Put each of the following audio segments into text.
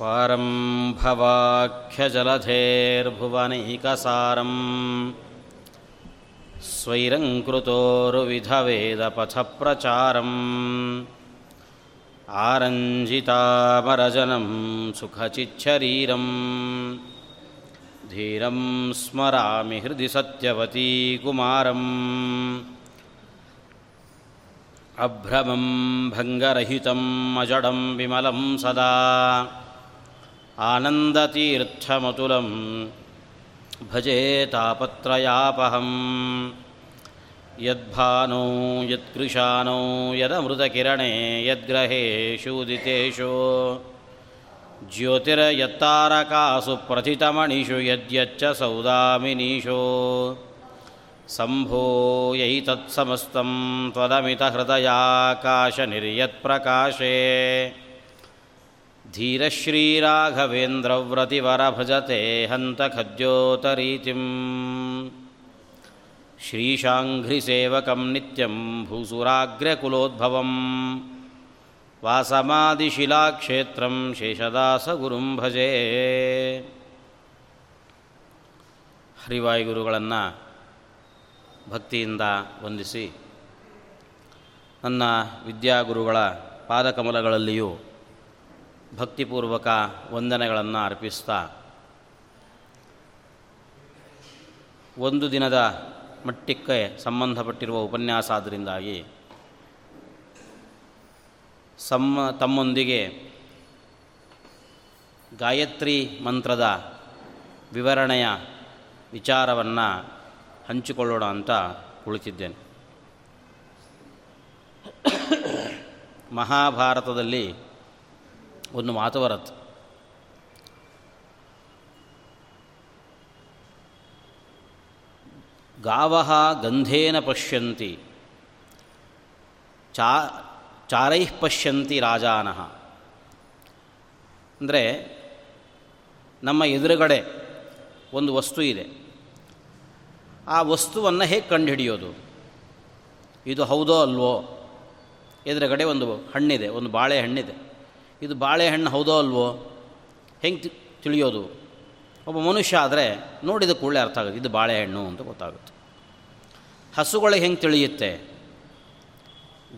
पारं भवाख्यजलधेर्भुवनैकसारम् स्वैरङ्कृतोरुविधवेदपथप्रचारम् आरञ्जितामरजनं सुखचिच्छरीरम् धीरं स्मरामि हृदि सत्यवती कुमारम्। अभ्रमं भङ्गरहितम्, अजडं विमलं सदा। आनन्दतीर्थमतुलं भजे तापत्रयापहं यद्भानो, यत्कृशानो, यदमृतकिरणे यद्ग्रहेषूदितेषु ज्योतिर्यत्तारकासु प्रथितमणिषु यद्यच्च सौदामिनीषु। सम्भूयैतत्समस्तं त्वदमितहृदयाकाशनिर्यत्प्रकाशे। धीरश्रीराघवेन्द्रव्रतिवरभजते हन्तखद्योतरीतिं श्रीशाङ्घ्रिसेवकं नित्यं ವಾಸಮಾಧಿ ವಾಸಮಾದಿಶಿಲಾಕ್ಷೇತ್ರಂ ಶೇಷದಾಸ ಗುರುಂ ಭಜೆ. ಹರಿವಾಯುಗುರುಗಳನ್ನು ಭಕ್ತಿಯಿಂದ ವಂದಿಸಿ, ನನ್ನ ವಿದ್ಯಾಗುರುಗಳ ಪಾದಕಮಲಗಳಲ್ಲಿಯೂ ಭಕ್ತಿಪೂರ್ವಕ ವಂದನೆಗಳನ್ನು ಅರ್ಪಿಸ್ತಾ, ಒಂದು ದಿನದ ಮಟ್ಟಕ್ಕೆ ಸಂಬಂಧಪಟ್ಟಿರುವ ಉಪನ್ಯಾಸ ಆದ್ದರಿಂದಾಗಿ ಸಮ್ಮ ತಮ್ಮೊಂದಿಗೆ ಗಾಯತ್ರಿ ಮಂತ್ರದ ವಿವರಣೆಯ ವಿಚಾರವನ್ನು ಹಂಚಿಕೊಳ್ಳೋಣ ಅಂತ ಕುಳಿತಿದ್ದೇನೆ. ಮಹಾಭಾರತದಲ್ಲಿ ಒಂದು ಮಾತು ಬರುತ್ತೆ. ಗಾವಹ ಗಂಧೇನ ಪಶ್ಯಂತಿ. ಚಾ ಚಾರೈ ಪಶ್ಯಂತಿ ರಾಜಾನಃ. ಅಂದರೆ ನಮ್ಮ ಎದುರುಗಡೆ ಒಂದು ವಸ್ತು ಇದೆ. ಆ ವಸ್ತುವನ್ನು ಹೇಗೆ ಕಂಡುಹಿಡಿಯೋದು? ಇದು ಹೌದೋ ಅಲ್ವೋ? ಎದುರುಗಡೆ ಒಂದು ಹಣ್ಣಿದೆ, ಒಂದು ಬಾಳೆಹಣ್ಣಿದೆ ಇದು ಬಾಳೆಹಣ್ಣು ಹೌದೋ ಅಲ್ವೋ? ಹೆಂಗೆ ತಿಳಿಯೋದು? ಒಬ್ಬ ಮನುಷ್ಯ ಆದರೆ ನೋಡಿದ ಕೂಡಲೇ ಅರ್ಥ ಆಗುತ್ತೆ, ಇದು ಬಾಳೆಹಣ್ಣು ಅಂತ ಗೊತ್ತಾಗುತ್ತೆ. ಹಸುಗಳಿಗೆ ಹೆಂಗೆ ತಿಳಿಯುತ್ತೆ?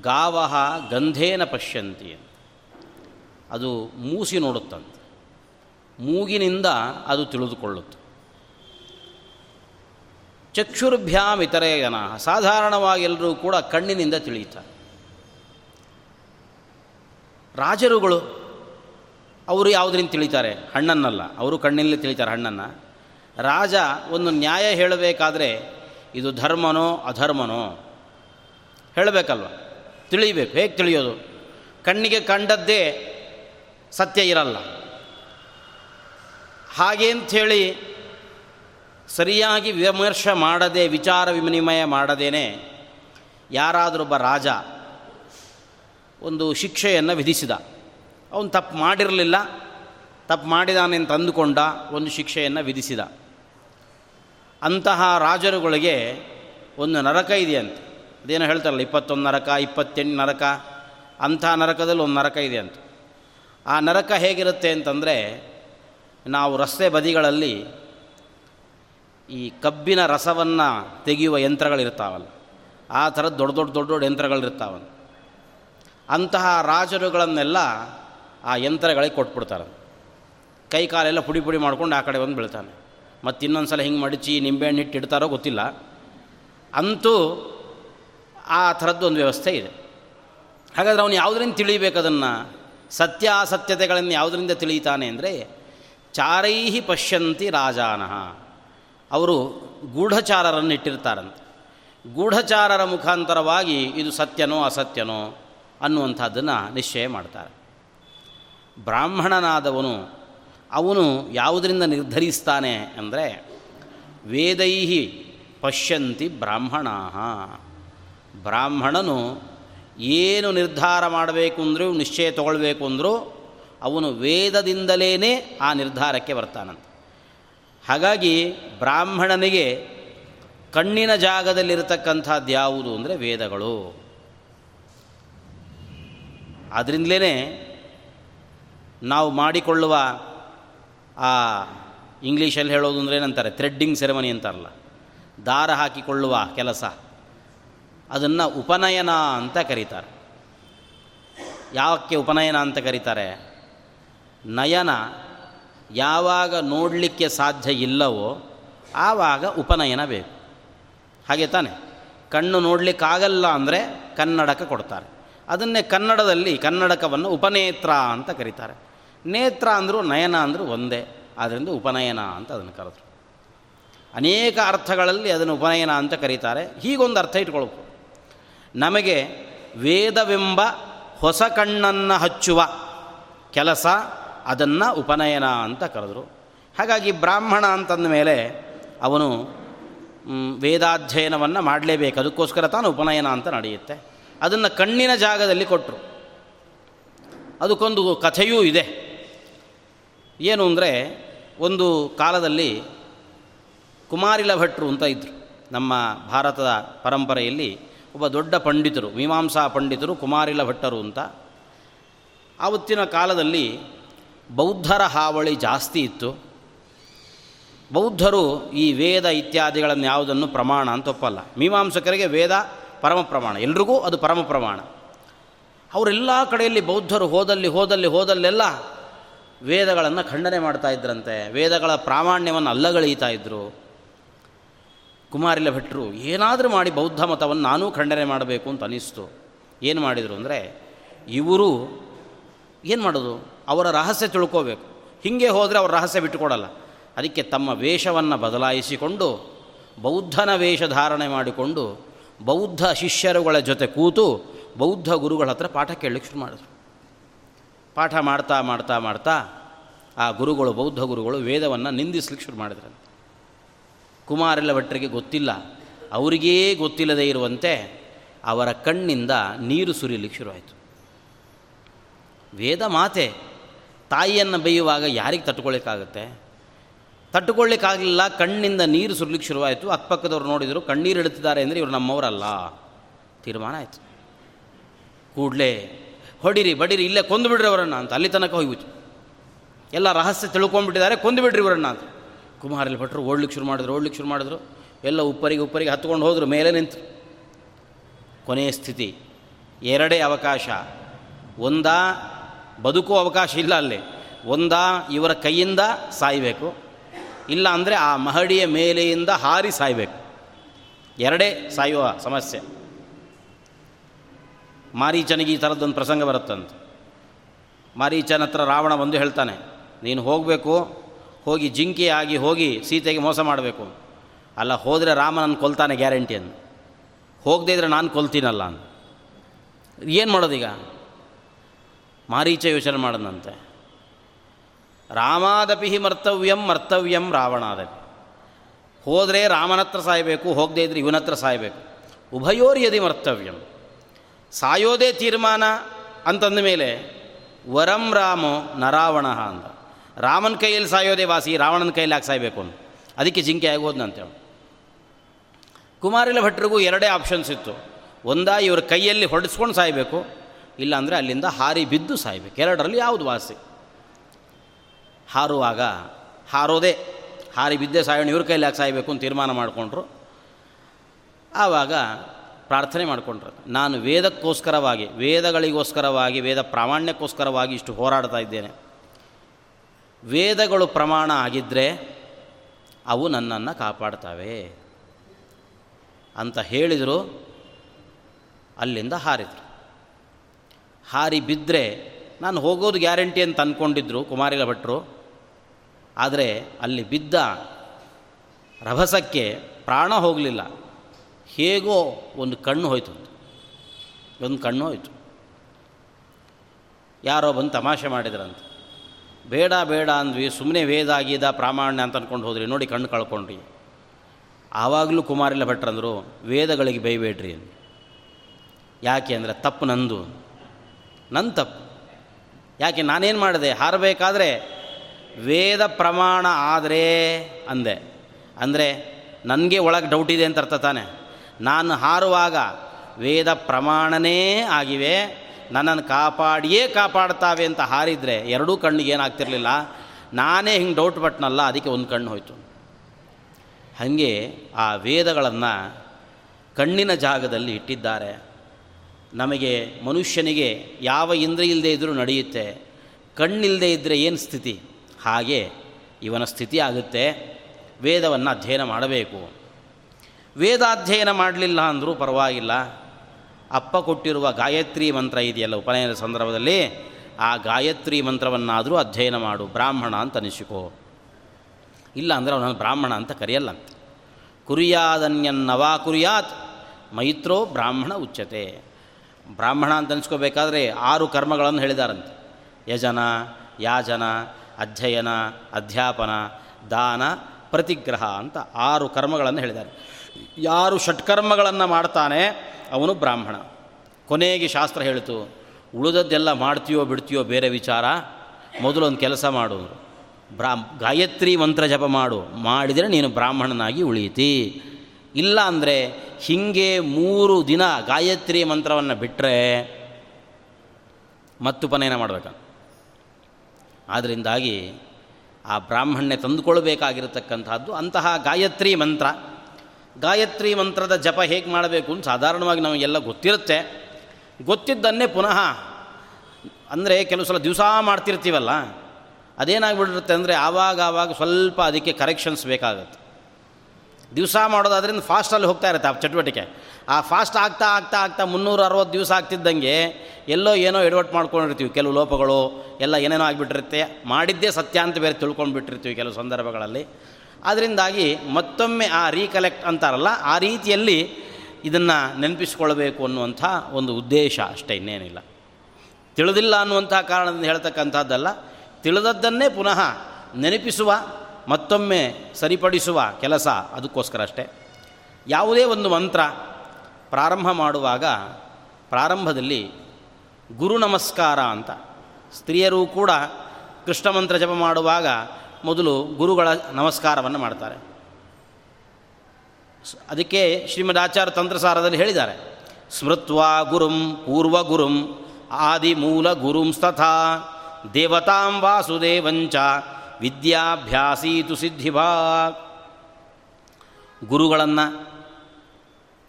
ಗಾವಹ ಗಂಧೇನ ಪಶ್ಯಂತಿ ಅದು ಮೂಸಿ ನೋಡುತ್ತಂತೆ. ಮೂಗಿನಿಂದ ಅದು ತಿಳಿದುಕೊಳ್ಳುತ್ತೆ. ಚಕ್ಷುರ್ಭ್ಯಾಮ್ ಇತರೆ ಜನ. ಸಾಧಾರಣವಾಗಿ ಎಲ್ಲರೂ ಕೂಡ ಕಣ್ಣಿನಿಂದ ತಿಳಿಯುತ್ತಾರೆ. ರಾಜರುಗಳು, ಅವರು ಯಾವುದರಿಂದ ತಿಳಿತಾರೆ? ಹಣ್ಣನ್ನಲ್ಲ. ಅವರು ಕಣ್ಣಿನಲ್ಲಿ ತಿಳಿತಾರೆ ಹಣ್ಣನ್ನು. ರಾಜ ಒಂದು ನ್ಯಾಯ ಹೇಳಬೇಕಾದ್ರೆ, ಇದು ಧರ್ಮನೋ ಅಧರ್ಮನೋ? ಹೇಳಬೇಕಲ್ವ? ತಿಳಿಬೇಕು, ಹೇಗೆ ತಿಳಿಯೋದು? ಕಣ್ಣಿಗೆ ಕಂಡದ್ದೇ ಸತ್ಯ ಇರಲ್ಲ. ಹಾಗೆ ಅಂಥೇಳಿ ಸರಿಯಾಗಿ ವಿಮರ್ಶೆ ಮಾಡದೆ, ವಿಚಾರ ವಿನಿಮಯ ಮಾಡದೇನೆ ಯಾರಾದರೊಬ್ಬ ರಾಜ ಒಂದು ಶಿಕ್ಷೆಯನ್ನು ವಿಧಿಸಿದ. ಅವನು ತಪ್ಪು ಮಾಡಿರಲಿಲ್ಲ, ತಪ್ಪು ಮಾಡಿದಾನೆ ಅಂತ ಅಂದುಕೊಂಡ ಒಂದು ಶಿಕ್ಷೆಯನ್ನು ವಿಧಿಸಿದ. ಅಂತಹ ರಾಜರುಗಳಿಗೆ ಒಂದು ನರಕ ಇದೆಯಂತೆ. ಅದೇನೋ ಹೇಳ್ತಾರಲ್ಲ, ಇಪ್ಪತ್ತೊಂದು ನರಕ, ಇಪ್ಪತ್ತೆಂಟು ನರಕ, ಅಂಥ ನರಕದಲ್ಲಿ ಒಂದು ನರಕ ಇದೆ ಅಂತ. ಆ ನರಕ ಹೇಗಿರುತ್ತೆ ಅಂತಂದರೆ, ನಾವು ರಸ್ತೆ ಬದಿಗಳಲ್ಲಿ ಈ ಕಬ್ಬಿನ ರಸವನ್ನು ತೆಗೆಯುವ ಯಂತ್ರಗಳಿರ್ತಾವಲ್ಲ, ಆ ಥರದ್ದು ದೊಡ್ಡ ದೊಡ್ಡ ದೊಡ್ಡ ದೊಡ್ಡ ಯಂತ್ರಗಳಿರ್ತಾವಲ್ಲ. ಅಂತಹ ರಾಜರುಗಳನ್ನೆಲ್ಲ ಆ ಯಂತ್ರಗಳಿಗೆ ಕೊಟ್ಬಿಡ್ತಾರೆ. ಕೈ ಕಾಲೆಲ್ಲ ಪುಡಿ ಪುಡಿ ಮಾಡ್ಕೊಂಡು ಆ ಕಡೆ ಬಂದು ಬೀಳ್ತಾನೆ. ಮತ್ತು ಇನ್ನೊಂದು ಸಲ ಹಿಂಗೆ ಮಡಚಿ ನಿಂಬೆಹಣ್ಣು ಹಿಟ್ಟು ಇಡ್ತಾರೋ ಗೊತ್ತಿಲ್ಲ. ಅಂತೂ ಆ ಥರದ್ದು ಒಂದು ವ್ಯವಸ್ಥೆ ಇದೆ. ಹಾಗಾದರೆ ಅವನು ಯಾವುದರಿಂದ ತಿಳಿಬೇಕು ಅದನ್ನು? ಸತ್ಯಾಸತ್ಯತೆಗಳನ್ನು ಯಾವುದರಿಂದ ತಿಳಿತಾನೆ ಅಂದರೆ, ಚಾರೈಹಿ ಪಶ್ಯಂತಿ ರಾಜಾನಃ ಅವರು ಗೂಢಚಾರರನ್ನು ಇಟ್ಟಿರ್ತಾರಂತೆ. ಗೂಢಚಾರರ ಮುಖಾಂತರವಾಗಿ ಇದು ಸತ್ಯನೋ ಅಸತ್ಯನೋ ಅನ್ನುವಂಥದ್ದನ್ನು ನಿಶ್ಚಯ ಮಾಡ್ತಾರೆ. ಬ್ರಾಹ್ಮಣನಾದವನು ಅವನು ಯಾವುದರಿಂದ ನಿರ್ಧರಿಸ್ತಾನೆ ಅಂದರೆ, ವೇದೈಹಿ ಪಶ್ಯಂತಿ ಬ್ರಾಹ್ಮಣ ಬ್ರಾಹ್ಮಣನು ಏನು ನಿರ್ಧಾರ ಮಾಡಬೇಕು ಅಂದರೂ, ನಿಶ್ಚಯ ತಗೊಳ್ಬೇಕು ಅಂದರೂ, ಅವನು ವೇದದಿಂದಲೇ ಆ ನಿರ್ಧಾರಕ್ಕೆ ಬರ್ತಾನಂತೆ. ಹಾಗಾಗಿ ಬ್ರಾಹ್ಮಣನಿಗೆ ಕಣ್ಣಿನ ಜಾಗದಲ್ಲಿರತಕ್ಕಂಥದ್ದು ಯಾವುದು ಅಂದರೆ ವೇದಗಳು. ಅದರಿಂದಲೇ ನಾವು ಮಾಡಿಕೊಳ್ಳುವ ಆ ಇಂಗ್ಲೀಷಲ್ಲಿ ಹೇಳೋದು ಅಂದ್ರೆ ಏನಂತಾರೆ ಥ್ರೆಡ್ಡಿಂಗ್ ಸೆರೆಮನಿ ಅಂತಾರಲ್ಲ, ದಾರ ಹಾಕಿಕೊಳ್ಳುವ ಕೆಲಸ. ಅದನ್ನು ಉಪನಯನ ಅಂತ ಕರೀತಾರೆ. ಯಾವಕ್ಕೆ ಉಪನಯನ ಅಂತ ಕರೀತಾರೆ? ನಯನ ಯಾವಾಗ ನೋಡಲಿಕ್ಕೆ ಸಾಧ್ಯ ಇಲ್ಲವೋ ಆವಾಗ ಉಪನಯನ ಬೇಕು. ಹಾಗೆ ತಾನೆ. ಕಣ್ಣು ನೋಡಲಿಕ್ಕಾಗಲ್ಲ ಅಂದರೆ ಕನ್ನಡಕ ಕೊಡ್ತಾರೆ. ಅದನ್ನೇ ಕನ್ನಡದಲ್ಲಿ ಕನ್ನಡಕವನ್ನು ಉಪನೇತ್ರ ಅಂತ ಕರೀತಾರೆ. ನೇತ್ರ ಅಂದರೂ ನಯನ ಅಂದರೂ ಒಂದೇ ಆದ್ದರಿಂದ ಉಪನಯನ ಅಂತ ಅದನ್ನು ಕರೆದ್ರು. ಅನೇಕ ಅರ್ಥಗಳಲ್ಲಿ ಅದನ್ನು ಉಪನಯನ ಅಂತ ಕರೀತಾರೆ. ಹೀಗೊಂದು ಅರ್ಥ ಇಟ್ಕೊಳ್ಬೇಕು. ನಮಗೆ ವೇದವೆಂಬ ಹೊಸ ಕಣ್ಣನ್ನು ಹಚ್ಚುವ ಕೆಲಸ ಅದನ್ನು ಉಪನಯನ ಅಂತ ಕರೆದರು. ಹಾಗಾಗಿ ಬ್ರಾಹ್ಮಣ ಅಂತಂದ ಮೇಲೆ ಅವನು ವೇದಾಧ್ಯಯನವನ್ನು ಮಾಡಲೇಬೇಕು. ಅದಕ್ಕೋಸ್ಕರ ತಾನು ಉಪನಯನ ಅಂತ ನಡೆಯುತ್ತೆ. ಅದನ್ನು ಕಣ್ಣಿನ ಜಾಗದಲ್ಲಿ ಕೊಟ್ಟರು ಅದಕ್ಕೊಂದು ಕಥೆಯೂ ಇದೆ. ಏನು ಅಂದರೆ, ಒಂದು ಕಾಲದಲ್ಲಿ ಕುಮಾರಿಲ ಭಟ್ರು ಅಂತ ಇದ್ದರು ನಮ್ಮ ಭಾರತದ ಪರಂಪರೆಯಲ್ಲಿ ಒಬ್ಬ ದೊಡ್ಡ ಪಂಡಿತರು, ಮೀಮಾಂಸಾ ಪಂಡಿತರು, ಕುಮಾರಿಲ ಭಟ್ಟರು ಅಂತ. ಆವತ್ತಿನ ಕಾಲದಲ್ಲಿ ಬೌದ್ಧರ ಹಾವಳಿ ಜಾಸ್ತಿ ಇತ್ತು. ಬೌದ್ಧರು ಈ ವೇದ ಇತ್ಯಾದಿಗಳನ್ನು ಯಾವುದನ್ನು ಪ್ರಮಾಣ ಅಂತ ಒಪ್ಪಲ್ಲ. ಮೀಮಾಂಸಕರಿಗೆ ವೇದ ಪರಮ ಪ್ರಮಾಣ, ಎಲ್ರಿಗೂ ಅದು ಪರಮ ಪ್ರಮಾಣ. ಅವರೆಲ್ಲ ಕಡೆಯಲ್ಲಿ ಬೌದ್ಧರು ಹೋದಲ್ಲಿ ಹೋದಲ್ಲಿ ಹೋದಲ್ಲೆಲ್ಲ ವೇದಗಳನ್ನು ಖಂಡನೆ ಮಾಡ್ತಾ ಇದ್ರಂತೆ. ವೇದಗಳ ಪ್ರಾಮಾಣ್ಯವನ್ನು ಅಲ್ಲಗಳೀತಾ ಇದ್ದರು ಕುಮಾರಿಲ ಭಟ್ರು, ಏನಾದರೂ ಮಾಡಿ ಬೌದ್ಧ ಮತವನ್ನು ನಾನೂ ಖಂಡನೆ ಮಾಡಬೇಕು ಅಂತ ಅನಿಸ್ತು. ಏನು ಮಾಡಿದರು ಅಂದರೆ, ಇವರು ಏನು ಮಾಡೋದು? ಅವರ ರಹಸ್ಯ ತಿಳ್ಕೋಬೇಕು. ಹೀಗೆ ಹೋದರೆ ಅವರ ರಹಸ್ಯ ಬಿಟ್ಟುಕೊಡಲ್ಲ. ಅದಕ್ಕೆ ತಮ್ಮ ವೇಷವನ್ನು ಬದಲಾಯಿಸಿಕೊಂಡು, ಬೌದ್ಧನ ವೇಷ ಧಾರಣೆ ಮಾಡಿಕೊಂಡು, ಬೌದ್ಧ ಶಿಷ್ಯರುಗಳ ಜೊತೆ ಕೂತು, ಬೌದ್ಧ ಗುರುಗಳ ಹತ್ರ ಪಾಠ ಕೇಳಲಿಕ್ಕೆ ಶುರು ಮಾಡಿದ್ರು. ಪಾಠ ಮಾಡ್ತಾ ಮಾಡ್ತಾ ಮಾಡ್ತಾ, ಆ ಗುರುಗಳು, ಬೌದ್ಧ ಗುರುಗಳು ವೇದವನ್ನು ನಿಂದಿಸ್ಲಿಕ್ಕೆ ಶುರು ಮಾಡಿದ್ರು ಕುಮಾರೆಲ್ಲ ಭಟ್ಟರಿಗೆ ಗೊತ್ತಿಲ್ಲ. ಅವರಿಗೇ ಗೊತ್ತಿಲ್ಲದೇ ಇರುವಂತೆ ಅವರ ಕಣ್ಣಿಂದ ನೀರು ಸುರಿಯಲಿಕ್ಕೆ ಶುರುವಾಯಿತು. ವೇದ ಮಾತೆ ತಾಯಿಯನ್ನು ಬೈಯುವಾಗ ಯಾರಿಗೆ ತಟ್ಕೊಳ್ಳಿಕ್ಕಾಗತ್ತೆ ತಟ್ಟುಕೊಳ್ಳಿಕ್ಕಾಗಲಿಲ್ಲ, ಕಣ್ಣಿಂದ ನೀರು ಸುರ್ಲಿಕ್ಕೆ ಶುರುವಾಯಿತು. ಅಕ್ಕಪಕ್ಕದವ್ರು ನೋಡಿದರು, ಕಣ್ಣೀರು ಇಡುತ್ತಿದ್ದಾರೆ ಅಂದರೆ ಇವರು ನಮ್ಮವರಲ್ಲ. ತೀರ್ಮಾನ ಆಯಿತು. ಕೂಡಲೇ, ಹೊಡಿರಿ, ಬಡಿರಿ, ಇಲ್ಲೇ ಕೊಂದುಬಿಡ್ರಿ ಅವರನ್ನು ಅಂತ. ಅಲ್ಲಿ ತನಕ ಹೋಗ್ಬಿಟ್ಟು ಎಲ್ಲ ರಹಸ್ಯ ತಿಳ್ಕೊಂಡ್ಬಿಟ್ಟಿದ್ದಾರೆ, ಕೊಂದುಬಿಡ್ರಿ ಇವರನ್ನು ಅಂತ. ಕುಮಾರಲ್ಲಿ ಭಟ್ರು ಓಡ್ಲಿಕ್ಕೆ ಶುರು ಮಾಡಿದ್ರು, ಓಡ್ಲಿಕ್ಕೆ ಶುರು ಮಾಡಿದ್ರು. ಎಲ್ಲ ಉಪ್ಪರಿಗೆ ಉಪ್ಪರಿಗೆ ಹತ್ಕೊಂಡು ಹೋದರು, ಮೇಲೆ ನಿಂತು. ಕೊನೆಯ ಸ್ಥಿತಿ, ಎರಡೇ ಅವಕಾಶ. ಒಂದ ಬದುಕೋ ಅವಕಾಶ ಇಲ್ಲ ಅಲ್ಲಿ. ಒಂದ ಇವರ ಕೈಯಿಂದ ಸಾಯಬೇಕು. ಇಲ್ಲ ಅಂದರೆ ಆ ಮಹಡಿಯ ಮೇಲೆಯಿಂದ ಹಾರಿ ಸಾಯಬೇಕು. ಎರಡೇ ಸಾಯುವ ಸಮಸ್ಯೆ. ಮಾರೀಚನಿಗೆ ಈ ಥರದ್ದೊಂದು ಪ್ರಸಂಗ ಬರುತ್ತಂತ. ಮಾರೀಚನ ಹತ್ರ ರಾವಣ ಬಂದು ಹೇಳ್ತಾನೆ, ನೀನು ಹೋಗಬೇಕು ಹೋಗಿ ಜಿಂಕೆಯಾಗಿ ಹೋಗಿ ಸೀತೆಗೆ ಮೋಸ ಮಾಡಬೇಕು. ಅಲ್ಲ, ಹೋದರೆ ರಾಮ ನನ್ನ ಕೊಲ್ತಾನೆ ಗ್ಯಾರಂಟಿ ಅಂದು. ಹೋಗದೇ ಇದ್ರೆ ನಾನು ಕೊಲ್ತೀನಲ್ಲ ಅಂತ ಏನು ಮಾಡೋದೀಗ? ಮಾರೀಚ ಯೋಚನೆ ಮಾಡದಂತೆ ರಾಮಾದಪಿ ಮರ್ತವ್ಯಂ ಮರ್ತವ್ಯಂ ರಾವಣಾದಪಿ. ಹೋದರೆ ರಾಮನ ಹತ್ರ ಸಾಯಬೇಕು, ಹೋಗದೇ ಇದ್ರೆ ಇವನ ಹತ್ರ ಸಾಯಬೇಕು ಉಭಯೋರ್ಯದಿ ಮರ್ತವ್ಯಂ. ಸಾಯೋದೇ ತೀರ್ಮಾನ ಅಂತಂದ ಮೇಲೆ ವರಂ ರಾಮೋ ನರಾವಣ ಅಂತ ರಾಮನ ಕೈಯಲ್ಲಿ ಸಾಯೋದೇ ವಾಸಿ ರಾವಣನ ಕೈಯಲ್ಲಿ ಹಾಕಿ ಸಾಯಬೇಕು ಅಂತ ಅದಕ್ಕೆ ಜಿಂಕೆ ಆಗೋದ್ನಂತೇಳಿ ಕುಮಾರಿಲ ಭಟ್ರಿಗೂ ಎರಡೇ ಆಪ್ಷನ್ಸ್ ಇತ್ತು. ಒಂದ ಇವ್ರ ಕೈಯಲ್ಲಿ ಹೊಡೆಸ್ಕೊಂಡು ಸಾಯಬೇಕು, ಇಲ್ಲಾಂದರೆ ಅಲ್ಲಿಂದ ಹಾರಿ ಬಿದ್ದು ಸಾಯಬೇಕು. ಎರಡರಲ್ಲಿ ಯಾವುದು ವಾಸಿ? ಹಾರುವಾಗ ಹಾರೋದೇ. ಹಾರಿ ಬಿದ್ದೆ ಸಾಯೋಣ, ಇವ್ರ ಕೈಲಿ ಹಾಕಿ ಸಾಯಬೇಕು ಅಂತ ತೀರ್ಮಾನ ಮಾಡಿಕೊಂಡ್ರು. ಆವಾಗ ಪ್ರಾರ್ಥನೆ ಮಾಡಿಕೊಂಡ್ರು. ನಾನು ವೇದಕ್ಕೋಸ್ಕರವಾಗಿ, ವೇದಗಳಿಗೋಸ್ಕರವಾಗಿ, ವೇದ ಪ್ರಾಮಾಣ್ಯಕ್ಕೋಸ್ಕರವಾಗಿ ಇಷ್ಟು ಹೋರಾಡ್ತಾ ಇದ್ದೇನೆ. ವೇದಗಳು ಪ್ರಮಾಣ ಆಗಿದ್ದರೆ ಅವು ನನ್ನನ್ನು ಕಾಪಾಡ್ತವೆ ಅಂತ ಹೇಳಿದರು. ಅಲ್ಲಿಂದ ಹಾರಿದರು. ಹಾರಿ ಬಿದ್ದರೆ ನಾನು ಹೋಗೋದು ಗ್ಯಾರಂಟಿ ಅಂತ ಅಂದ್ಕೊಂಡಿದ್ರು ಕುಮಾರಿಲ ಭಟ್ರು. ಆದರೆ ಅಲ್ಲಿ ಬಿದ್ದ ರಭಸಕ್ಕೆ ಪ್ರಾಣ ಹೋಗಲಿಲ್ಲ. ಹೇಗೋ ಒಂದು ಕಣ್ಣು ಹೋಯ್ತು ಒಂದು ಕಣ್ಣು ಹೋಯಿತು. ಯಾರೋ ಬಂದು ತಮಾಷೆ ಮಾಡಿದ್ರಂತೆ. ಬೇಡ ಬೇಡ ಅಂದ್ವಿ. ಸುಮ್ಮನೆ ವೇದ ಆಗಿದ ಪ್ರಾಮಾಣ್ಯ ಅಂತ ಅಂದ್ಕೊಂಡು ಹೋದ್ರಿ. ನೋಡಿ ಕಣ್ಣು ಕಳ್ಕೊಂಡ್ರಿ. ಆವಾಗಲೂ ಕುಮಾರಿಲ್ಲ ಭಟ್ರಂದರು ವೇದಗಳಿಗೆ ಬೈಬೇಡ್ರಿ ಯಾಕೆ ಅಂದರೆ ತಪ್ಪು ನಂದು. ನನ್ನ ತಪ್ಪು. ಯಾಕೆ, ನಾನೇನು ಮಾಡಿದೆ? ಹಾರಬೇಕಾದ್ರೆ ವೇದ ಪ್ರಮಾಣ ಆದರೆ ಅಂದೆ. ಅಂದರೆ ನನಗೆ ಒಳಗೆ ಡೌಟ್ ಇದೆ ಅಂತ ಅರ್ಥ ತಾನೆ. ನಾನು ಹಾರುವಾಗ ವೇದ ಪ್ರಮಾಣನೇ ಆಗಿವೆ. ನನ್ನನ್ನು ಕಾಪಾಡಿಯೇ ಕಾಪಾಡ್ತಾವೆ ಅಂತ ಹಾರಿದರೆ ಎರಡೂ ಕಣ್ಣಿಗೆ ಏನಾಗ್ತಿರಲಿಲ್ಲ. ನಾನೇ ಹಿಂಗೆ ಡೌಟ್ ಬಟ್ನಲ್ಲ ಅದಕ್ಕೆ ಒಂದು ಕಣ್ಣು ಹೋಯ್ತು. ಹಾಗೆ ಆ ವೇದಗಳನ್ನು ಕಣ್ಣಿನ ಜಾಗದಲ್ಲಿ ಇಟ್ಟಿದ್ದಾರೆ. ನಮಗೆ ಮನುಷ್ಯನಿಗೆ ಯಾವ ಇಂದ್ರಿಯ ಇಲ್ಲದೆ ಇದ್ದರೂ ನಡೆಯುತ್ತೆ ಕಣ್ಣಿಲ್ಲದೆ ಇದ್ದರೆ ಏನು ಸ್ಥಿತಿ? ಹಾಗೆ ಇವನ ಸ್ಥಿತಿ ಆಗುತ್ತೆ. ವೇದವನ್ನು ಅಧ್ಯಯನ ಮಾಡಬೇಕು. ವೇದಾಧ್ಯಯನ ಮಾಡಲಿಲ್ಲ ಅಂದರೂ ಪರವಾಗಿಲ್ಲ. ಅಪ್ಪ ಕೊಟ್ಟಿರುವ ಗಾಯತ್ರಿ ಮಂತ್ರ ಇದೆಯಲ್ಲ ಉಪನಯನ ಸಂದರ್ಭದಲ್ಲಿ, ಆ ಗಾಯತ್ರಿ ಮಂತ್ರವನ್ನಾದರೂ ಅಧ್ಯಯನ ಮಾಡು, ಬ್ರಾಹ್ಮಣ ಅಂತ ಅನಿಸಿಕೋ. ಇಲ್ಲ ಅಂದರೆ ಅವನನ್ನು ಬ್ರಾಹ್ಮಣ ಅಂತ ಕರೆಯಲ್ಲ. ಕುರಿಯಾದನ್ಯನ್ನವಾ ಕುರಿಯಾತ್, ಮೈತ್ರೋ ಬ್ರಾಹ್ಮಣ ಉಚ್ಚತೆ ಬ್ರಾಹ್ಮಣ ಅಂತ ಅನಿಸ್ಕೋಬೇಕಾದ್ರೆ ಆರು ಕರ್ಮಗಳನ್ನು ಹೇಳಿದಾರಂತೆ. ಯಜನ, ಯಾಜನ, ಅಧ್ಯಯನ, ಅಧ್ಯಾಪನ, ದಾನ, ಪ್ರತಿಗ್ರಹ ಅಂತ ಆರು ಕರ್ಮಗಳನ್ನು ಹೇಳಿದ್ದಾರೆ. ಯಾರು ಷಟ್ಕರ್ಮಗಳನ್ನು ಮಾಡ್ತಾನೆ ಅವನು ಬ್ರಾಹ್ಮಣ. ಕೊನೆಗೆ ಶಾಸ್ತ್ರ ಹೇಳಿತು, ಉಳಿದದ್ದೆಲ್ಲ ಮಾಡ್ತೀಯೋ ಬಿಡ್ತೀಯೋ ಬೇರೆ ವಿಚಾರ, ಮೊದಲು ಒಂದು ಕೆಲಸ ಮಾಡು. ಬ್ರಾ, ಗಾಯತ್ರಿ ಮಂತ್ರ ಜಪ ಮಾಡು, ಮಾಡಿದರೆ ನೀನು ಬ್ರಾಹ್ಮಣನಾಗಿ ಉಳಿಯಿತಿ ಇಲ್ಲ ಅಂದರೆ ಹೀಗೆ ಮೂರು ದಿನ ಗಾಯತ್ರಿ ಮಂತ್ರವನ್ನು ಬಿಟ್ಟರೆ ಮತ್ತುಪನಯನ ಮಾಡಬೇಕ. ಆದ್ದರಿಂದಾಗಿ ಆ ಬ್ರಾಹ್ಮಣ್ಯ ತಂದುಕೊಳ್ಬೇಕಾಗಿರತಕ್ಕಂಥದ್ದು ಅಂತಹ ಗಾಯತ್ರಿ ಮಂತ್ರ. ಗಾಯತ್ರಿ ಮಂತ್ರದ ಜಪ ಹೇಗೆ ಮಾಡಬೇಕು ಅಂತ ಸಾಧಾರಣವಾಗಿ ನಮಗೆಲ್ಲ ಗೊತ್ತಿರುತ್ತೆ. ಗೊತ್ತಿದ್ದನ್ನೇ ಪುನಃ ಅಂದರೆ ಕೆಲವು ಸಲ ದಿವಸ ಮಾಡ್ತಿರ್ತೀವಲ್ಲ, ಅದೇನಾಗ್ಬಿಟ್ಟಿರುತ್ತೆ ಅಂದರೆ ಆವಾಗ ಆವಾಗ ಸ್ವಲ್ಪ ಅದಕ್ಕೆ ಕರೆಕ್ಷನ್ಸ್ ಬೇಕಾಗುತ್ತೆ. ದಿವಸ ಮಾಡೋದಾದ್ರಿಂದ ಫಾಸ್ಟಲ್ಲಿ ಹೋಗ್ತಾ ಇರುತ್ತೆ ಆ ಚಟುವಟಿಕೆ. ಆ ಫಾಸ್ಟ್ ಆಗ್ತಾ ಆಗ್ತಾ ಆಗ್ತಾ ಮುನ್ನೂರ ಅರವತ್ತು ದಿವಸ ಆಗ್ತಿದ್ದಂಗೆ ಎಲ್ಲೋ ಏನೋ ಎಡವಟ್ಟು ಮಾಡ್ಕೊಂಡಿರ್ತೀವಿ, ಕೆಲವು ಲೋಪಗಳು, ಎಲ್ಲ ಏನೇನೋ ಆಗಿಬಿಟ್ಟಿರುತ್ತೆ. ಮಾಡಿದ್ದೇ ಸತ್ಯ ಅಂತ ಬೇರೆ ತಿಳ್ಕೊಂಡು ಬಿಟ್ಟಿರ್ತೀವಿ ಕೆಲವು ಸಂದರ್ಭಗಳಲ್ಲಿ. ಅದರಿಂದಾಗಿ ಮತ್ತೊಮ್ಮೆ ಆ ರೀಕಲೆಕ್ಟ್ ಅಂತಾರಲ್ಲ, ಆ ರೀತಿಯಲ್ಲಿ ಇದನ್ನು ನೆನಪಿಸ್ಕೊಳ್ಬೇಕು ಅನ್ನುವಂಥ ಒಂದು ಉದ್ದೇಶ ಅಷ್ಟೇ, ಇನ್ನೇನಿಲ್ಲ. ತಿಳಿದಿಲ್ಲ ಅನ್ನುವಂಥ ಕಾರಣದಿಂದ ಹೇಳ್ತಕ್ಕಂಥದ್ದಲ್ಲ, ತಿಳಿದದ್ದನ್ನೇ ಪುನಃ ನೆನಪಿಸುವ, ಮತ್ತೊಮ್ಮೆ ಸರಿಪಡಿಸುವ ಕೆಲಸ ಅದಕ್ಕೋಸ್ಕರ ಅಷ್ಟೇ. ಯಾವುದೇ ಒಂದು ಮಂತ್ರ ಪ್ರಾರಂಭ ಮಾಡುವಾಗ ಪ್ರಾರಂಭದಲ್ಲಿ ಗುರು ನಮಸ್ಕಾರ ಅಂತ, ಸ್ತ್ರೀಯರು ಕೂಡ ಕೃಷ್ಣ ಮಂತ್ರ ಜಪ ಮಾಡುವಾಗ ಮೊದಲು ಗುರುಗಳ ನಮಸ್ಕಾರವನ್ನು ಮಾಡ್ತಾರೆ. ಅದಕ್ಕೆ ಶ್ರೀಮದ್ ಆಚಾರ್ಯ ತಂತ್ರಸಾರದಲ್ಲಿ ಹೇಳಿದ್ದಾರೆ. ಸ್ಮೃತ್ವಾ ಗುರುಂ ಪೂರ್ವ ಗುರುಂ ಆದಿ ಮೂಲ ಗುರುಂಸ್ತಥಾ ದೇವತಾಂ ವಾಸುದೇವಂಚ ವಿದ್ಯಾಭ್ಯಾಸೀತು ಸಿದ್ಧಿಭಾ ಗುರುಗಳನ್ನು,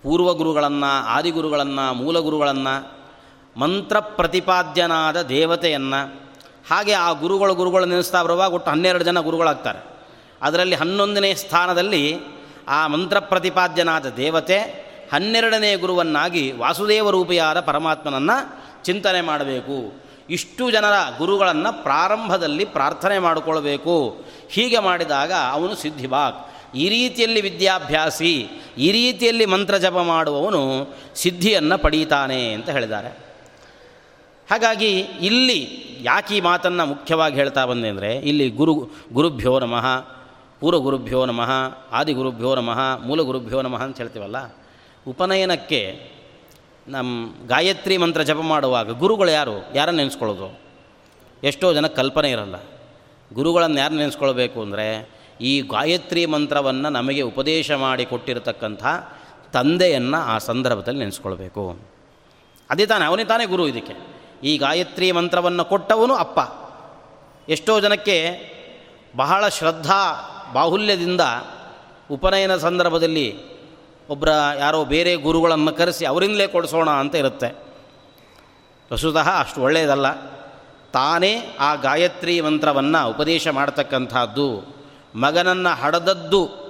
ಪೂರ್ವ ಗುರುಗಳನ್ನು, ಆದಿಗುರುಗಳನ್ನು, ಮೂಲ ಗುರುಗಳನ್ನು, ಮಂತ್ರ ಪ್ರತಿಪಾದ್ಯನಾದ ದೇವತೆಯನ್ನು ಹಾಗೆ ಆ ಗುರುಗಳು ಗುರುಗಳು ನೆನೆಸ್ತಾ ಬರುವಾಗ ಒಟ್ಟು ಹನ್ನೆರಡು ಜನ ಗುರುಗಳಾಗ್ತಾರೆ. ಅದರಲ್ಲಿ ಹನ್ನೊಂದನೇ ಸ್ಥಾನದಲ್ಲಿ ಆ ಮಂತ್ರ ಪ್ರತಿಪಾದ್ಯನಾದ ದೇವತೆ, ಹನ್ನೆರಡನೇ ಗುರುವನ್ನಾಗಿ ವಾಸುದೇವ ರೂಪಿಯಾದ ಪರಮಾತ್ಮನನ್ನು ಚಿಂತನೆ ಮಾಡಬೇಕು. ಇಷ್ಟು ಜನರ ಗುರುಗಳನ್ನು ಪ್ರಾರಂಭದಲ್ಲಿ ಪ್ರಾರ್ಥನೆ ಮಾಡಿಕೊಳ್ಬೇಕು. ಹೀಗೆ ಮಾಡಿದಾಗ ಅವನು ಸಿದ್ಧಿಭಾಗ್ ಈ ರೀತಿಯಲ್ಲಿ ವಿದ್ಯಾಭ್ಯಾಸಿ, ಈ ರೀತಿಯಲ್ಲಿ ಮಂತ್ರ ಜಪ ಮಾಡುವವನು ಸಿದ್ಧಿಯನ್ನು ಪಡೀತಾನೆ ಅಂತ ಹೇಳಿದ್ದಾರೆ. ಹಾಗಾಗಿ ಇಲ್ಲಿ ಯಾಕೆ ಈ ಮಾತನ್ನು ಮುಖ್ಯವಾಗಿ ಹೇಳ್ತಾ ಬಂದೆ ಅಂದರೆ, ಇಲ್ಲಿ ಗುರು ಗುರುಭ್ಯೋ ನಮಃ ಪೂರ್ವ ಗುರುಭ್ಯೋ ನಮಃ ಆದಿ ಗುರುಭ್ಯೋ ನಮಃ ಮೂಲ ಗುರುಭ್ಯೋ ನಮಃ ಅಂತ ಹೇಳ್ತೀವಲ್ಲ, ಉಪನಯನಕ್ಕೆ ನಮ್ಮ ಗಾಯತ್ರಿ ಮಂತ್ರ ಜಪ ಮಾಡುವಾಗ ಗುರುಗಳು ಯಾರು? ಯಾರನ್ನು ನೆನೆಸ್ಕೊಳ್ಳೋದು? ಎಷ್ಟೋ ಜನ ಕಲ್ಪನೆ ಇರಲ್ಲ. ಗುರುಗಳನ್ನು ಯಾರು ನೆನೆಸ್ಕೊಳ್ಬೇಕು ಅಂದರೆ, ಈ ಗಾಯತ್ರಿ ಮಂತ್ರವನ್ನು ನಮಗೆ ಉಪದೇಶ ಮಾಡಿ ಕೊಟ್ಟಿರತಕ್ಕಂಥ ತಂದೆಯನ್ನು ಆ ಸಂದರ್ಭದಲ್ಲಿ ನೆನೆಸ್ಕೊಳ್ಬೇಕು. ಅದೇ ತಾನೇ, ಅವನೇ ತಾನೇ ಗುರು ಇದಕ್ಕೆ. ಈ ಗಾಯತ್ರಿ ಮಂತ್ರವನ್ನು ಕೊಟ್ಟವನು ಅಪ್ಪ. ಎಷ್ಟೋ ಜನಕ್ಕೆ ಬಹಳ ಶ್ರದ್ಧಾ ಬಾಹುಲ್ಯದಿಂದ ಉಪನಯನ ಸಂದರ್ಭದಲ್ಲಿ ಒಬ್ಬರ ಯಾರೋ ಬೇರೆ ಗುರುಗಳನ್ನು ಕರೆಸಿ ಅವರಿಂದಲೇ ಕೊಡಿಸೋಣ ಅಂತ ಇರುತ್ತೆ. ವಸುತಃ ಅಷ್ಟು ಒಳ್ಳೆಯದಲ್ಲ. ತಾನೇ ಆ ಗಾಯತ್ರಿ ಮಂತ್ರವನ್ನು ಉಪದೇಶ ಮಾಡ್ತಕ್ಕಂಥದ್ದು. ಮಗನನ್ನು ಹಡದದ್ದು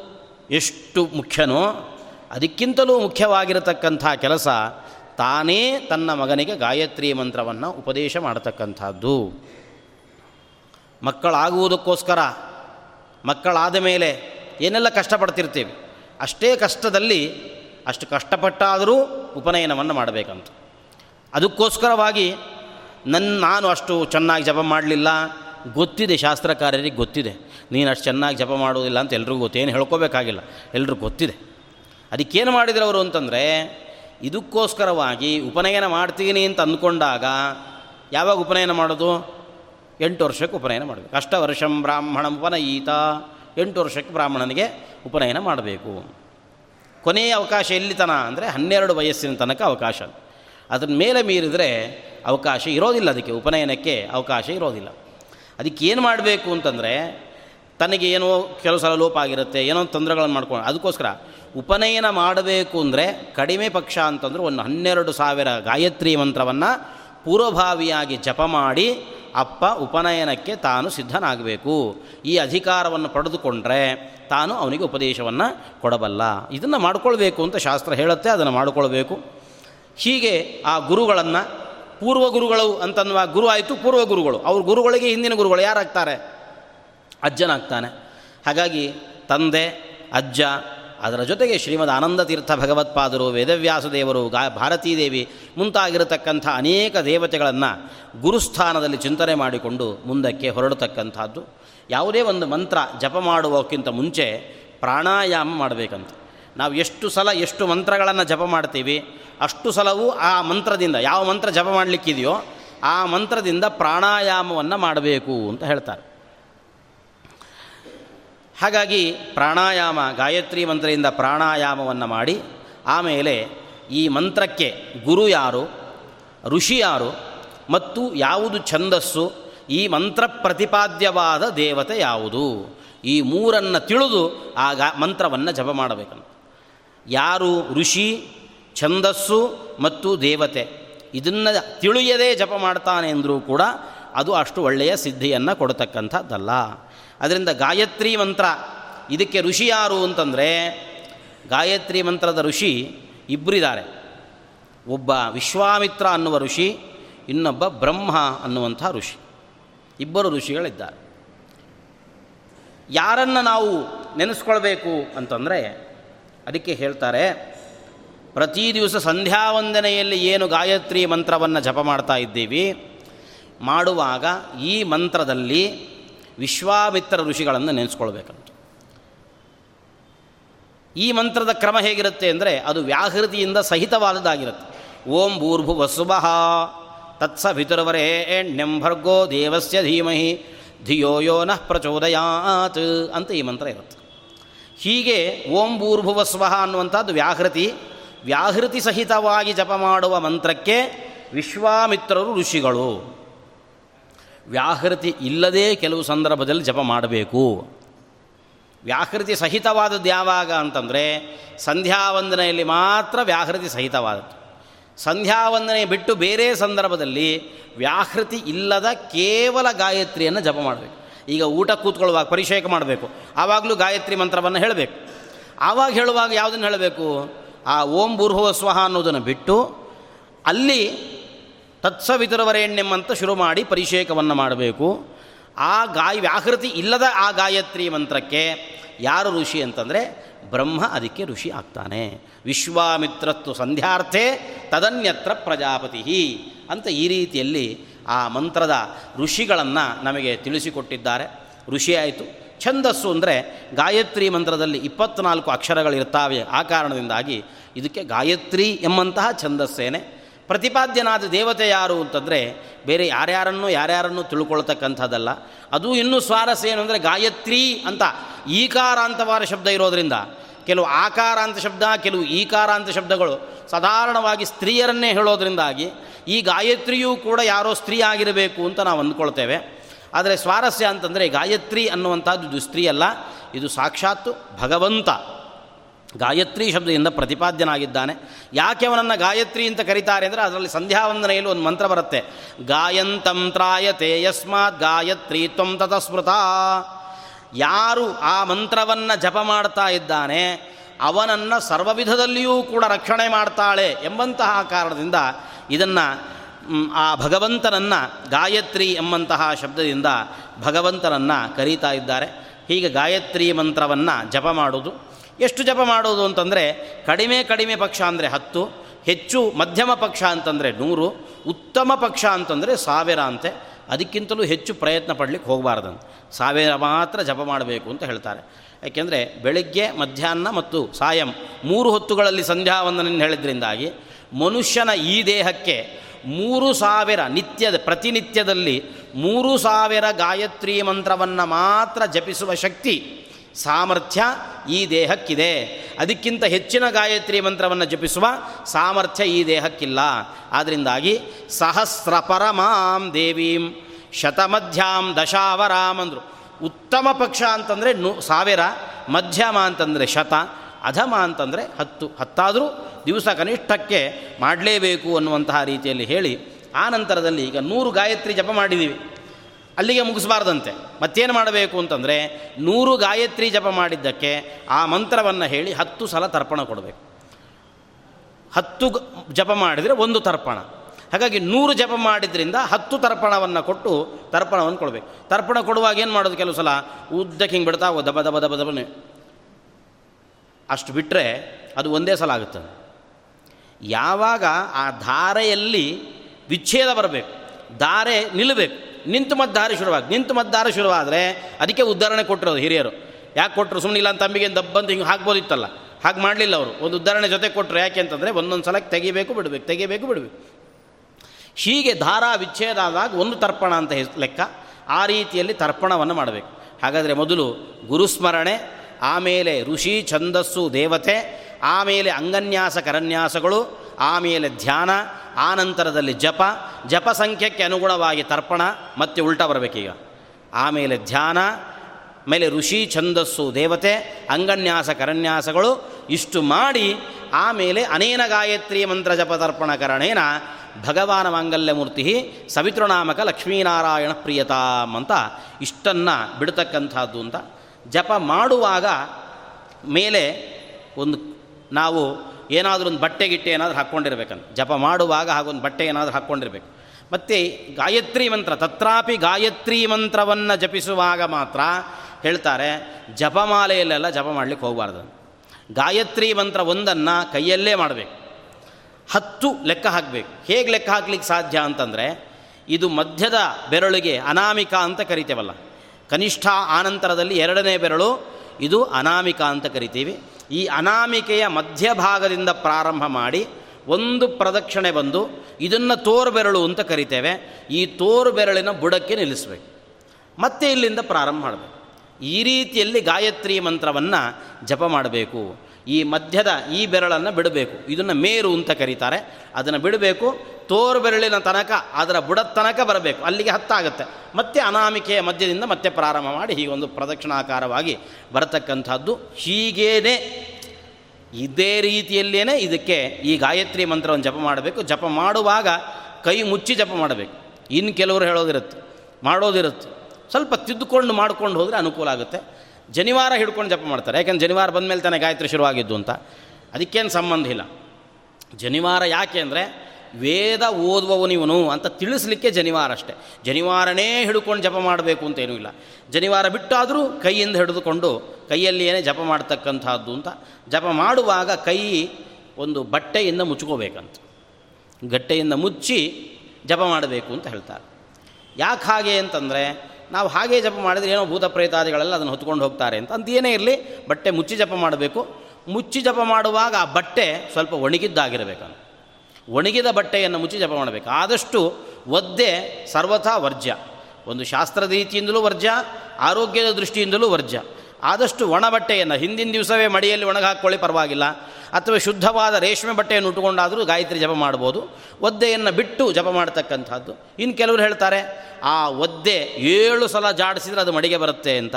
ಎಷ್ಟು ಮುಖ್ಯನೋ ಅದಕ್ಕಿಂತಲೂ ಮುಖ್ಯವಾಗಿರತಕ್ಕಂಥ ಕೆಲಸ ತಾನೇ ತನ್ನ ಮಗನಿಗೆ ಗಾಯತ್ರಿ ಮಂತ್ರವನ್ನು ಉಪದೇಶ ಮಾಡತಕ್ಕಂಥದ್ದು. ಮಕ್ಕಳಾಗುವುದಕ್ಕೋಸ್ಕರ, ಮಕ್ಕಳಾದ ಮೇಲೆ ಏನೆಲ್ಲ ಕಷ್ಟಪಡ್ತಿರ್ತೀವಿ? ಅಷ್ಟೇ ಕಷ್ಟದಲ್ಲಿ ಅಷ್ಟು ಕಷ್ಟಪಟ್ಟಾದರೂ ಉಪನಯನವನ್ನು ಮಾಡಬೇಕಂತ. ಅದಕ್ಕೋಸ್ಕರವಾಗಿ ನನ್ನ ನಾನು ಅಷ್ಟು ಚೆನ್ನಾಗಿ ಜಪ ಮಾಡಲಿಲ್ಲ. ಗೊತ್ತಿದೆ, ಶಾಸ್ತ್ರಕಾರರಿಗೆ ಗೊತ್ತಿದೆ. ನೀನು ಅಷ್ಟು ಚೆನ್ನಾಗಿ ಜಪ ಮಾಡೋದಿಲ್ಲ ಅಂತ ಎಲ್ರಿಗೂ ಗೊತ್ತೇನು ಹೇಳ್ಕೋಬೇಕಾಗಿಲ್ಲ. ಎಲ್ರಿಗೂ ಗೊತ್ತಿದೆ. ಅದಕ್ಕೇನು ಮಾಡಿದ್ರು ಅವರು ಅಂತಂದರೆ ಇದಕ್ಕೋಸ್ಕರವಾಗಿ ಉಪನಯನ ಮಾಡ್ತೀನಿ ಅಂತ ಅಂದ್ಕೊಂಡಾಗ ಯಾವಾಗ ಉಪನಯನ ಮಾಡೋದು? ಎಂಟು ವರ್ಷಕ್ಕೆ ಉಪನಯನ ಮಾಡಬೇಕು. ಅಷ್ಟ ವರ್ಷಂ ಬ್ರಾಹ್ಮಣ ಉಪನಯೀತ. ಎಂಟು ವರ್ಷಕ್ಕೆ ಬ್ರಾಹ್ಮಣನಿಗೆ ಉಪನಯನ ಮಾಡಬೇಕು. ಕೊನೆಯ ಅವಕಾಶ ಎಲ್ಲಿ ತನ ಅಂದರೆ ಹನ್ನೆರಡು ವಯಸ್ಸಿನ ತನಕ ಅವಕಾಶ. ಅದರ ಮೇಲೆ ಮೀರಿದರೆ ಅವಕಾಶ ಇರೋದಿಲ್ಲ ಅದಕ್ಕೆ. ಉಪನಯನಕ್ಕೆ ಅವಕಾಶ ಇರೋದಿಲ್ಲ. ಅದಕ್ಕೆ ಏನು ಮಾಡಬೇಕು ಅಂತಂದರೆ, ತನಗೆ ಏನೋ ಕೆಲವು ಸಲ ಲೋಪ ಆಗಿರುತ್ತೆ, ಏನೋ ತೊಂದರೆಗಳನ್ನು ಮಾಡ್ಕೊಂಡು, ಅದಕ್ಕೋಸ್ಕರ ಉಪನಯನ ಮಾಡಬೇಕು ಅಂದರೆ ಕಡಿಮೆ ಪಕ್ಷ ಅಂತಂದ್ರೆ ಒಂದು ಹನ್ನೆರಡು ಸಾವಿರ ಗಾಯತ್ರಿ ಮಂತ್ರವನ್ನು ಪೂರ್ವಭಾವಿಯಾಗಿ ಜಪ ಮಾಡಿ ಅಪ್ಪ ಉಪನಯನಕ್ಕೆ ತಾನು ಸಿದ್ಧನಾಗಬೇಕು. ಈ ಅಧಿಕಾರವನ್ನು ಪಡೆದುಕೊಂಡ್ರೆ ತಾನು ಅವನಿಗೆ ಉಪದೇಶವನ್ನು ಕೊಡಬಲ್ಲ. ಇದನ್ನು ಮಾಡಿಕೊಳ್ಬೇಕು ಅಂತ ಶಾಸ್ತ್ರ ಹೇಳುತ್ತೆ, ಅದನ್ನು ಮಾಡಿಕೊಳ್ಬೇಕು. ಹೀಗೆ ಆ ಗುರುಗಳನ್ನು ಪೂರ್ವ ಗುರುಗಳು ಅಂತನ್ನುವ ಗುರು ಆಯಿತು ಪೂರ್ವ ಗುರುಗಳು. ಅವ್ರ ಗುರುಗಳಿಗೆ ಹಿಂದಿನ ಗುರುಗಳು ಯಾರಾಗ್ತಾರೆ? ಅಜ್ಜನಾಗ್ತಾನೆ. ಹಾಗಾಗಿ ತಂದೆ, ಅಜ್ಜ ಅದರ ಜೊತೆಗೆ ಶ್ರೀಮದ್ ಆನಂದ ತೀರ್ಥ ಭಗವತ್ಪಾದರು ವೇದವ್ಯಾಸ ದೇವರು ಗಾ ಭಾರತೀದೇವಿ ಮುಂತಾಗಿರತಕ್ಕಂಥ ಅನೇಕ ದೇವತೆಗಳನ್ನು ಗುರುಸ್ಥಾನದಲ್ಲಿ ಚಿಂತನೆ ಮಾಡಿಕೊಂಡು ಮುಂದಕ್ಕೆ ಹೊರಡತಕ್ಕಂಥದ್ದು. ಯಾವುದೇ ಒಂದು ಮಂತ್ರ ಜಪ ಮಾಡುವಕ್ಕಿಂತ ಮುಂಚೆ ಪ್ರಾಣಾಯಾಮ ಮಾಡಬೇಕಂತ. ನಾವು ಎಷ್ಟು ಸಲ ಎಷ್ಟು ಮಂತ್ರಗಳನ್ನು ಜಪ ಮಾಡ್ತೀವಿ, ಅಷ್ಟು ಸಲವೂ ಆ ಮಂತ್ರದಿಂದ ಯಾವ ಮಂತ್ರ ಜಪ ಮಾಡಲಿಕ್ಕಿದೆಯೋ ಆ ಮಂತ್ರದಿಂದ ಪ್ರಾಣಾಯಾಮವನ್ನು ಮಾಡಬೇಕು ಅಂತ ಹೇಳ್ತಾರೆ. ಹಾಗಾಗಿ ಪ್ರಾಣಾಯಾಮ, ಗಾಯತ್ರಿ ಮಂತ್ರದಿಂದ ಪ್ರಾಣಾಯಾಮವನ್ನು ಮಾಡಿ, ಆಮೇಲೆ ಈ ಮಂತ್ರಕ್ಕೆ ಗುರು ಯಾರು, ಋಷಿ ಯಾರು, ಮತ್ತು ಯಾವುದು ಛಂದಸ್ಸು, ಈ ಮಂತ್ರ ಪ್ರತಿಪಾದ್ಯವಾದ ದೇವತೆ ಯಾವುದು? ಈ ಮೂರನ್ನು ತಿಳಿದು ಆ ಗಾ, ಮಂತ್ರವನ್ನು ಜಪ ಮಾಡಬೇಕಂತ. ಯಾರು ಋಷಿ, ಛಂದಸ್ಸು ಮತ್ತು ದೇವತೆ, ಇದನ್ನು ತಿಳಿಯದೇ ಜಪ ಮಾಡ್ತಾನೆ ಅಂದರೂ ಕೂಡ ಅದು ಅಷ್ಟು ಒಳ್ಳೆಯ ಸಿದ್ಧಿಯನ್ನು ಕೊಡತಕ್ಕಂಥದ್ದಲ್ಲ. ಅದರಿಂದ ಗಾಯತ್ರಿ ಮಂತ್ರ. ಇದಕ್ಕೆ ಋಷಿ ಯಾರು ಅಂತಂದರೆ ಗಾಯತ್ರಿ ಮಂತ್ರದ ಋಷಿ ಇಬ್ಬರಿದ್ದಾರೆ ಒಬ್ಬ ವಿಶ್ವಾಮಿತ್ರ ಅನ್ನುವ ಋಷಿ, ಇನ್ನೊಬ್ಬ ಬ್ರಹ್ಮ ಅನ್ನುವಂಥ ಋಷಿ. ಇಬ್ಬರು ಋಷಿಗಳಿದ್ದಾರೆ. ಯಾರನ್ನು ನಾವು ನೆನೆಸ್ಕೊಳ್ಬೇಕು ಅಂತಂದರೆ ಅದಕ್ಕೆ ಹೇಳ್ತಾರೆ, ಪ್ರತಿ ದಿವಸ ಸಂಧ್ಯಾ ವಂದನೆಯಲ್ಲಿ ಏನು ಗಾಯತ್ರಿ ಮಂತ್ರವನ್ನು ಜಪ ಮಾಡ್ತಾ ಇದ್ದೀವಿ, ಮಾಡುವಾಗ ಈ ಮಂತ್ರದಲ್ಲಿ ವಿಶ್ವಾಮಿತ್ರ ಋಷಿಗಳನ್ನು ನೆನೆಸ್ಕೊಳ್ಬೇಕಂತ. ಈ ಮಂತ್ರದ ಕ್ರಮ ಹೇಗಿರುತ್ತೆ ಅಂದರೆ ಅದು ವ್ಯಾಹೃತಿಯಿಂದ ಸಹಿತವಾದದ್ದಾಗಿರುತ್ತೆ. ಓಂ ಭೂರ್ಭು ವಸುಭಃ ತತ್ಸ ಭಿತುರವರೇ ನೆಂಭರ್ಗೋ ದೇವಸ್ಯ ಧೀಮಹಿ, ಧಿಯೋ ಯೋ ನಃ ಪ್ರಚೋದಯಾತ್ ಅಂತ ಈ ಮಂತ್ರ ಇರುತ್ತೆ. ಹೀಗೆ ಓಂ ಭೂರ್ಭುವಸ್ವಹ ಅನ್ನುವಂಥದ್ದು ವ್ಯಾಹೃತಿ ವ್ಯಾಹೃತಿ ಸಹಿತವಾಗಿ ಜಪ ಮಾಡುವ ಮಂತ್ರಕ್ಕೆ ವಿಶ್ವಾಮಿತ್ರರು ಋಷಿಗಳು. ವ್ಯಾಹೃತಿ ಇಲ್ಲದೇ ಕೆಲವು ಸಂದರ್ಭದಲ್ಲಿ ಜಪ ಮಾಡಬೇಕು. ವ್ಯಾಹೃತಿ ಸಹಿತವಾದದ್ದು ಯಾವಾಗ ಅಂತಂದರೆ ಸಂಧ್ಯಾವಂದನೆಯಲ್ಲಿ ಮಾತ್ರ ವ್ಯಾಹೃತಿ ಸಹಿತವಾದದ್ದು. ಸಂಧ್ಯಾವಂದನೆ ಬಿಟ್ಟು ಬೇರೆ ಸಂದರ್ಭದಲ್ಲಿ ವ್ಯಾಹೃತಿ ಇಲ್ಲದ ಕೇವಲ ಗಾಯತ್ರಿಯನ್ನು ಜಪ ಮಾಡಬೇಕು. ಈಗ ಊಟ ಕೂತ್ಕೊಳ್ಳುವಾಗ ಪರಿಷೇಕ ಮಾಡಬೇಕು. ಆವಾಗಲೂ ಗಾಯತ್ರಿ ಮಂತ್ರವನ್ನು ಹೇಳಬೇಕು. ಆವಾಗ ಹೇಳುವಾಗ ಯಾವುದನ್ನು ಹೇಳಬೇಕು? ಆ ಓಂ ಬುರ್ಹುವ ಸ್ವಹ ಅನ್ನೋದನ್ನು ಬಿಟ್ಟು ಅಲ್ಲಿ ತತ್ಸವಿತುರವರೆಣ್ಣೆಮ್ಮಂತ ಶುರು ಮಾಡಿ ಪರಿಷೇಕವನ್ನು ಮಾಡಬೇಕು. ಆ ಗಾಯ ವ್ಯಾಹೃತಿ ಇಲ್ಲದ ಆ ಗಾಯತ್ರಿ ಮಂತ್ರಕ್ಕೆ ಯಾರು ಋಷಿ ಅಂತಂದರೆ ಬ್ರಹ್ಮ ಅದಕ್ಕೆ ಋಷಿ ಆಗ್ತಾನೆ. ವಿಶ್ವಾಮಿತ್ರತ್ವ ಸಂಧ್ಯಾರ್ಥೆ ತದನ್ಯತ್ರ ಪ್ರಜಾಪತಿ ಅಂತ ಈ ರೀತಿಯಲ್ಲಿ ಆ ಮಂತ್ರದ ಋಷಿಗಳನ್ನು ನಮಗೆ ತಿಳಿಸಿಕೊಟ್ಟಿದ್ದಾರೆ. ಋಷಿ ಆಯಿತು. ಛಂದಸ್ಸು ಅಂದರೆ ಗಾಯತ್ರಿ ಮಂತ್ರದಲ್ಲಿ ಇಪ್ಪತ್ತ್ನಾಲ್ಕು ಅಕ್ಷರಗಳಿರ್ತಾವೆ ಆ ಕಾರಣದಿಂದಾಗಿ ಇದಕ್ಕೆ ಗಾಯತ್ರಿ ಎಂಬಂತಹ ಛಂದಸ್ಸೇನೆ. ಪ್ರತಿಪಾದ್ಯನಾದ ದೇವತೆ ಯಾರು ಅಂತಂದರೆ ಬೇರೆ ಯಾರ್ಯಾರನ್ನು ಯಾರ್ಯಾರನ್ನು ತಿಳ್ಕೊಳ್ತಕ್ಕಂಥದ್ದಲ್ಲ. ಅದು ಇನ್ನೂ ಸ್ವಾರಸ್ಯ ಏನು ಅಂದರೆ ಗಾಯತ್ರಿ ಅಂತ ಈಕಾರಾಂತವಾದ ಶಬ್ದ ಇರೋದರಿಂದ. ಕೆಲವು ಆಕಾರಾಂತ ಶಬ್ದ, ಕೆಲವು ಈಕಾರಾಂತ ಶಬ್ದಗಳು ಸಾಧಾರಣವಾಗಿ ಸ್ತ್ರೀಯರನ್ನೇ ಹೇಳೋದ್ರಿಂದಾಗಿ ಈ ಗಾಯತ್ರಿಯೂ ಕೂಡ ಯಾರೋ ಸ್ತ್ರೀ ಆಗಿರಬೇಕು ಅಂತ ನಾವು ಅಂದ್ಕೊಳ್ತೇವೆ. ಆದರೆ ಸ್ವಾರಸ್ಯ ಅಂತಂದರೆ ಗಾಯತ್ರಿ ಅನ್ನುವಂಥದ್ದು ಇದು ಸ್ತ್ರೀ ಅಲ್ಲ ಇದು ಸಾಕ್ಷಾತ್ತು ಭಗವಂತ. ಗಾಯತ್ರಿ ಶಬ್ದದಿಂದ ಪ್ರತಿಪಾದ್ಯನಾಗಿದ್ದಾನೆ. ಯಾಕೆ ಅವನನ್ನು ಗಾಯತ್ರಿ ಅಂತ ಕರೀತಾರೆ ಅಂದರೆ ಅದರಲ್ಲಿ ಸಂಧ್ಯಾವಂದನೆಯಲ್ಲಿ ಒಂದು ಮಂತ್ರ ಬರುತ್ತೆ. ಗಾಯಂತಂ ತ್ರಾಯತೆ ಯಸ್ಮಾತ್ ಗಾಯತ್ರಿ ತ್ವಂ ತತಸ್ಮೃತ. ಯಾರು ಆ ಮಂತ್ರವನ್ನು ಜಪ ಮಾಡ್ತಾ ಇದ್ದಾನೆ, ಅವನನ್ನು ಸರ್ವವಿಧದಲ್ಲಿಯೂ ಕೂಡ ರಕ್ಷಣೆ ಮಾಡ್ತಾಳೆ ಎಂಬಂತಹ ಕಾರಣದಿಂದ ಇದನ್ನು ಆ ಭಗವಂತನನ್ನು ಗಾಯತ್ರಿ ಎಂಬಂತಹ ಶಬ್ದದಿಂದ ಭಗವಂತನನ್ನು ಕರೀತಾ ಇದ್ದಾರೆ. ಹೀಗೆ ಗಾಯತ್ರಿ ಮಂತ್ರವನ್ನು ಜಪ ಮಾಡೋದು ಎಷ್ಟು ಜಪ ಮಾಡೋದು ಅಂತಂದರೆ ಕಡಿಮೆ ಕಡಿಮೆ ಪಕ್ಷ ಅಂದರೆ ಹತ್ತು, ಹೆಚ್ಚು ಮಧ್ಯಮ ಪಕ್ಷ ಅಂತಂದರೆ ನೂರು, ಉತ್ತಮ ಪಕ್ಷ ಅಂತಂದರೆ ಸಾವಿರ ಅಂತೆ. ಅದಕ್ಕಿಂತಲೂ ಹೆಚ್ಚು ಪ್ರಯತ್ನ ಪಡಲಿಕ್ಕೆ ಹೋಗಬಾರ್ದಂತೆ. ಸಾವಿರ ಮಾತ್ರ ಜಪ ಮಾಡಬೇಕು ಅಂತ ಹೇಳ್ತಾರೆ. ಯಾಕೆಂದರೆ ಬೆಳಗ್ಗೆ, ಮಧ್ಯಾಹ್ನ ಮತ್ತು ಸಾಯಂ ಮೂರು ಹೊತ್ತುಗಳಲ್ಲಿ ಸಂಧ್ಯಾ ಹೇಳಿದ್ರಿಂದಾಗಿ ಮನುಷ್ಯನ ಈ ದೇಹಕ್ಕೆ ಮೂರು ಸಾವಿರ ನಿತ್ಯದ, ಪ್ರತಿನಿತ್ಯದಲ್ಲಿ ಮೂರು ಸಾವಿರ ಗಾಯತ್ರಿ ಮಂತ್ರವನ್ನು ಮಾತ್ರ ಜಪಿಸುವ ಶಕ್ತಿ ಸಾಮರ್ಥ್ಯ ಈ ದೇಹಕ್ಕಿದೆ. ಅದಕ್ಕಿಂತ ಹೆಚ್ಚಿನ ಗಾಯತ್ರಿ ಮಂತ್ರವನ್ನು ಜಪಿಸುವ ಸಾಮರ್ಥ್ಯ ಈ ದೇಹಕ್ಕಿಲ್ಲ. ಆದ್ದರಿಂದಾಗಿ ಸಹಸ್ರ ಪರಮಾಂ ದೇವೀಂ ಶತಮಧ್ಯಾಂ ದಶಾವರಾಮ್ ಅಂದರು. ಉತ್ತಮ ಪಕ್ಷ ಅಂತಂದರೆ ನು ಸಾವಿರ, ಮಧ್ಯಮ ಅಂತಂದರೆ ಶತ, ಅಧಮ ಅಂತಂದರೆ ಹತ್ತು. ಹತ್ತಾದರೂ ದಿವಸ ಕನಿಷ್ಠಕ್ಕೆ ಮಾಡಲೇಬೇಕು ಅನ್ನುವಂತಹ ರೀತಿಯಲ್ಲಿ ಹೇಳಿ ಆ ನಂತರದಲ್ಲಿ ಈಗ ನೂರು ಗಾಯತ್ರಿ ಜಪ ಮಾಡಿದ್ದೀವಿ ಅಲ್ಲಿಗೆ ಮುಗಿಸಬಾರ್ದಂತೆ. ಮತ್ತೇನು ಮಾಡಬೇಕು ಅಂತಂದರೆ ನೂರು ಗಾಯತ್ರಿ ಜಪ ಮಾಡಿದ್ದಕ್ಕೆ ಆ ಮಂತ್ರವನ್ನು ಹೇಳಿ ಹತ್ತು ಸಲ ತರ್ಪಣ ಕೊಡಬೇಕು. ಹತ್ತು ಜಪ ಮಾಡಿದರೆ ಒಂದು ತರ್ಪಣ. ಹಾಗಾಗಿ ನೂರು ಜಪ ಮಾಡಿದ್ರಿಂದ ಹತ್ತು ತರ್ಪಣವನ್ನು ಕೊಟ್ಟು ತರ್ಪಣವನ್ನು ಕೊಡಬೇಕು. ತರ್ಪಣ ಕೊಡುವಾಗ ಏನು ಮಾಡೋದು ಕೆಲವು ಸಲ? ಉದ್ದಕ್ಕೆ ಹಿಂಗೆ ಬಿಡ್ತಾ ದಬ ದಬ ದಬ, ದಬನೆ. ಅಷ್ಟು ಬಿಟ್ಟರೆ ಅದು ಒಂದೇ ಸಲ ಆಗುತ್ತೆ. ಯಾವಾಗ ಆ ಧಾರೆಯಲ್ಲಿ ವಿಚ್ಛೇದ ಬರಬೇಕು, ಧಾರೆ ನಿಲ್ಲಬೇಕು ನಿಂತು ಮತ್ತು ದಾರಿ ಶುರುವಾಗಿ, ನಿಂತು ಮತ್ತು ದಾರಿ ಶುರುವಾದರೆ ಅದಕ್ಕೆ ಉದಾಹರಣೆ ಕೊಟ್ಟಿರೋದು ಹಿರಿಯರು. ಯಾಕೆ ಕೊಟ್ಟರು ಸುಮ್ಮನೆ ಇಲ್ಲ ತಂಬಿಗೆ ದಬ್ಬಂದು ಹಿಂಗೆ ಹಾಕ್ಬೋದಿತ್ತಲ್ಲ. ಹಾಗೆ ಮಾಡಲಿಲ್ಲ ಅವರು. ಒಂದು ಉದಾಹರಣೆ ಜೊತೆ ಕೊಟ್ಟರು ಯಾಕೆ ಅಂತಂದರೆ ಒಂದೊಂದು ಸಲಕ್ಕೆ ತೆಗಿಬೇಕು, ಬಿಡಬೇಕು ತೆಗಿಬೇಕು, ಬಿಡಬೇಕು. ಹೀಗೆ ಧಾರಾ ವಿಚ್ಛೇದ ಆದಾಗ ಒಂದು ತರ್ಪಣ ಅಂತ ಲೆಕ್ಕ. ಆ ರೀತಿಯಲ್ಲಿ ತರ್ಪಣವನ್ನು ಮಾಡಬೇಕು. ಹಾಗಾದರೆ ಮೊದಲು ಗುರುಸ್ಮರಣೆ, ಆಮೇಲೆ ಋಷಿ ಛಂದಸ್ಸು ದೇವತೆ ಆಮೇಲೆ ಅಂಗನ್ಯಾಸ ಕರನ್ಯಾಸಗಳು, ಆಮೇಲೆ ಧ್ಯಾನ ಆನಂತರದಲ್ಲಿ ಜಪ ಜಪ ಸಂಖ್ಯಕ್ಕೆ ಅನುಗುಣವಾಗಿ ತರ್ಪಣ, ಮತ್ತೆ ಉಲ್ಟಾ ಬರಬೇಕೀಗ ಆಮೇಲೆ ಧ್ಯಾನ ಮೇಲೆ ಋಷಿ ಛಂದಸ್ಸು ದೇವತೆ, ಅಂಗನ್ಯಾಸ ಕರನ್ಯಾಸಗಳು, ಇಷ್ಟು ಮಾಡಿ ಆಮೇಲೆ ಅನೇನ ಗಾಯತ್ರಿ ಮಂತ್ರ ಜಪ ತರ್ಪಣ ಕರಣೇನ ಭಗವಾನ ಮಾಂಗಲ್ಯಮೂರ್ತಿ ಸವಿತೃನಾಮಕ ಲಕ್ಷ್ಮೀನಾರಾಯಣ ಪ್ರಿಯತಾಮ್ ಅಂತ ಇಷ್ಟನ್ನು ಬಿಡ್ತಕ್ಕಂಥದ್ದು ಅಂತ ಜಪ ಮಾಡುವಾಗ ಮೇಲೆ ಒಂದು ನಾವು ಏನಾದರೂ ಒಂದು ಬಟ್ಟೆ ಗಿಟ್ಟೆ ಏನಾದರೂ ಹಾಕ್ಕೊಂಡಿರ್ಬೇಕಂತ. ಜಪ ಮಾಡುವಾಗ ಹಾಗೊಂದು ಬಟ್ಟೆ ಏನಾದರೂ ಹಾಕ್ಕೊಂಡಿರ್ಬೇಕು. ಮತ್ತು ಗಾಯತ್ರಿ ಮಂತ್ರ, ತತ್ರಾಪಿ ಗಾಯತ್ರಿ ಮಂತ್ರವನ್ನು ಜಪಿಸುವಾಗ ಮಾತ್ರ ಹೇಳ್ತಾರೆ ಜಪಮಾಲೆಯಲ್ಲೆಲ್ಲ ಜಪ ಮಾಡಲಿಕ್ಕೆ ಹೋಗಬಾರ್ದು. ಗಾಯತ್ರಿ ಮಂತ್ರ ಒಂದನ್ನು ಕೈಯಲ್ಲೇ ಮಾಡಬೇಕು. ಹತ್ತು ಲೆಕ್ಕ ಹಾಕಬೇಕು. ಹೇಗೆ ಲೆಕ್ಕ ಹಾಕ್ಲಿಕ್ಕೆ ಸಾಧ್ಯ ಅಂತಂದರೆ, ಇದು ಮಧ್ಯದ ಬೆರಳಿಗೆ ಅನಾಮಿಕ ಅಂತ ಕರಿತೇವಲ್ಲ. ಕನಿಷ್ಠ ಆನಂತರದಲ್ಲಿ ಎರಡನೇ ಬೆರಳು, ಇದು ಅನಾಮಿಕ ಅಂತ ಕರಿತೀವಿ. ಈ ಅನಾಮಿಕೆಯ ಮಧ್ಯಭಾಗದಿಂದ ಪ್ರಾರಂಭ ಮಾಡಿ ಒಂದು ಪ್ರದಕ್ಷಿಣೆ ಬಂದು ಇದನ್ನು ತೋರು ಬೆರಳು ಅಂತ ಕರಿತೇವೆ. ಈ ತೋರು ಬೆರಳಿನ ಬುಡಕ್ಕೆ ನಿಲ್ಲಿಸಬೇಕು. ಮತ್ತೆ ಇಲ್ಲಿಂದ ಪ್ರಾರಂಭ ಮಾಡಬೇಕು. ಈ ರೀತಿಯಲ್ಲಿ ಗಾಯತ್ರಿ ಮಂತ್ರವನ್ನು ಜಪ ಮಾಡಬೇಕು. ಈ ಮಧ್ಯದ ಈ ಬೆರಳನ್ನು ಬಿಡಬೇಕು. ಇದನ್ನು ಮೇರು ಅಂತ ಕರೀತಾರೆ. ಅದನ್ನು ಬಿಡಬೇಕು. ತೋರು ಬೆರಳಿನ ತನಕ, ಅದರ ಬುಡದ ತನಕ ಬರಬೇಕು. ಅಲ್ಲಿಗೆ ಹತ್ತಾಗುತ್ತೆ. ಮತ್ತೆ ಅನಾಮಿಕೆಯ ಮಧ್ಯದಿಂದ ಮತ್ತೆ ಪ್ರಾರಂಭ ಮಾಡಿ ಹೀಗೊಂದು ಪ್ರದಕ್ಷಿಣಾಕಾರವಾಗಿ ಬರತಕ್ಕಂಥದ್ದು. ಹೀಗೇನೆ, ಇದೇ ರೀತಿಯಲ್ಲೇ ಇದಕ್ಕೆ ಈ ಗಾಯತ್ರಿ ಮಂತ್ರವನ್ನು ಜಪ ಮಾಡಬೇಕು. ಜಪ ಮಾಡುವಾಗ ಕೈ ಮುಚ್ಚಿ ಜಪ ಮಾಡಬೇಕು. ಇನ್ನು ಕೆಲವರು ಹೇಳೋದಿರುತ್ತೆ, ಮಾಡೋದಿರುತ್ತೆ. ಸ್ವಲ್ಪ ತಿದ್ದುಕೊಂಡು ಮಾಡ್ಕೊಂಡು ಹೋದರೆ ಅನುಕೂಲ ಆಗುತ್ತೆ. ಜನಿವಾರ ಹಿಡ್ಕೊಂಡು ಜಪ ಮಾಡ್ತಾರೆ. ಯಾಕೆಂದ್ರೆ ಜನಿವಾರ ಬಂದ ಮೇಲೆ ತಾನೇ ಗಾಯತ್ರಿ ಶುರುವಾಗಿದ್ದು ಅಂತ. ಅದಕ್ಕೇನು ಸಂಬಂಧ ಇಲ್ಲ. ಜನಿವಾರ ಯಾಕೆ ಅಂದರೆ ವೇದ ಓದುವವನಿವನು ಅಂತ ತಿಳಿಸ್ಲಿಕ್ಕೆ ಜನಿವಾರ ಅಷ್ಟೇ. ಜನಿವಾರನೇ ಹಿಡ್ಕೊಂಡು ಜಪ ಮಾಡಬೇಕು ಅಂತ ಏನೂ ಇಲ್ಲ. ಜನಿವಾರ ಬಿಟ್ಟಾದರೂ ಕೈಯಿಂದ ಹಿಡಿದುಕೊಂಡು ಕೈಯಲ್ಲಿ ಏನೇ ಜಪ ಮಾಡ್ತಕ್ಕಂಥದ್ದು ಅಂತ. ಜಪ ಮಾಡುವಾಗ ಕೈ ಒಂದು ಬಟ್ಟೆಯಿಂದ ಮುಚ್ಕೋಬೇಕಂತ. ಗಟ್ಟೆಯಿಂದ ಮುಚ್ಚಿ ಜಪ ಮಾಡಬೇಕು ಅಂತ ಹೇಳ್ತಾರೆ. ಯಾಕೆ ಹಾಗೆ ಅಂತಂದರೆ ನಾವು ಹಾಗೆ ಜಪ ಮಾಡಿದರೆ ಏನೋ ಭೂತ ಪ್ರೇತಾದಿಗಳೆಲ್ಲ ಅದನ್ನು ಹೊತ್ಕೊಂಡು ಹೋಗ್ತಾರೆ ಅಂತ. ಅಂತ ಏನೇ ಇರಲಿ, ಬಟ್ಟೆ ಮುಚ್ಚಿ ಜಪ ಮಾಡಬೇಕು. ಮುಚ್ಚಿ ಜಪ ಮಾಡುವಾಗ ಆ ಬಟ್ಟೆ ಸ್ವಲ್ಪ ಒಣಗಿದ್ದಾಗಿರಬೇಕು ಒಣಗಿದ ಬಟ್ಟೆಯನ್ನು ಮುಚ್ಚಿ ಜಪ ಮಾಡಬೇಕು. ಆದಷ್ಟು ಒದ್ದೆ ಸರ್ವಥಾ ವರ್ಜ್ಯ. ಒಂದು ಶಾಸ್ತ್ರದ ರೀತಿಯಿಂದಲೂ ವರ್ಜ್ಯ, ಆರೋಗ್ಯದ ದೃಷ್ಟಿಯಿಂದಲೂ ವರ್ಜ್ಯ. ಆದಷ್ಟು ಒಣ ಬಟ್ಟೆಯನ್ನು, ಹಿಂದಿನ ದಿವಸವೇ ಮಡಿಯಲ್ಲಿ ಒಣಗಾಕೊಳ್ಳಿ ಪರವಾಗಿಲ್ಲ. ಅಥವಾ ಶುದ್ಧವಾದ ರೇಷ್ಮೆ ಬಟ್ಟೆಯನ್ನು ಉಟ್ಟುಕೊಂಡಾದರೂ ಗಾಯತ್ರಿ ಜಪ ಮಾಡ್ಬೋದು. ಒದ್ದೆಯನ್ನು ಬಿಟ್ಟು ಜಪ ಮಾಡ್ತಕ್ಕಂಥದ್ದು. ಇನ್ನು ಕೆಲವರು ಹೇಳ್ತಾರೆ, ಆ ಒದ್ದೆ ಏಳು ಸಲ ಜಾಡಿಸಿದರೆ ಅದು ಮಡಿಗೆ ಬರುತ್ತೆ ಅಂತ.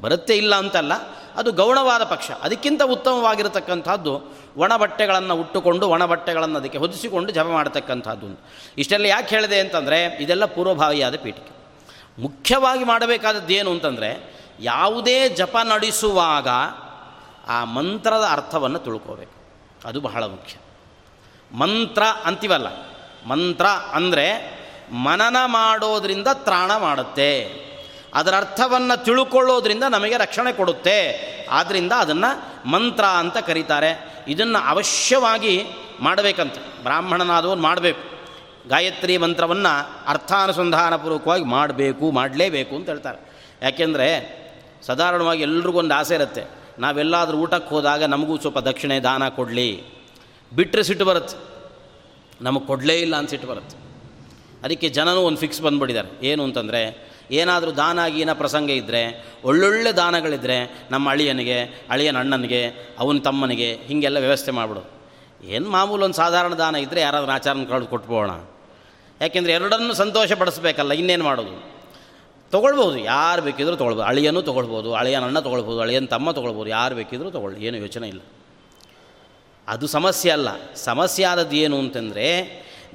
ಬರುತ್ತೆ ಇಲ್ಲ ಅಂತಲ್ಲ, ಅದು ಗೌಣವಾದ ಪಕ್ಷ. ಅದಕ್ಕಿಂತ ಉತ್ತಮವಾಗಿರತಕ್ಕಂಥದ್ದು ಒಣ ಬಟ್ಟೆಗಳನ್ನು ಉಟ್ಟುಕೊಂಡು, ಒಣ ಬಟ್ಟೆಗಳನ್ನು ಅದಕ್ಕೆ ಹೊದಿಸಿಕೊಂಡು ಜಪ ಮಾಡತಕ್ಕಂಥದ್ದು ಇಷ್ಟೆಲ್ಲ ಯಾಕೆ ಹೇಳಿದೆ ಅಂತಂದರೆ, ಇದೆಲ್ಲ ಪೂರ್ವಭಾವಿಯಾದ ಪೀಠಿಕೆ. ಮುಖ್ಯವಾಗಿ ಮಾಡಬೇಕಾದದ್ದು ಏನು ಅಂತಂದರೆ ಯಾವುದೇ ಜಪ ನಡೆಸುವಾಗ ಆ ಮಂತ್ರದ ಅರ್ಥವನ್ನು ತಿಳ್ಕೋಬೇಕು. ಅದು ಬಹಳ ಮುಖ್ಯ. ಮಂತ್ರ ಅಂತೀವಲ್ಲ, ಮಂತ್ರ ಅಂದರೆ ಮನನ ಮಾಡೋದರಿಂದ ತ್ರಾಣ ಮಾಡುತ್ತೆ. ಅದರ ಅರ್ಥವನ್ನು ತಿಳ್ಕೊಳ್ಳೋದ್ರಿಂದ ನಮಗೆ ರಕ್ಷಣೆ ಕೊಡುತ್ತೆ. ಆದ್ದರಿಂದ ಅದನ್ನು ಮಂತ್ರ ಅಂತ ಕರೀತಾರೆ. ಇದನ್ನು ಅವಶ್ಯವಾಗಿ ಮಾಡಬೇಕಂತ. ಬ್ರಾಹ್ಮಣನಾದವನು ಮಾಡಬೇಕು. ಗಾಯತ್ರಿ ಮಂತ್ರವನ್ನು ಅರ್ಥಾನುಸಂಧಾನಪೂರ್ವಕವಾಗಿ ಮಾಡಬೇಕು, ಮಾಡಲೇಬೇಕು ಅಂತ ಹೇಳ್ತಾರೆ. ಯಾಕೆಂದರೆ ಸಾಧಾರಣವಾಗಿ ಎಲ್ರಿಗೊಂದು ಆಸೆ ಇರುತ್ತೆ. ನಾವೆಲ್ಲಾದರೂ ಊಟಕ್ಕೆ ಹೋದಾಗ ನಮಗೂ ಸ್ವಲ್ಪ ದಕ್ಷಿಣೆ, ದಾನ ಕೊಡಲಿ. ಬಿಟ್ಟರೆ ಸಿಟ್ಟು ಬರುತ್ತೆ. ನಮಗೆ ಕೊಡಲೇ ಇಲ್ಲ ಅನ್ಸಿಟ್ಟು ಬರುತ್ತೆ. ಅದಕ್ಕೆ ಜನನೂ ಒಂದು ಫಿಕ್ಸ್ ಬಂದುಬಿಟ್ಟಿದ್ದಾರೆ. ಏನು ಅಂತಂದರೆ, ಏನಾದರೂ ದಾನ ಗೀನ ಪ್ರಸಂಗ ಇದ್ದರೆ ಒಳ್ಳೊಳ್ಳೆ ದಾನಗಳಿದ್ದರೆ ನಮ್ಮ ಅಳಿಯನಿಗೆ, ಅಳಿಯನ ಅಣ್ಣನಿಗೆ, ಅವನ ತಮ್ಮನಿಗೆ ಹೀಗೆಲ್ಲ ವ್ಯವಸ್ಥೆ ಮಾಡಿಬಿಡು. ಏನು ಮಾಮೂಲು ಒಂದು ಸಾಧಾರಣ ದಾನ ಇದ್ದರೆ ಯಾರಾದರೂ ಆಚಾರನ ಕಳೆದು ಕೊಟ್ಬೋಣ ಯಾಕೆಂದರೆ ಎರಡನ್ನೂ ಸಂತೋಷ ಪಡಿಸ್ಬೇಕಲ್ಲ, ಇನ್ನೇನು ಮಾಡೋದು? ತೊಗೊಳ್ಬೋದು. ಯಾರು ಬೇಕಿದ್ರೂ ತೊಗೊಳ್ಬೋದು. ಅಳಿಯನೂ ತೊಗೊಳ್ಬೋದು ಅಳಿಯನನ್ನ ತೊಗೊಳ್ಬೋದು, ಅಳಿಯನ ತಮ್ಮ ತೊಗೊಳ್ಬೋದು, ಯಾರು ಬೇಕಿದ್ರೂ ತೊಗೊಳ್ಳಿ. ಏನು ಯೋಚನೆ ಇಲ್ಲ. ಅದು ಸಮಸ್ಯೆ ಅಲ್ಲ. ಸಮಸ್ಯೆ ಆದದ್ದು ಏನು ಅಂತಂದರೆ,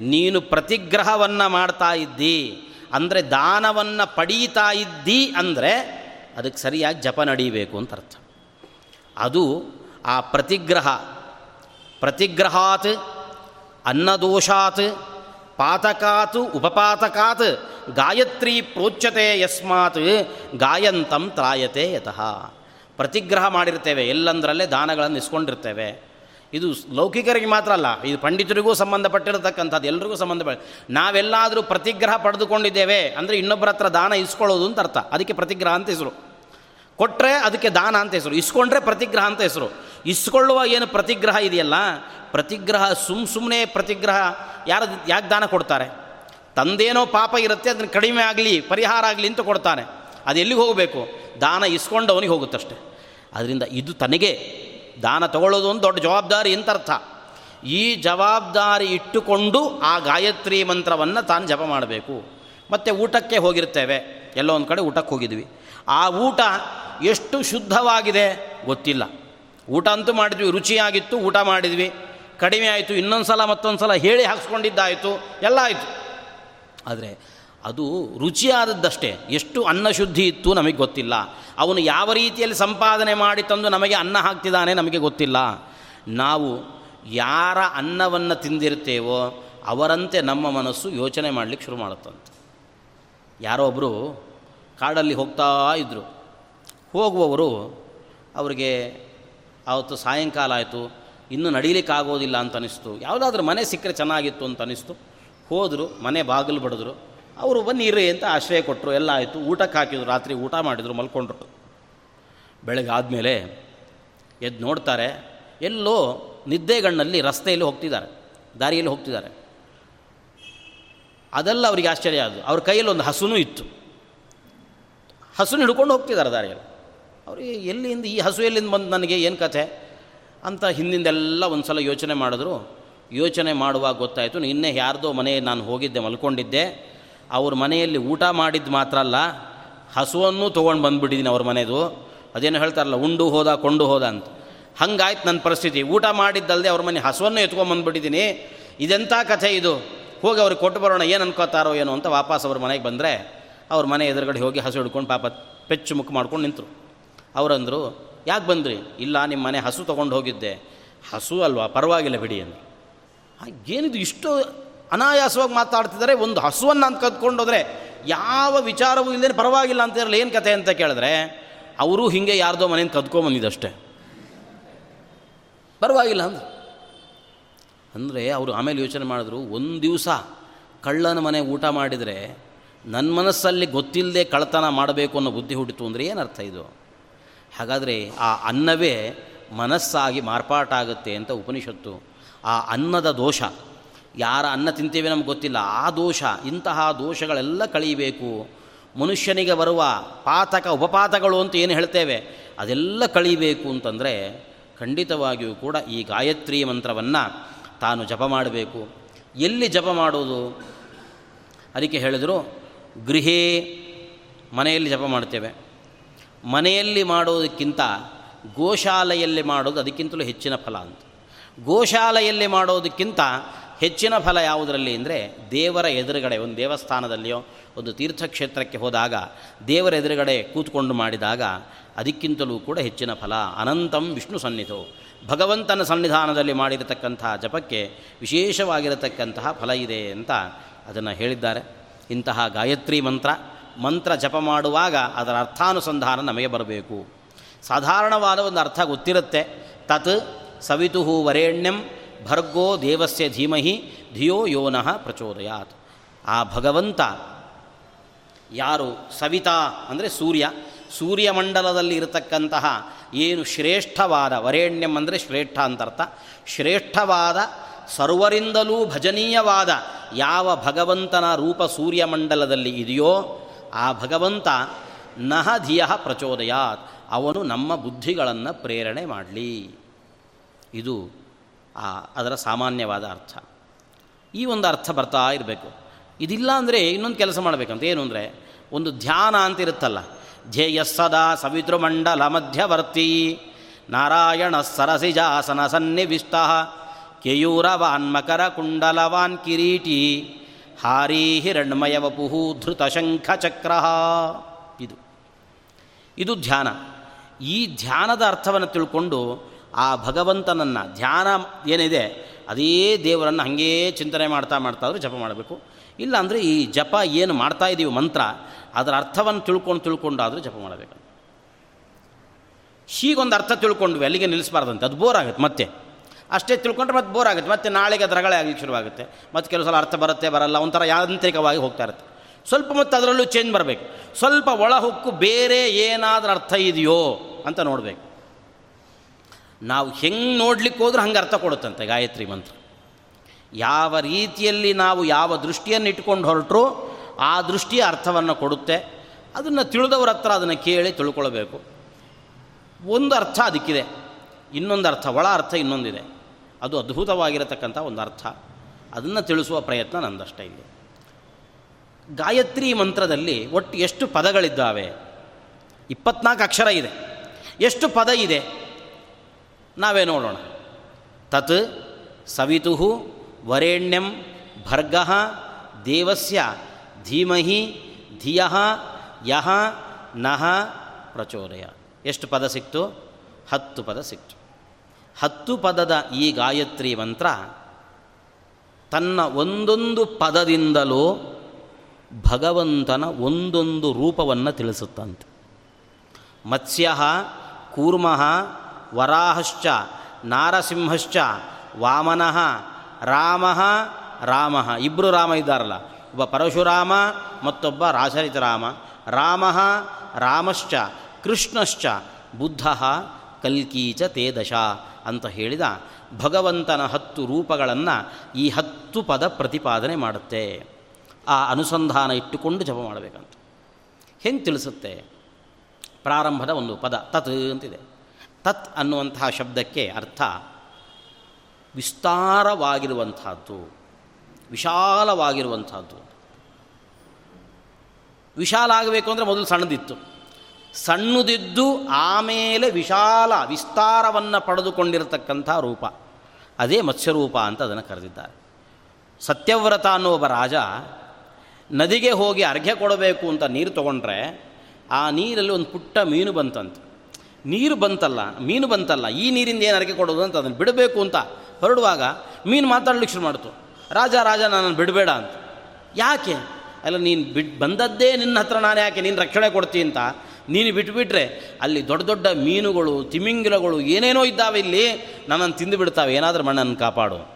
ನೀನು ಪ್ರತಿಗ್ರಹವನ್ನು ಮಾಡ್ತಾ ಇದ್ದಿ, ಅಂದರೆ ದಾನವನ್ನು ಪಡೀತಾ ಇದ್ದಿ ಅಂದರೆ ಅದಕ್ಕೆ ಸರಿಯಾಗಿ ಜಪ ನಡೀಬೇಕು ಅಂತ ಅರ್ಥ. ಅದು ಆ ಪ್ರತಿಗ್ರಹ. ಪ್ರತಿಗ್ರಹಾತ್ ಅನ್ನದೋಷಾತ್ ಪಾತಕಾತ್ ಉಪಪಾತಕಾತ್ ಗಾಯತ್ರಿ ಪ್ರೋಚ್ಯತೆ ಯಸ್ಮಾತ್ ಗಾಯಂತಂ ತ್ರಾಯತೆ ಯತಃ. ಪ್ರತಿಗ್ರಹ ಮಾಡಿರ್ತೇವೆ, ಎಲ್ಲಂದರಲ್ಲೇ ದಾನಗಳನ್ನು ಇಸ್ಕೊಂಡಿರ್ತೇವೆ. ಇದು ಲೌಕಿಕರಿಗೆ ಮಾತ್ರ ಅಲ್ಲ, ಇದು ಪಂಡಿತರಿಗೂ ಸಂಬಂಧಪಟ್ಟಿರತಕ್ಕಂಥದ್ದು, ಎಲ್ರಿಗೂ ಸಂಬಂಧಪಟ್ಟ ನಾವೆಲ್ಲಾದರೂ ಪ್ರತಿಗ್ರಹ ಪಡೆದುಕೊಂಡಿದ್ದೇವೆ, ಅಂದರೆ ಇನ್ನೊಬ್ಬರ ಹತ್ರ ದಾನ ಇಸ್ಕೊಳ್ಳೋದು ಅಂತ ಅರ್ಥ. ಅದಕ್ಕೆ ಪ್ರತಿಗ್ರಹ ಅಂತ ಹೆಸರು. ಕೊಟ್ಟರೆ ಅದಕ್ಕೆ ದಾನ ಅಂತ ಹೆಸರು, ಇಸ್ಕೊಂಡ್ರೆ ಪ್ರತಿಗ್ರಹ ಅಂತ ಹೆಸರು. ಇಸ್ಕೊಳ್ಳುವ ಏನು ಪ್ರತಿಗ್ರಹ ಇದೆಯಲ್ಲ? ಪ್ರತಿಗ್ರಹ, ಸುಮ್ ಸುಮ್ಮನೆ ಪ್ರತಿಗ್ರಹ. ಯಾರು ಯಾಕೆ ದಾನ ಕೊಡ್ತಾರೆ? ತಂದೇನೋ ಪಾಪ ಇರುತ್ತೆ, ಅದನ್ನು ಕಡಿಮೆ ಆಗಲಿ, ಪರಿಹಾರ ಆಗಲಿ ಅಂತ ಕೊಡ್ತಾನೆ. ಅದು ಎಲ್ಲಿಗೆ ಹೋಗಬೇಕು? ದಾನ ಇಸ್ಕೊಂಡವನಿಗೆ ಹೋಗುತ್ತಷ್ಟೆ. ಅದರಿಂದ ಇದು ತನಗೆ ದಾನ ತಗೊಳ್ಳೋದು ಒಂದು ದೊಡ್ಡ ಜವಾಬ್ದಾರಿ ಅಂತ ಅರ್ಥ ಈ ಜವಾಬ್ದಾರಿ ಇಟ್ಟುಕೊಂಡು ಆ ಗಾಯತ್ರಿ ಮಂತ್ರವನ್ನು ತಾನು ಜಪ ಮಾಡಬೇಕು. ಮತ್ತು ಊಟಕ್ಕೆ ಹೋಗಿರ್ತೇವೆ. ಎಲ್ಲೋ ಒಂದು ಕಡೆ ಊಟಕ್ಕೆ ಹೋಗಿದ್ವಿ. ಆ ಊಟ ಎಷ್ಟು ಶುದ್ಧವಾಗಿದೆ ಗೊತ್ತಿಲ್ಲ. ಊಟ ಅಂತೂ ಮಾಡಿದ್ವಿ, ರುಚಿಯಾಗಿತ್ತು, ಊಟ ಮಾಡಿದ್ವಿ. ಕಡಿಮೆ ಆಯಿತು ಇನ್ನೊಂದು ಸಲ ಮತ್ತೊಂದು ಸಲ ಹೇಳಿ ಹಾಕ್ಸ್ಕೊಂಡಿದ್ದಾಯಿತು, ಎಲ್ಲ ಆಯಿತು. ಆದರೆ ಅದು ರುಚಿಯಾದದ್ದಷ್ಟೇ, ಎಷ್ಟು ಅನ್ನ ಶುದ್ಧಿ ಇತ್ತು ನಮಗೆ ಗೊತ್ತಿಲ್ಲ. ಅವನು ಯಾವ ರೀತಿಯಲ್ಲಿ ಸಂಪಾದನೆ ಮಾಡಿ ತಂದು ನಮಗೆ ಅನ್ನ ಹಾಕ್ತಿದ್ದಾನೆ ನಮಗೆ ಗೊತ್ತಿಲ್ಲ. ನಾವು ಯಾರ ಅನ್ನವನ್ನು ತಿಂದಿರ್ತೇವೋ ಅವರಂತೆ ನಮ್ಮ ಮನಸ್ಸು ಯೋಚನೆ ಮಾಡಲಿಕ್ಕೆ ಶುರು ಮಾಡುತ್ತಂತೆ. ಯಾರೋ ಒಬ್ಬರು ಕಾಡಲ್ಲಿ ಹೋಗ್ತಾ ಇದ್ದರು ಹೋಗುವವರು ಅವರಿಗೆ ಆವತ್ತು ಸಾಯಂಕಾಲ ಆಯಿತು, ಇನ್ನೂ ನಡೀಲಿಕ್ಕಾಗೋದಿಲ್ಲ ಅಂತ ಅನಿಸ್ತು ಯಾವುದಾದ್ರೂ ಮನೆ ಸಿಕ್ಕರೆ ಚೆನ್ನಾಗಿತ್ತು ಅಂತ ಅನಿಸ್ತು ಹೋದರು, ಮನೆ ಬಾಗಿಲು ಬಡಿದ್ರು. ಅವರು ಬನ್ನಿ ಇರ್ರಿ ಅಂತ ಆಶ್ರಯ ಕೊಟ್ಟರು ಎಲ್ಲ ಆಯಿತು. ಊಟಕ್ಕೆ ಹಾಕಿದ್ರು, ರಾತ್ರಿ ಊಟ ಮಾಡಿದರು, ಮಲ್ಕೊಂಡ್ರು. ಬೆಳಗ್ಗೆ ಆದಮೇಲೆ ಎದ್ದು ನೋಡ್ತಾರೆ, ಎಲ್ಲೋ ನಿದ್ದೆಗಣ್ಣಲ್ಲಿ ರಸ್ತೆಯಲ್ಲಿ ಹೋಗ್ತಿದ್ದಾರೆ, ದಾರಿಯಲ್ಲಿ ಹೋಗ್ತಿದ್ದಾರೆ. ಅದೆಲ್ಲ ಅವರಿಗೆ ಆಶ್ಚರ್ಯ ಅದು ಅವ್ರ ಕೈಯಲ್ಲಿ ಒಂದು ಹಸುನೂ ಇತ್ತು. ಹಸುನ ಹಿಡ್ಕೊಂಡು ಹೋಗ್ತಿದ್ದಾರೆ ದಾರಿಯಲ್ಲಿ. ಅವ್ರಿಗೆ ಎಲ್ಲಿಂದ ಈ ಹಸು ಎಲ್ಲಿಂದ ಬಂದು ನನಗೆ ಏನು ಕಥೆ? ಅಂತ ಹಿಂದಿಂದೆಲ್ಲ ಒಂದು ಸಲ ಯೋಚನೆ ಮಾಡಿದ್ರು. ಯೋಚನೆ ಮಾಡುವಾಗ ಗೊತ್ತಾಯಿತು ಇನ್ನೇ ಯಾರ್ದೋ ಮನೆ ನಾನು ಹೋಗಿದ್ದೆ, ಮಲ್ಕೊಂಡಿದ್ದೆ. ಅವ್ರ ಮನೆಯಲ್ಲಿ ಊಟ ಮಾಡಿದ್ದು ಮಾತ್ರ ಅಲ್ಲ, ಹಸುವನ್ನು ತೊಗೊಂಡು ಬಂದುಬಿಟ್ಟಿದ್ದೀನಿ ಅವ್ರ ಮನೆಯದು ಅದೇನು ಹೇಳ್ತಾರಲ್ಲ, ಉಂಡು ಹೋದ, ಕೊಂಡು ಹೋದ ಅಂತ. ಹಂಗಾಯ್ತು ನನ್ನ ಪರಿಸ್ಥಿತಿ. ಊಟ ಮಾಡಿದ್ದಲ್ಲದೆ ಅವ್ರ ಮನೆ ಹಸುವನ್ನು ಎತ್ಕೊಂಡ್ಬಂದ್ಬಿಟ್ಟಿದ್ದೀನಿ ಇದೆಂಥ ಕಥೆ ಇದು? ಹೋಗಿ ಅವ್ರಿಗೆ ಕೊಟ್ಟು ಬರೋಣ, ಏನು ಅನ್ಕೋತಾರೋ ಏನೋ ಅಂತ ವಾಪಸ್ ಅವ್ರ ಮನೆಗೆ ಬಂದರೆ, ಅವ್ರ ಮನೆ ಎದುರುಗಡೆ ಹೋಗಿ ಹಸು ಹಿಡ್ಕೊಂಡು ಪಾಪ ಪೆಚ್ಚು ಮುಖ ಮಾಡ್ಕೊಂಡು ನಿಂತರು. ಅವರಂದರು, ಯಾಕೆ ಬಂದ್ರಿ? ಇಲ್ಲ ನಿಮ್ಮ ಮನೆ ಹಸು ತೊಗೊಂಡು ಹೋಗಿದ್ದೆ. ಹಸು ಅಲ್ವಾ? ಪರವಾಗಿಲ್ಲ ಬಿಡಿ ಅಂದರು. ಏನಿದು ಇಷ್ಟು ಅನಾಯಾಸವಾಗಿ ಮಾತಾಡ್ತಿದ್ದಾರೆ ಒಂದು ಹಸುವನ್ನು ಅಂತ ಕದ್ಕೊಂಡೋದ್ರೆ ಯಾವ ವಿಚಾರವೂ ಇಲ್ಲದೇ ಪರವಾಗಿಲ್ಲ ಅಂತ ಇರಲಿ ಏನು ಕತೆ ಅಂತ ಕೇಳಿದ್ರೆ? ಅವರು ಹೀಗೆ ಯಾರ್ದೋ ಮನೆಯಿಂದ ಕದ್ಕೊಂಬಂದಿದ್ದಷ್ಟೇ ಪರವಾಗಿಲ್ಲ ಅಂದ್ರೆ. ಅಂದರೆ ಅವರು ಆಮೇಲೆ ಯೋಚನೆ ಮಾಡಿದ್ರು, ಒಂದು ದಿವಸ ಕಳ್ಳನ ಮನೆ ಊಟ ಮಾಡಿದರೆ ನನ್ನ ಮನಸ್ಸಲ್ಲಿ ಗೊತ್ತಿಲ್ಲದೆ ಕಳ್ಳತನ ಮಾಡಬೇಕು ಅನ್ನೋ ಬುದ್ಧಿ ಹುಟ್ಟಿತು ಅಂದರೆ ಏನರ್ಥ ಇದು? ಹಾಗಾದರೆ ಆ ಅನ್ನವೇ ಮನಸ್ಸಾಗಿ ಮಾರ್ಪಾಟಾಗುತ್ತೆ ಅಂತ ಉಪನಿಷತ್ತು. ಆ ಅನ್ನದ ದೋಷ, ಯಾರ ಅನ್ನ ತಿಂತೇವೆ ನಮ್ಗೆ ಗೊತ್ತಿಲ್ಲ, ಆ ದೋಷ, ಇಂತಹ ದೋಷಗಳೆಲ್ಲ ಕಳೀಬೇಕು ಮನುಷ್ಯನಿಗೆ ಬರುವ ಪಾತಕ ಉಪಪಾತಗಳು ಅಂತ ಏನು ಹೇಳ್ತೇವೆ, ಅದೆಲ್ಲ ಕಳೀಬೇಕು ಅಂತಂದರೆ ಖಂಡಿತವಾಗಿಯೂ ಕೂಡ ಈ ಗಾಯತ್ರಿ ಮಂತ್ರವನ್ನು ತಾನು ಜಪ ಮಾಡಬೇಕು. ಎಲ್ಲಿ ಜಪ ಮಾಡೋದು? ಅದಕ್ಕೆ ಹೇಳಿದರು, ಗೃಹೇ ಮನೆಯಲ್ಲಿ ಜಪ ಮಾಡ್ತೇವೆ. ಮನೆಯಲ್ಲಿ ಮಾಡೋದಕ್ಕಿಂತ ಗೋಶಾಲೆಯಲ್ಲಿ ಮಾಡೋದು ಅದಕ್ಕಿಂತಲೂ ಹೆಚ್ಚಿನ ಫಲ ಅಂತ. ಗೋಶಾಲೆಯಲ್ಲಿ ಮಾಡೋದಕ್ಕಿಂತ ಹೆಚ್ಚಿನ ಫಲ ಯಾವುದರಲ್ಲಿ ಅಂದರೆ ದೇವರ ಎದುರುಗಡೆ, ಒಂದು ದೇವಸ್ಥಾನದಲ್ಲಿಯೋ, ಒಂದು ತೀರ್ಥಕ್ಷೇತ್ರಕ್ಕೆ ಹೋದಾಗ ದೇವರ ಎದುರುಗಡೆ ಕೂತ್ಕೊಂಡು ಮಾಡಿದಾಗ ಅದಕ್ಕಿಂತಲೂ ಕೂಡ ಹೆಚ್ಚಿನ ಫಲ. ಅನಂತಂ ವಿಷ್ಣು ಸನ್ನಿಧೋ. ಭಗವಂತನ ಸನ್ನಿಧಾನದಲ್ಲಿ ಮಾಡಿರತಕ್ಕಂತಹ ಜಪಕ್ಕೆ ವಿಶೇಷವಾಗಿರತಕ್ಕಂತಹ ಫಲ ಇದೆ ಅಂತ ಅದನ್ನು ಹೇಳಿದ್ದಾರೆ. ಇಂತಹ ಗಾಯತ್ರಿ ಮಂತ್ರ ಮಂತ್ರ ಜಪ ಮಾಡುವಾಗ ಅದರ ಅರ್ಥಾನುಸಂಧಾನ ನಮಗೆ ಬರಬೇಕು. ಸಾಧಾರಣವಾದ ಒಂದು ಅರ್ಥ ಗೊತ್ತಿರುತ್ತೆ. ತತ್ ಸವಿತು ವರೇಣ್ಯಂ ಭರ್ಗೋ ದೇವಸ್ಯ ಧೀಮಹಿ ಧಿಯೋ ಯೋನಃ ಪ್ರಚೋದಯಾತ್. ಆ ಭಗವಂತ ಯಾರು? ಸವಿತಾ ಅಂದರೆ ಸೂರ್ಯ. ಸೂರ್ಯಮಂಡಲದಲ್ಲಿ ಇರತಕ್ಕಂತಹ ಏನು ಶ್ರೇಷ್ಠವಾದ ವರೇಣ್ಯಂ ಅಂದರೆ ಶ್ರೇಷ್ಠ ಅಂತರ್ಥ ಶ್ರೇಷ್ಠವಾದ, ಸರ್ವರಿಂದಲೂ ಭಜನೀಯವಾದ ಯಾವ ಭಗವಂತನ ರೂಪ ಸೂರ್ಯಮಂಡಲದಲ್ಲಿ ಇದೆಯೋ ಆ ಭಗವಂತ ನಹ ಧಿಯ ಪ್ರಚೋದಯಾತ್. ಅವನು ನಮ್ಮ ಬುದ್ಧಿಗಳನ್ನು ಪ್ರೇರಣೆ ಮಾಡಲಿ. ಇದು ಆ ಅದರ ಸಾಮಾನ್ಯವಾದ ಅರ್ಥ. ಈ ಒಂದು ಅರ್ಥ ಬರ್ತಾ ಇರಬೇಕು. ಇದಿಲ್ಲ ಅಂದರೆ ಇನ್ನೊಂದು ಕೆಲಸ ಮಾಡಬೇಕಂತ. ಏನು ಅಂದರೆ ಒಂದು ಧ್ಯಾನ ಅಂತ ಇರುತ್ತಲ್ಲ. ಧ್ಯೇಯ ಸದಾ ಸವಿತೃಮಂಡಲ ಮಧ್ಯವರ್ತಿ. ನಾರಾಯಣ ಸರಸಿಜಾಸನ ಸನ್ನಿವಿಷ್ಟ. ಕೇಯೂರವಾನ್ ಮಕರ ಕುಂಡಲವಾನ್ ಕಿರೀಟಿ. ಹಾರೀ ಶಂಖ ಚಕ್ರ ಇದು. ಇದು ಧ್ಯಾನ. ಈ ಧ್ಯಾನದ ಅರ್ಥವನ್ನು ತಿಳ್ಕೊಂಡು ಆ ಭಗವಂತನನ್ನು ಧ್ಯಾನ ಏನಿದೆ, ಅದೇ ದೇವರನ್ನು ಹಾಗೇ ಚಿಂತನೆ ಮಾಡ್ತಾ ಮಾಡ್ತಾ ಆದರೂ ಜಪ ಮಾಡಬೇಕು. ಇಲ್ಲ ಅಂದರೆ ಈ ಜಪ ಏನು ಮಾಡ್ತಾ ಇದ್ದೀವಿ ಮಂತ್ರ, ಅದರ ಅರ್ಥವನ್ನು ತಿಳ್ಕೊಂಡು ತಿಳ್ಕೊಂಡಾದರೂ ಜಪ ಮಾಡಬೇಕು. ಹೀಗೊಂದು ಅರ್ಥ ತಿಳ್ಕೊಂಡ್ವಿ, ಅಲ್ಲಿಗೆ ನಿಲ್ಲಿಸಬಾರ್ದಂತೆ. ಅದು ಬೋರ್ ಆಗುತ್ತೆ ಮತ್ತೆ. ಅಷ್ಟೇ ತಿಳ್ಕೊಂಡ್ರೆ ಮತ್ತೆ ಬೋರ್ ಆಗುತ್ತೆ. ಮತ್ತೆ ನಾಳೆಗೆ ದರಗಳೇ ರಗಳೆ ಆಗಲಿಕ್ಕೆ ಶುರುವಾಗುತ್ತೆ. ಮತ್ತು ಕೆಲವು ಸಲ ಅರ್ಥ ಬರುತ್ತೆ, ಬರಲ್ಲ, ಒಂಥರ ಯಾಂತ್ರಿಕವಾಗಿ ಹೋಗ್ತಾ ಇರುತ್ತೆ. ಸ್ವಲ್ಪ ಮತ್ತೆ ಅದರಲ್ಲೂ ಚೇಂಜ್ ಬರಬೇಕು. ಸ್ವಲ್ಪ ಒಳಹುಕ್ಕು ಬೇರೆ ಏನಾದರೂ ಅರ್ಥ ಇದೆಯೋ ಅಂತ ನೋಡಬೇಕು. ನಾವು ಹೆಂಗೆ ನೋಡ್ಲಿಕ್ಕೆ ಹೋದ್ರೆ ಹಂಗೆ ಅರ್ಥ ಕೊಡುತ್ತಂತೆ ಗಾಯತ್ರಿ ಮಂತ್ರ. ಯಾವ ರೀತಿಯಲ್ಲಿ ನಾವು ಯಾವ ದೃಷ್ಟಿಯನ್ನು ಇಟ್ಕೊಂಡು ಹೊರಟರು ಆ ದೃಷ್ಟಿಯ ಅರ್ಥವನ್ನು ಕೊಡುತ್ತೆ. ಅದನ್ನು ತಿಳಿದವ್ರ ಹತ್ರ ಅದನ್ನು ಕೇಳಿ ತಿಳ್ಕೊಳ್ಬೇಕು. ಒಂದು ಅರ್ಥ ಅದಕ್ಕಿದೆ. ಇನ್ನೊಂದು ಅರ್ಥ, ಒಳ ಅರ್ಥ ಇನ್ನೊಂದಿದೆ. ಅದು ಅದ್ಭುತವಾಗಿರತಕ್ಕಂಥ ಒಂದು ಅರ್ಥ. ಅದನ್ನು ತಿಳಿಸುವ ಪ್ರಯತ್ನ ನಂದಷ್ಟೇ ಇಲ್ಲಿ. ಗಾಯತ್ರಿ ಮಂತ್ರದಲ್ಲಿ ಒಟ್ಟು ಎಷ್ಟು ಪದಗಳಿದ್ದಾವೆ? ಇಪ್ಪತ್ನಾಲ್ಕು ಅಕ್ಷರ ಇದೆ. ಎಷ್ಟು ಪದ ಇದೆ? ನಾವೇ ನೋಡೋಣ. ತತ್ ಸವಿತು ವರೆಣ್ಯಂ ಭರ್ಗ ದೇವಸ್ಯ ಧೀಮಹಿ ಧಿಯ ಯಹ ನಹ ಪ್ರಚೋದಯ. ಎಷ್ಟು ಪದ ಸಿಕ್ತು? ಹತ್ತು ಪದ ಸಿಕ್ತು. ಹತ್ತು ಪದದ ಈ ಗಾಯತ್ರಿ ಮಂತ್ರ ತನ್ನ ಒಂದೊಂದು ಪದದಿಂದಲೂ ಭಗವಂತನ ಒಂದೊಂದು ರೂಪವನ್ನು ತಿಳಿಸುತ್ತಂತೆ. ಮತ್ಸ್ಯ, ಕೂರ್ಮ, ವರಾಹಶ್ಚ, ನಾರಸಿಂಹಶ್ಚ, ವಾಮನಃ, ರಾಮ ರಾಮ. ಇಬ್ಬರು ರಾಮ ಇದ್ದಾರಲ್ಲ. ಒಬ್ಬ ಪರಶುರಾಮ, ಮತ್ತೊಬ್ಬ ರಾಚರಿತ ರಾಮ. ರಾಮ, ರಾಮಶ್ಚ, ಕೃಷ್ಣಶ್ಚ, ಬುದ್ಧ ಕಲ್ಕೀಚ ತೇ ದಶ ಅಂತ ಹೇಳಿದ ಭಗವಂತನ ಹತ್ತು ರೂಪಗಳನ್ನು ಈ ಹತ್ತು ಪದ ಪ್ರತಿಪಾದನೆ ಮಾಡುತ್ತೆ. ಆ ಅನುಸಂಧಾನ ಇಟ್ಟುಕೊಂಡು ಜಪ ಮಾಡಬೇಕಂತ. ಹೆಂಗೆ ತಿಳಿಸುತ್ತೆ? ಪ್ರಾರಂಭದ ಒಂದು ಪದ, ತತ್ ಅಂತಿದೆ. ತತ್ ಅನ್ನುವಂತಹ ಶಬ್ದಕ್ಕೆ ಅರ್ಥ ವಿಸ್ತಾರವಾಗಿರುವಂಥದ್ದು, ವಿಶಾಲವಾಗಿರುವಂಥದ್ದು. ವಿಶಾಲ ಆಗಬೇಕು ಅಂದರೆ ಮೊದಲು ಸಣ್ಣದಿತ್ತು. ಸಣ್ಣದಿದ್ದು ಆಮೇಲೆ ವಿಶಾಲ ವಿಸ್ತಾರವನ್ನು ಪಡೆದುಕೊಂಡಿರತಕ್ಕಂಥ ರೂಪ. ಅದೇ ಮತ್ಸ್ಯರೂಪ ಅಂತ ಅದನ್ನು ಕರೆದಿದ್ದಾರೆ. ಸತ್ಯವ್ರತ ಅನ್ನೋ ಒಬ್ಬ ರಾಜ ನದಿಗೆ ಹೋಗಿ ಅರ್ಘ್ಯ ಕೊಡಬೇಕು ಅಂತ ನೀರು ತಗೊಂಡ್ರೆ ಆ ನೀರಲ್ಲಿ ಒಂದು ಪುಟ್ಟ ಮೀನು ಬಂತಂತೆ. ನೀರು ಬಂತಲ್ಲ, ಮೀನು ಬಂತಲ್ಲ, ಈ ನೀರಿಂದ ಏನು ಅರ್ಘ್ಯ ಕೊಡೋದು ಅಂತ ಅದನ್ನು ಬಿಡಬೇಕು ಅಂತ ಹೊರಡುವಾಗ ಮೀನು ಮಾತಾಡ್ಲಿಕ್ಕೆ ಶುರು ಮಾಡ್ತು. ರಾಜ ರಾಜ, ನನ್ನನ್ನು ಬಿಡಬೇಡ ಅಂತ. ಯಾಕೆ? ಅಲ್ಲ ನೀನು ಬಿಡ್, ಬಂದದ್ದೇ ನಿನ್ನ ಹತ್ರ ನಾನು ಯಾಕೆ? ನೀನು ರಕ್ಷಣೆ ಕೊಡ್ತೀನಿ ಅಂತ ನೀನು ಬಿಟ್ಟುಬಿಟ್ರೆ ಅಲ್ಲಿ ದೊಡ್ಡ ದೊಡ್ಡ ಮೀನುಗಳು, ತಿಮಿಂಗಿಲಗಳು ಏನೇನೋ ಇದ್ದಾವೆ ಇಲ್ಲಿ, ನನ್ನನ್ನು ತಿಂದು ಬಿಡ್ತಾವೆ. ಏನಾದರೂ ಮಣ್ಣನ್ನು ಕಾಪಾಡು.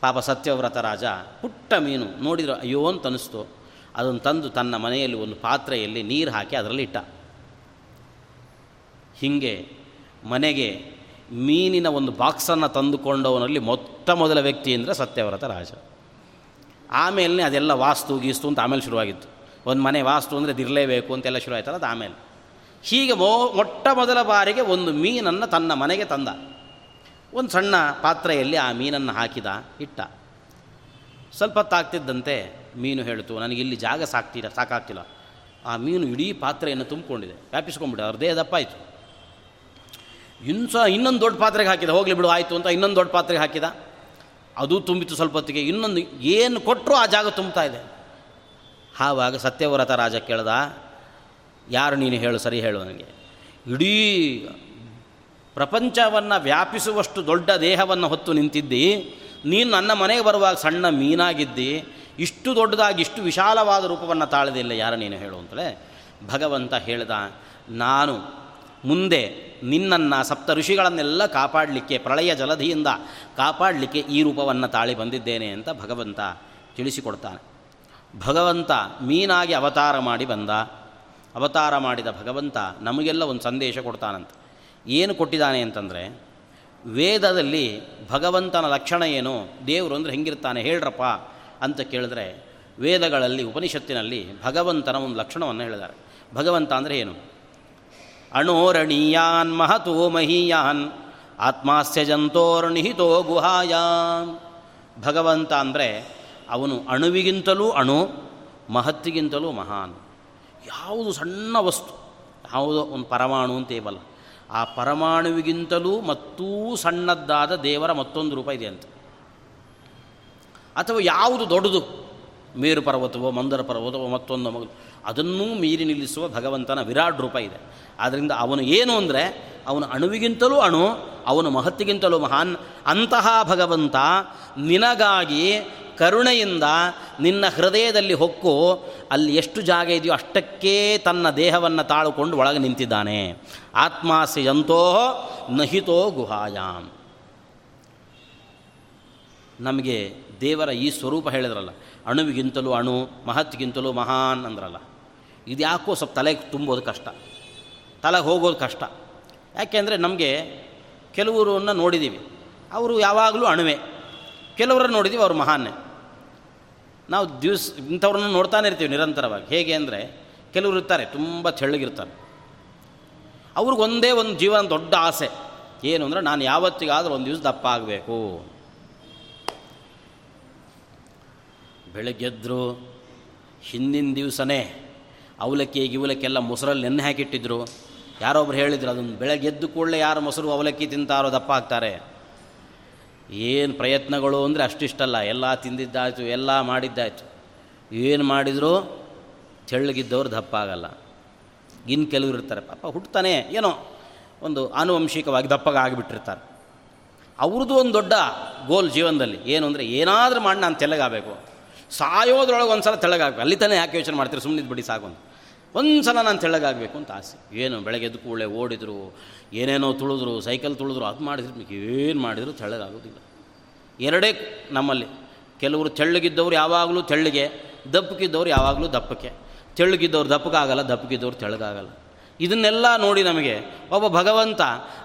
ಪಾಪ ಸತ್ಯವ್ರತ ರಾಜ, ಪುಟ್ಟ ಮೀನು. ನೋಡಿದ್ರೆ ಅಯ್ಯೋ ಅಂತ ಅನ್ನಿಸ್ತು ಅದನ್ನು ತಂದು ತನ್ನ ಮನೆಯಲ್ಲಿ ಒಂದು ಪಾತ್ರೆಯಲ್ಲಿ ನೀರು ಹಾಕಿ ಅದರಲ್ಲಿ ಇಟ್ಟ. ಹೀಗೆ ಮನೆಗೆ ಮೀನಿನ ಒಂದು ಬಾಕ್ಸನ್ನು ತಂದುಕೊಂಡವನಲ್ಲಿ ಮೊತ್ತ ಮೊದಲ ವ್ಯಕ್ತಿ ಅಂದರೆ ಸತ್ಯವ್ರತ ರಾಜ. ಆಮೇಲೆ ಅದೆಲ್ಲ ವಾಸ್ತು ಗೀಸ್ತು ಅಂತ ಆಮೇಲೆ ಶುರುವಾಗಿತ್ತು. ಒಂದು ಮನೆ ವಾಸ್ತು ಅಂದರೆ ಇದಿರಲೇಬೇಕು ಅಂತೆಲ್ಲ ಶುರು ಆಯ್ತಲ್ಲ ಅದು ಆಮೇಲೆ. ಹೀಗೆ ಮೊ, ಮೊಟ್ಟ ಮೊದಲ ಬಾರಿಗೆ ಒಂದು ಮೀನನ್ನು ತನ್ನ ಮನೆಗೆ ತಂದ. ಒಂದು ಸಣ್ಣ ಪಾತ್ರೆಯಲ್ಲಿ ಆ ಮೀನನ್ನು ಹಾಕಿದ, ಇಟ್ಟ. ಸ್ವಲ್ಪ ಹೊತ್ತಾಗ್ತಿದ್ದಂತೆ ಮೀನು ಹೇಳಿತು, ನನಗೆ ಇಲ್ಲಿ ಜಾಗ ಸಾಕ್ತಿಲ್ಲ ಸಾಕಾಗ್ತಿಲ್ಲ. ಆ ಮೀನು ಇಡೀ ಪಾತ್ರೆಯನ್ನು ತುಂಬಿಕೊಂಡಿದೆ. ವ್ಯಾಪಿಸ್ಕೊಂಡ್ಬಿಟ್ಟು ಅವ್ರ ದೇಹದಪ್ಪ ಆಯಿತು ಇನ್ನು ಸಹ ಇನ್ನೊಂದು ದೊಡ್ಡ ಪಾತ್ರೆಗೆ ಹಾಕಿದ, ಹೋಗಲಿ ಬಿಡು, ಆಯಿತು ಅಂತ ಇನ್ನೊಂದು ದೊಡ್ಡ ಪಾತ್ರೆಗೆ ಹಾಕಿದ. ಅದು ತುಂಬಿತು ಸ್ವಲ್ಪ ಹೊತ್ತಿಗೆ, ಇನ್ನೊಂದು ಏನು ಕೊಟ್ಟರು ಆ ಜಾಗ ತುಂಬ್ತಾ ಇದೆ. ಆವಾಗ ಸತ್ಯವ್ರತ ರಾಜ ಕೇಳ್ದ, ಯಾರು ನೀನು ಹೇಳು, ಸರಿ ಹೇಳು ನನಗೆ. ಇಡೀ ಪ್ರಪಂಚವನ್ನು ವ್ಯಾಪಿಸುವಷ್ಟು ದೊಡ್ಡ ದೇಹವನ್ನು ಹೊತ್ತು ನಿಂತಿದ್ದಿ, ನೀನು ನನ್ನ ಮನೆಗೆ ಬರುವಾಗ ಸಣ್ಣ ಮೀನಾಗಿದ್ದಿ, ಇಷ್ಟು ದೊಡ್ಡದಾಗಿ ಇಷ್ಟು ವಿಶಾಲವಾದ ರೂಪವನ್ನು ತಾಳದಿಲ್ಲ, ಯಾರು ನೀನು ಹೇಳು ಅಂತಲೇ ಭಗವಂತ ಹೇಳ್ದ, ನಾನು ಮುಂದೆ ನಿನ್ನನ್ನು ಸಪ್ತ ಋಷಿಗಳನ್ನೆಲ್ಲ ಕಾಪಾಡಲಿಕ್ಕೆ, ಪ್ರಳಯ ಜಲಧಿಯಿಂದ ಕಾಪಾಡಲಿಕ್ಕೆ ಈ ರೂಪವನ್ನು ತಾಳಿ ಬಂದಿದ್ದೇನೆ ಅಂತ ಭಗವಂತ ತಿಳಿಸಿಕೊಡ್ತಾನೆ. ಭಗವಂತ ಮೀನಾಗಿ ಅವತಾರ ಮಾಡಿ ಬಂದ. ಅವತಾರ ಮಾಡಿದ ಭಗವಂತ ನಮಗೆಲ್ಲ ಒಂದು ಸಂದೇಶ ಕೊಡ್ತಾನಂತ. ಏನು ಕೊಟ್ಟಿದ್ದಾನೆ ಅಂತಂದರೆ, ವೇದದಲ್ಲಿ ಭಗವಂತನ ಲಕ್ಷಣ ಏನು, ದೇವರು ಅಂದರೆ ಹೆಂಗಿರ್ತಾನೆ, ಹೇಳ್ರಪ್ಪ ಅಂತ ಕೇಳಿದ್ರೆ, ವೇದಗಳಲ್ಲಿ, ಉಪನಿಷತ್ತಿನಲ್ಲಿ ಭಗವಂತನ ಒಂದು ಲಕ್ಷಣವನ್ನು ಹೇಳಿದ್ದಾರೆ. ಭಗವಂತ ಅಂದರೆ ಏನು? ಅಣೋರಣೀಯಾನ್ ಮಹತೋ ಮಹೀಯಾನ್, ಆತ್ಮಾಸ್ಯ ಜಂತೋರ್ಣಿಹಿತೋ ಗುಹಾಯಾನ್. ಭಗವಂತ ಅಂದರೆ ಅವನು ಅಣುವಿಗಿಂತಲೂ ಅಣು, ಮಹತ್ತಿಗಿಂತಲೂ ಮಹಾನ್. ಯಾವುದು ಸಣ್ಣ ವಸ್ತು, ಯಾವುದೋ ಒಂದು ಪರಮಾಣು ಅಂತೇವಲ್ಲ ಆ ಪರಮಾಣುವಿಗಿಂತಲೂ ಮತ್ತೂ ಸಣ್ಣದ್ದಾದ ದೇವರ ಮತ್ತೊಂದು ರೂಪ ಇದೆ ಅಂತ. ಅಥವಾ ಯಾವುದು ದೊಡ್ಡದು, ಮೇರು ಪರ್ವತವೋ, ಮಂದರ ಪರ್ವತವೋ, ಮತ್ತೊಂದು ಮಗು, ಅದನ್ನೂ ಮೀರಿ ನಿಲ್ಲಿಸುವ ಭಗವಂತನ ವಿರಾಟ್ ರೂಪ ಇದೆ. ಆದ್ದರಿಂದ ಅವನು ಏನು ಅಂದರೆ, ಅವನು ಅಣುವಿಗಿಂತಲೂ ಅಣು, ಅವನು ಮಹತ್ತಿಗಿಂತಲೂ ಮಹಾನ್, ಅಂತಹ ಭಗವಂತ ನಿನಗಾಗಿ ಕರುಣೆಯಿಂದ ನಿನ್ನ ಹೃದಯದಲ್ಲಿ ಹೊಕ್ಕು, ಅಲ್ಲಿ ಎಷ್ಟು ಜಾಗ ಇದೆಯೋ ಅಷ್ಟಕ್ಕೇ ತನ್ನ ದೇಹವನ್ನು ತಾಳುಕೊಂಡು ಒಳಗೆ ನಿಂತಿದ್ದಾನೆ. ಆತ್ಮಾಸೆಯಂತೋ ನಹಿತೋ ಗುಹಾಯಾಮ್ ನಮಗೆ ದೇವರ ಈ ಸ್ವರೂಪ ಹೇಳಿದ್ರಲ್ಲ, ಅಣುವಿಗಿಂತಲೂ ಅಣು, ಮಹತ್ಗಿಂತಲೂ ಮಹಾನ್ ಅಂದ್ರಲ್ಲ. ಇದು ಯಾಕೋ ಸ್ವಲ್ಪ ತಲೆಗೆ ತುಂಬೋದು ಕಷ್ಟ. ತಲೆಗೆ ಹೋಗೋದು ಕಷ್ಟ. ಯಾಕೆಂದರೆ ನಮಗೆ ಕೆಲವರನ್ನು ನೋಡಿದ್ದೀವಿ ಅವರು ಯಾವಾಗಲೂ ಅಣುವೆ. ಕೆಲವರನ್ನು ನೋಡಿದ್ದೀವಿ ಅವರು ಮಹಾನ್ನೇ. ನಾವು ದಿವಸ ಇಂಥವ್ರನ್ನ ನೋಡ್ತಾನೆ ಇರ್ತೀವಿ ನಿರಂತರವಾಗಿ. ಹೇಗೆ ಅಂದರೆ ಕೆಲವರು ಇರ್ತಾರೆ, ತುಂಬ ತೆಳ್ಳಗಿರ್ತಾರೆ. ಅವ್ರಿಗೊಂದೇ ಒಂದು ಜೀವನ ದೊಡ್ಡ ಆಸೆ. ಏನು ಅಂದರೆ ನಾನು ಯಾವತ್ತಿಗಾದರೂ ಒಂದು ದಿವಸ ದಪ್ಪ ಆಗಬೇಕು. ಬೆಳಗ್ಗೆದ್ದರು ಹಿಂದಿನ ದಿವಸನೇ ಅವಲಕ್ಕಿ, ಗಿವಲಕ್ಕೆಲ್ಲ ಮೊಸರಲ್ಲಿ ನೆನ್ನೆ ಹಾಕಿಟ್ಟಿದ್ರು. ಯಾರೊಬ್ರು ಹೇಳಿದ್ರು ಅದನ್ನು ಬೆಳಗ್ಗೆದ್ದು ಕೂಡಲೇ ಯಾರು ಮೊಸರು ಅವಲಕ್ಕಿ ತಿಂತಾರೋ ದಪ್ಪ ಆಗ್ತಾರೆ. ಏನು ಪ್ರಯತ್ನಗಳು ಅಂದರೆ ಅಷ್ಟಿಷ್ಟಲ್ಲ. ಎಲ್ಲ ತಿಂದಿದ್ದಾಯಿತು, ಎಲ್ಲ ಮಾಡಿದ್ದಾಯಿತು. ಏನು ಮಾಡಿದರೂ? ತೆಳ್ಳಗಿದ್ದವ್ರು ದಪ್ಪ ಆಗಲ್ಲ ಇನ್ನು ಕೆಲವರು ಇರ್ತಾರೆ. ಪಾಪ ಹುಟ್ಟುತ್ತಾನೆ ಏನೋ ಒಂದು ಆನುವಂಶಿಕವಾಗಿ ದಪ್ಪಗ ಆಗಿಬಿಟ್ಟಿರ್ತಾರೆ. ಅವ್ರದ್ದು ಒಂದು ದೊಡ್ಡ ಗೋಲ್ ಜೀವನದಲ್ಲಿ. ಏನು ಅಂದರೆ ಏನಾದರೂ ಮಾಡಿ ನಾನು ತೆಳ್ಳಗಾಗಬೇಕು. ಸಾಯೋದ್ರೊಳಗೆ ಒಂದು ಸಲ ತೆಳ್ಳಗಾಗಬೇಕು. ಅಲ್ಲಿ ತಾನೇ ಯಾಕೆ ಯೋಚನೆ ಮಾಡ್ತೀರಿ? ಸುಮ್ಮನೆ ಬಿಡಿ ಸಾಕು ಒಂದು ಸಲ ನಾನು ತೆಳ್ಳಗಾಗಬೇಕು ಅಂತ ಆಸೆ. ಏನು, ಬೆಳಗ್ಗೆ ಎದ್ದು ಕೂಡಲೇ ಓಡಿದ್ರು ಏನೇನೋ ತುಳಿದ್ರು, ಸೈಕಲ್ ತುಳಿದ್ರು, ಅದು ಮಾಡಿದ್ರು, ಏನು ಮಾಡಿದ್ರು ತೆಳ್ಳಗಾಗೋದಿಲ್ಲ. ಎರಡೇ ನಮ್ಮಲ್ಲಿ. ಕೆಲವರು ತೆಳ್ಳಗಿದ್ದವ್ರು ಯಾವಾಗಲೂ ತೆಳ್ಳಗೆ ದಪ್ಪಕ್ಕಿದ್ದವ್ರು ಯಾವಾಗಲೂ ದಪ್ಪಕ್ಕೆ. ತೆಳ್ಳಗಿದ್ದವ್ರು ದಪ್ಪಕ್ಕಾಗಲ್ಲ ದಪ್ಪಕ್ಕಿದ್ದವ್ರು ತೆಳ್ಳಗಾಗಲ್ಲ. ಇದನ್ನೆಲ್ಲ ನೋಡಿ ನಮಗೆ ಒಬ್ಬ ಭಗವಂತ,